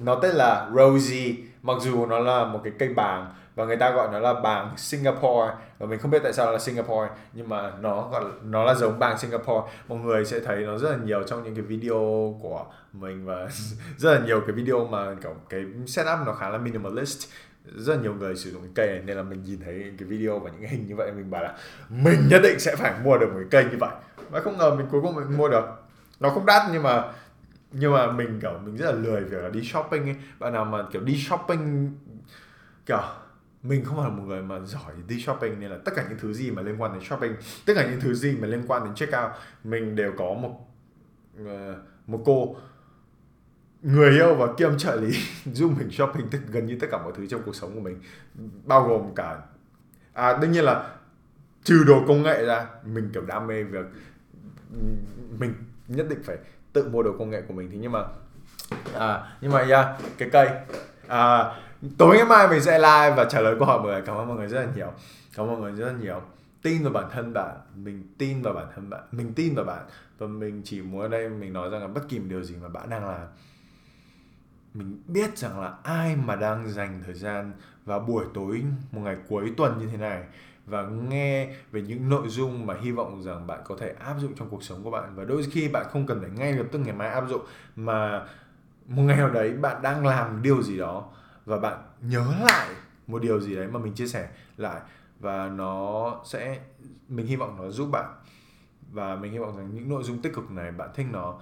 Nó tên là Rosie, mặc dù nó là một cái cây bàng và người ta gọi nó là bảng Singapore. Và mình không biết tại sao là Singapore, nhưng mà nó gọi, nó là giống bảng Singapore. Mọi người sẽ thấy nó rất là nhiều trong những cái video của mình và [laughs] rất là nhiều cái video mà, kiểu, cái setup nó khá là minimalist. Rất là nhiều người sử dụng cái cây này, nên là mình nhìn thấy cái video và những cái hình như vậy, mình bảo là mình nhất định sẽ phải mua được một cái cây như vậy. Và không ngờ mình cuối cùng mình mua được. Nó không đắt, nhưng mà nhưng mà mình, kiểu, mình rất là lười việc là đi shopping ấy. Bạn nào mà, kiểu, đi shopping, kiểu mình không phải là một người mà giỏi đi shopping nên là tất cả những thứ gì mà liên quan đến shopping tất cả những thứ gì mà liên quan đến check out mình đều có một uh, một cô người yêu và kiêm trợ lý [laughs] giúp mình shopping tất gần như tất cả mọi thứ trong cuộc sống của mình bao gồm cả à đương nhiên là trừ đồ công nghệ ra mình kiểu đam mê việc mình nhất định phải tự mua đồ công nghệ của mình thì nhưng mà à nhưng mà yeah, cái cây à, tối ngày mai mình sẽ live và trả lời câu hỏi mọi người. Cảm ơn mọi người rất là nhiều. Cảm ơn mọi người rất là nhiều. Tin vào bản thân bạn. Mình tin vào bản thân bạn. Mình tin vào bạn. Và mình chỉ muốn ở đây mình nói rằng là bất kỳ một điều gì mà bạn đang làm, mình biết rằng là ai mà đang dành thời gian vào buổi tối, một ngày cuối tuần như thế này và nghe về những nội dung mà hy vọng rằng bạn có thể áp dụng trong cuộc sống của bạn. Và đôi khi bạn không cần phải ngay lập tức ngày mai áp dụng, mà một ngày nào đấy bạn đang làm điều gì đó và bạn nhớ lại một điều gì đấy mà mình chia sẻ lại. Và nó sẽ, mình hy vọng nó giúp bạn. Và mình hy vọng rằng những nội dung tích cực này, bạn thích nó,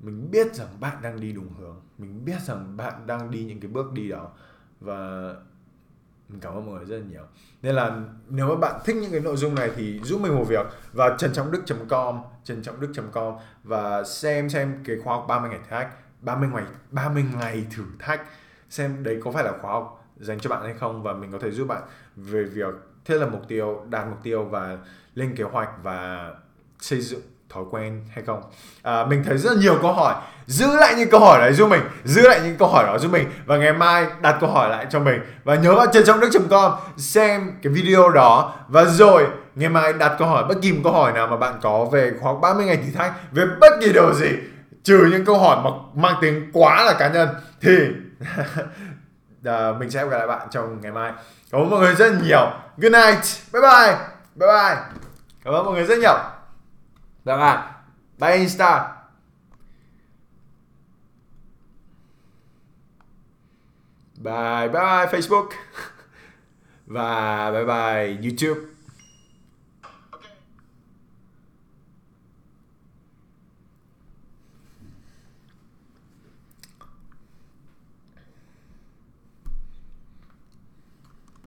mình biết rằng bạn đang đi đúng hướng. Mình biết rằng bạn đang đi những cái bước đi đó. Và mình cảm ơn mọi người rất là nhiều. Nên là nếu mà bạn thích những cái nội dung này thì giúp mình một việc. Vào trần trọng đức com trần trọng đức com. Và xem xem cái khóa học 30 ngày thử thách 30 ngày 30 ngày thử thách xem đấy có phải là khóa học dành cho bạn hay không và mình có thể giúp bạn về việc thiết lập mục tiêu đạt mục tiêu và lên kế hoạch và xây dựng thói quen hay không. À, mình thấy rất nhiều câu hỏi. Giữ lại những câu hỏi đấy giúp mình. Giữ lại những câu hỏi đó giúp mình. Và ngày mai đặt câu hỏi lại cho mình. Và nhớ vào trên trong đức com. Xem cái video đó. Và rồi ngày mai đặt câu hỏi bất kỳ một câu hỏi nào mà bạn có về khóa 30 ngày thử thách về bất kỳ điều gì trừ những câu hỏi mà mang tính quá là cá nhân thì à, [laughs] mình sẽ gặp lại bạn trong ngày mai cảm ơn mọi người rất nhiều good night bye bye bye bye cảm ơn mọi người rất nhiều dạ Vâng ạ. À. Bye Insta. Bye bye Facebook. [laughs] Và bye bye YouTube.